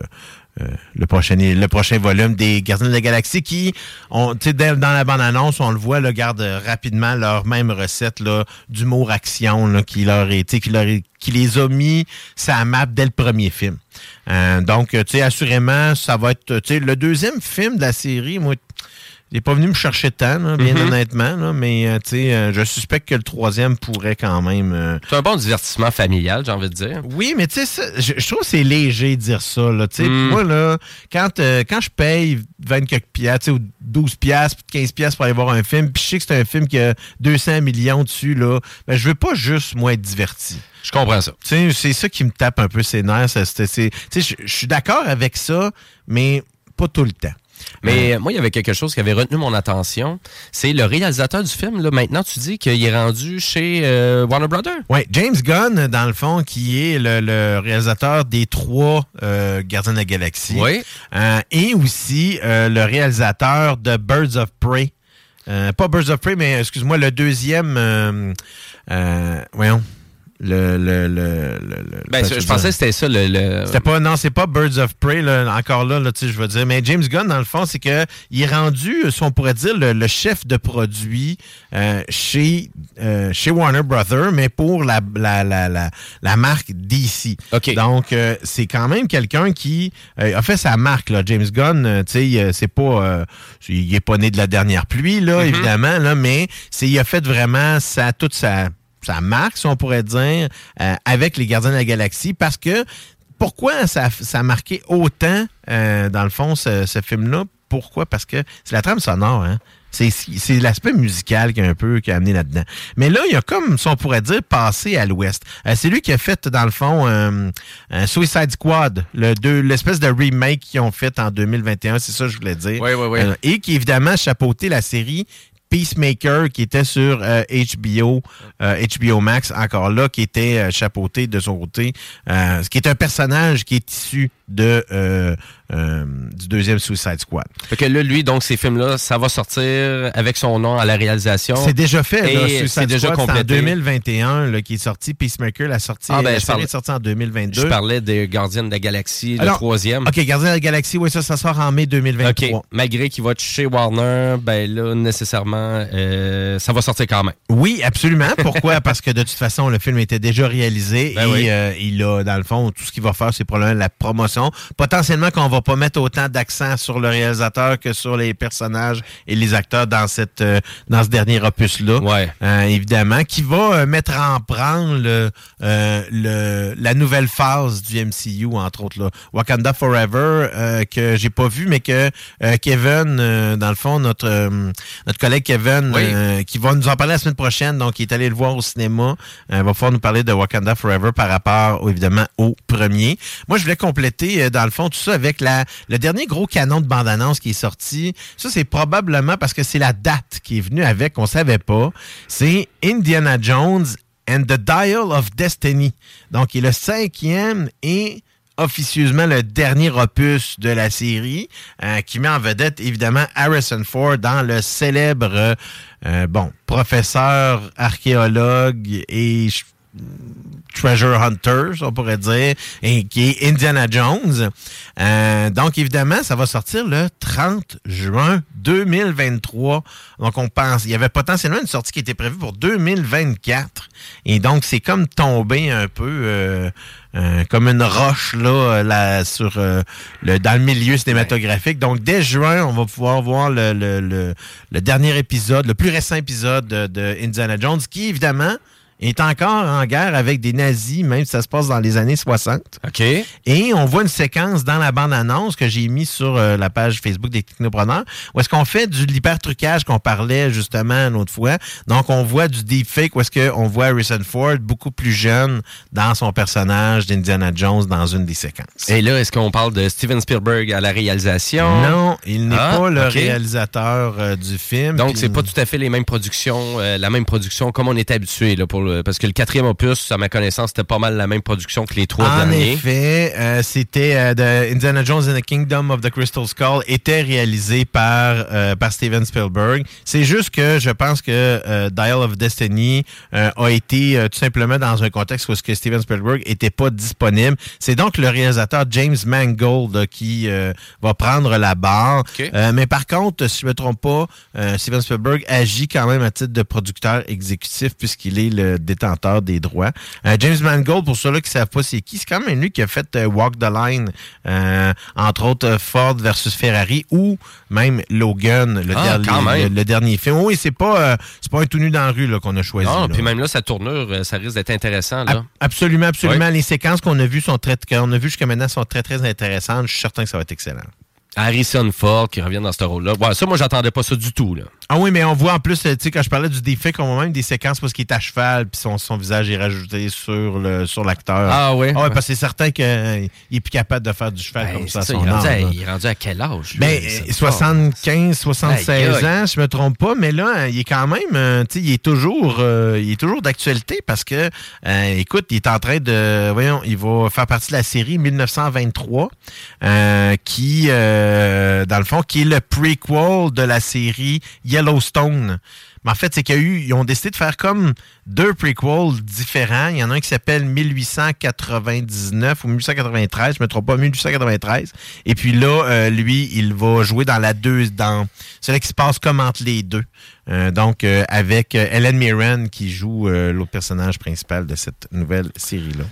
le prochain le prochain volume des Gardiens de la Galaxie qui ont dans la bande annonce on le voit là garde rapidement leur même recette là d'humour action là, qui leur est qui leur qui les a mis sa map dès le premier film. Euh, donc tu sais assurément ça va être le deuxième film de la série moi il n'est pas venu me chercher tant, là, bien Mhm. honnêtement, là, mais euh, euh, je suspecte que le troisième pourrait quand même. euh, C'est un bon divertissement familial, j'ai envie de dire. oui, mais tu sais, je, je trouve que c'est léger de dire ça. Là. Mm. Moi, là, quand, quand je paye 20 quelques piastres, ou 12 piastres, puis 15 piastres pour aller voir un film, puis je sais que c'est un film qui a 200 millions dessus, là, ben, je veux pas juste, moi, être diverti. Je comprends ça. C'est ça qui me tape un peu ses nerfs. je suis d'accord avec ça, mais pas tout le temps. Mais euh, moi, il y avait quelque chose qui avait retenu mon attention. C'est le réalisateur du film. Là, maintenant, tu dis qu'il est rendu chez euh, Warner Brothers. Oui, James Gunn, dans le fond, qui est le, le réalisateur des trois euh, Gardiens de la Galaxie. Oui. Euh, et aussi le réalisateur de Birds of Prey. Pas Birds of Prey, mais excuse-moi, le deuxième. Voyons. Le, le, le, le- le- Ben, je, je pensais que c'était ça. Le, le- c'était pas, non, c'est pas Birds of Prey, là, encore là, là tu sais, je veux dire. Mais James Gunn, dans le fond, c'est que il est rendu, si on pourrait dire, le, le chef de produit euh, chez, euh, chez Warner Brothers, mais pour la, la, la, la, la marque DC. Donc, euh, c'est quand même quelqu'un qui euh, a fait sa marque, là. James Gunn, euh, tu sais, euh, c'est pas. euh, il est pas né de la dernière pluie, là, Mhm. évidemment, là, mais c'est, il a fait vraiment sa, toute sa sa marque, si on pourrait dire, euh, avec les Gardiens de la Galaxie, parce que pourquoi ça, ça a marqué autant, euh, dans le fond, ce, ce film-là? Pourquoi? Parce que c'est la trame sonore, hein? C'est, l'aspect musical qui a un peu qui a amené là-dedans. Mais là, il y a comme, si on pourrait dire, passé à l'ouest. Euh, c'est lui qui a fait, dans le fond, euh, un Suicide Squad, le l'espèce de remake qu'ils ont fait en 2021, c'est ça que je voulais dire. Oui, oui, oui. Euh, et qui, évidemment, a chapeauté la série Peacemaker, qui était sur euh, HBO, euh, HBO Max, encore là, qui était euh, chapeauté de son côté, euh, ce qui est un personnage qui est issu de euh, du deuxième Suicide Squad. Fait que là, lui, donc, ces films-là, ça va sortir avec son nom à la réalisation. C'est déjà fait, là, Suicide déjà c'est en complété. 2021 là, qui est sorti. Peacemaker, la sortie, Ah, ben, la je parlais- est sortie en 2022. Je parlais des Gardiens de la Galaxie, le troisième. OK, Gardien de la Galaxie, oui, ça, ça sort en mai 2023. OK. Malgré qu'il va être chez Warner, ben là, nécessairement, euh, ça va sortir quand même. Oui, absolument. Pourquoi? Parce que de toute façon, le film était déjà réalisé Ben et oui. euh, il a, dans le fond, tout ce qu'il va faire, c'est probablement la promotion. Potentiellement qu'on va pas mettre autant d'accent sur le réalisateur que sur les personnages et les acteurs dans cette euh, dans ce dernier opus-là. Euh, évidemment, qui va euh, mettre en branle le, euh, le- la nouvelle phase du MCU, entre autres. Là. Wakanda Forever, euh, que j'ai pas vu, mais que euh, Kevin, euh, dans le fond, notre, euh, notre collègue Kevin, Oui. euh, qui va nous en parler la semaine prochaine, donc il est allé le voir au cinéma, euh, va pouvoir nous parler de Wakanda Forever par rapport, évidemment, au premier. Moi, je voulais compléter, euh, dans le fond, tout ça avec la, le dernier gros canon de bande-annonce qui est sorti. Ça, c'est probablement parce que c'est la date qui est venue avec, on savait pas. C'est Indiana Jones and the Dial of Destiny. Donc, il est le cinquième et officieusement le dernier opus de la série, euh, qui met en vedette évidemment Harrison Ford dans le célèbre, euh, bon, professeur, archéologue et treasure hunter, on pourrait dire, et qui est Indiana Jones. Euh, donc, évidemment, ça va sortir le 30 juin 2023. Donc, on pense, il y avait potentiellement une sortie qui était prévue pour 2024. Et donc, c'est comme tombé un peu euh, euh, comme une roche là, là sur euh, le dans le milieu cinématographique. Donc, dès juin, on va pouvoir voir le, le, le, le dernier épisode, le plus récent épisode de, de Indiana Jones, qui, évidemment, est encore en guerre avec des nazis, même si ça se passe dans les années 60. OK. Et on voit une séquence dans la bande-annonce que j'ai mis sur euh, la page Facebook des technopreneurs, où est-ce qu'on fait du l'hyper-trucage qu'on parlait justement l'autre fois. Donc, on voit du deepfake, où est-ce qu'on voit Harrison Ford beaucoup plus jeune dans son personnage d'Indiana Jones dans une des séquences. Et là, est-ce qu'on parle de Steven Spielberg à la réalisation? Non, il n'est Ah, pas le réalisateur euh, du film. Donc, c'est pas tout à fait les mêmes productions, euh, la même production comme on est habitué. Là, pour le, parce que le quatrième opus, à ma connaissance, c'était pas mal la même production que les trois En derniers. effet, euh, c'était euh, Indiana Jones and the Kingdom of the Crystal Skull était réalisé par euh, par Steven Spielberg. C'est juste que je pense que euh, Dial of Destiny euh, a été euh, tout simplement dans un contexte où ce que Steven Spielberg était pas disponible. C'est donc le réalisateur James Mangold euh, qui euh, va prendre la barre. Euh, mais par contre, si je me trompe pas, euh, Steven Spielberg agit quand même à titre de producteur exécutif puisqu'il est le détenteur des droits. Euh, James Mangold, pour ceux-là qui savent pas c'est qui, c'est quand même lui qui a fait euh, Walk the Line, euh, entre autres Ford versus Ferrari ou même Logan, le, Ah, dernier, le, le dernier film. Oui, c'est pas c'est pas un tout nu dans la rue qu'on a choisi. Non, puis même là, sa tournure, ça risque d'être intéressant. Là. Ab- Absolument, absolument. Oui. Les séquences qu'on a vues sont très, qu'on a vues jusqu'à maintenant sont très, très intéressantes. Je suis certain que ça va être excellent. Harrison Ford qui revient dans ce rôle-là. Ouais, ça, moi, j'attendais pas ça du tout. Là. Ah oui, mais on voit en plus, euh, tu sais, quand je parlais du défait, qu'on voit même des séquences parce qu'il est à cheval, puis son, son visage est rajouté sur le sur l'acteur. Ah oui? Ah ouais, parce que c'est certain qu'il est plus capable de faire du cheval comme ça son il, est rendu à, il est rendu à quel âge? Ben, ça? euh, 75, 76 Aïe, aïe. ans, je me trompe pas, mais là, euh, il est quand même, euh, tu sais, il est toujours, euh, il est toujours d'actualité parce que, euh, écoute, il est en train de, voyons, il va faire partie de la série 1923, euh, qui, euh, dans le fond, qui est le prequel de la série Yellowstone. Mais en fait, c'est qu'il y a eu, ils ont décidé de faire comme deux prequels différents. Il y en a un qui s'appelle 1899 ou 1893, je me trompe pas, 1893. Et puis là, euh, lui, il va jouer dans la deux, dans celui qui se passe comme entre les deux. Euh, donc, euh, avec Helen Mirren qui joue l'autre personnage principal de cette nouvelle série-là.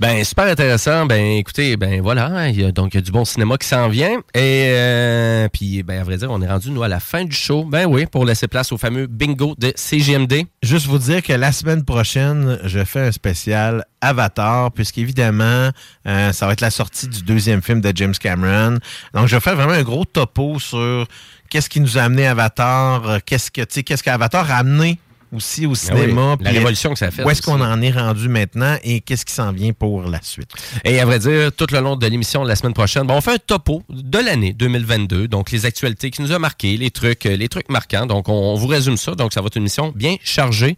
Ben, super intéressant. Ben, écoutez, ben voilà, il y a donc il y du bon cinéma qui s'en vient. Et euh, puis, ben, à vrai dire, on est rendu, nous, à la fin du show. Ben oui, pour laisser place au fameux bingo de CGMD. Juste vous dire que la semaine prochaine, je fais un spécial Avatar, puisqu'évidemment, euh, ça va être la sortie du deuxième film de James Cameron. Donc, je vais faire vraiment un gros topo sur qu'est-ce qui nous a amené Avatar, euh, qu'est-ce que, tu qu'est-ce qu'Avatar a amené aussi au cinéma. Ah oui, la révolution que ça fait Où est-ce qu'on en est rendu maintenant et qu'est-ce qui s'en vient pour la suite? Et à vrai dire, tout le long de l'émission la semaine prochaine, bon, on fait un topo de l'année 2022, donc les actualités qui nous ont marqué, les trucs, euh, les trucs marquants. Donc on, on vous résume ça, donc ça va être une émission bien chargée.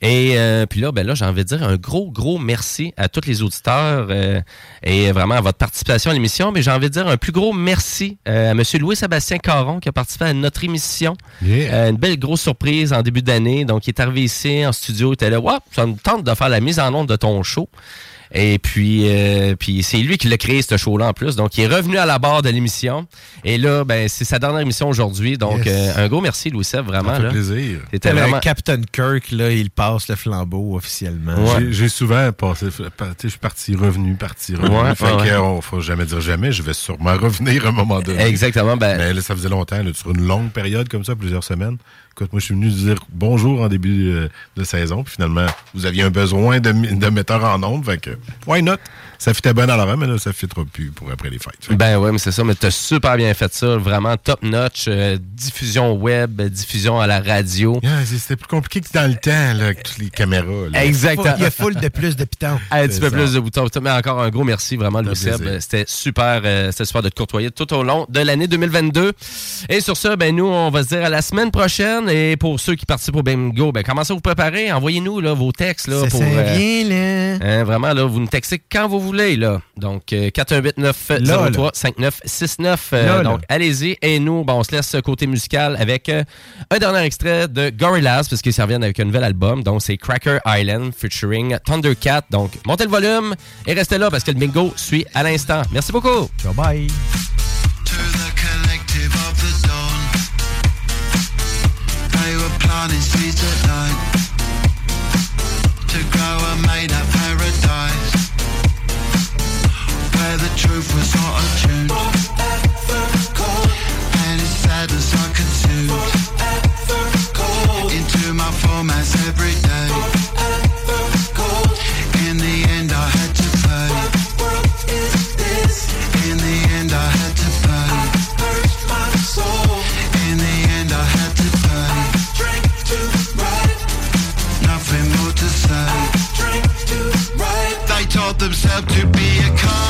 Et euh, puis là, ben là, j'ai envie de dire un gros, gros merci à tous les auditeurs euh, et vraiment à votre participation à l'émission. Mais j'ai envie de dire un plus gros merci euh, à M. Louis-Sébastien Caron qui a participé à notre émission. Une belle grosse surprise en début d'année. Donc, il est arrivé ici en studio, il était là, ouais, ça me tente de faire la mise en onde de ton show. Et puis, euh, puis c'est lui qui l'a créé, ce show-là, en plus. Donc, il est revenu à la barre de l'émission. Et là, ben, c'est sa dernière émission aujourd'hui. Donc, Yes. euh, un gros merci, Louis-Seb, vraiment. Ça fait là. plaisir. C'était vraiment... Captain Kirk, là, il passe le flambeau officiellement. J'ai- J'ai souvent passé, par- tu sais, je suis parti, revenu, parti, revenu. Ouais, fait ouais, que, faut jamais dire jamais, je vais sûrement revenir à un moment donné. Exactement. Ben, Mais là, ça faisait longtemps, là, sur une longue période comme ça, plusieurs semaines. Moi, je suis venu dire bonjour en début euh, de saison, puis finalement, vous aviez un besoin de, de metteur en ondes, fait que, why? Ça fitait bien dans la mais là, ça fitera plus pour après les fêtes. Ben ouais, mais c'est ça, mais t'as super bien fait ça, vraiment top notch, euh, diffusion web, diffusion à la radio. Yeah, c'est- C'était plus compliqué que dans le temps, là, avec toutes les caméras. là. Exactement. Il y a full de plus de pitons. Un petit peu plus de boutons. Mais encore un gros merci, vraiment, Louis. Seb. C'était super, euh, c'était super de te courtoyer tout au long de l'année 2022. Et sur ça, ben nous, on va se dire à la semaine prochaine. Et pour ceux qui participent au Bingo, ben commencez à vous préparer. Envoyez-nous là, vos textes. Là, Ça pour, euh, vient, là. hein, vraiment, là, vous nous textez quand vous voulez. Là. Donc, euh, 418-903-5969. Euh, donc, allez-y. Et nous, ben, on se laisse côté musical avec euh, un dernier extrait de Gorillaz, parce qu'ils s'en viennent avec un nouvel album. Donc, c'est Cracker Island featuring Thundercat. Donc, montez le volume et restez là parce que le bingo suit à l'instant. Merci beaucoup. Bye bye. collective of the dawn. They were planting seeds at night to grow a made themselves to be a cow.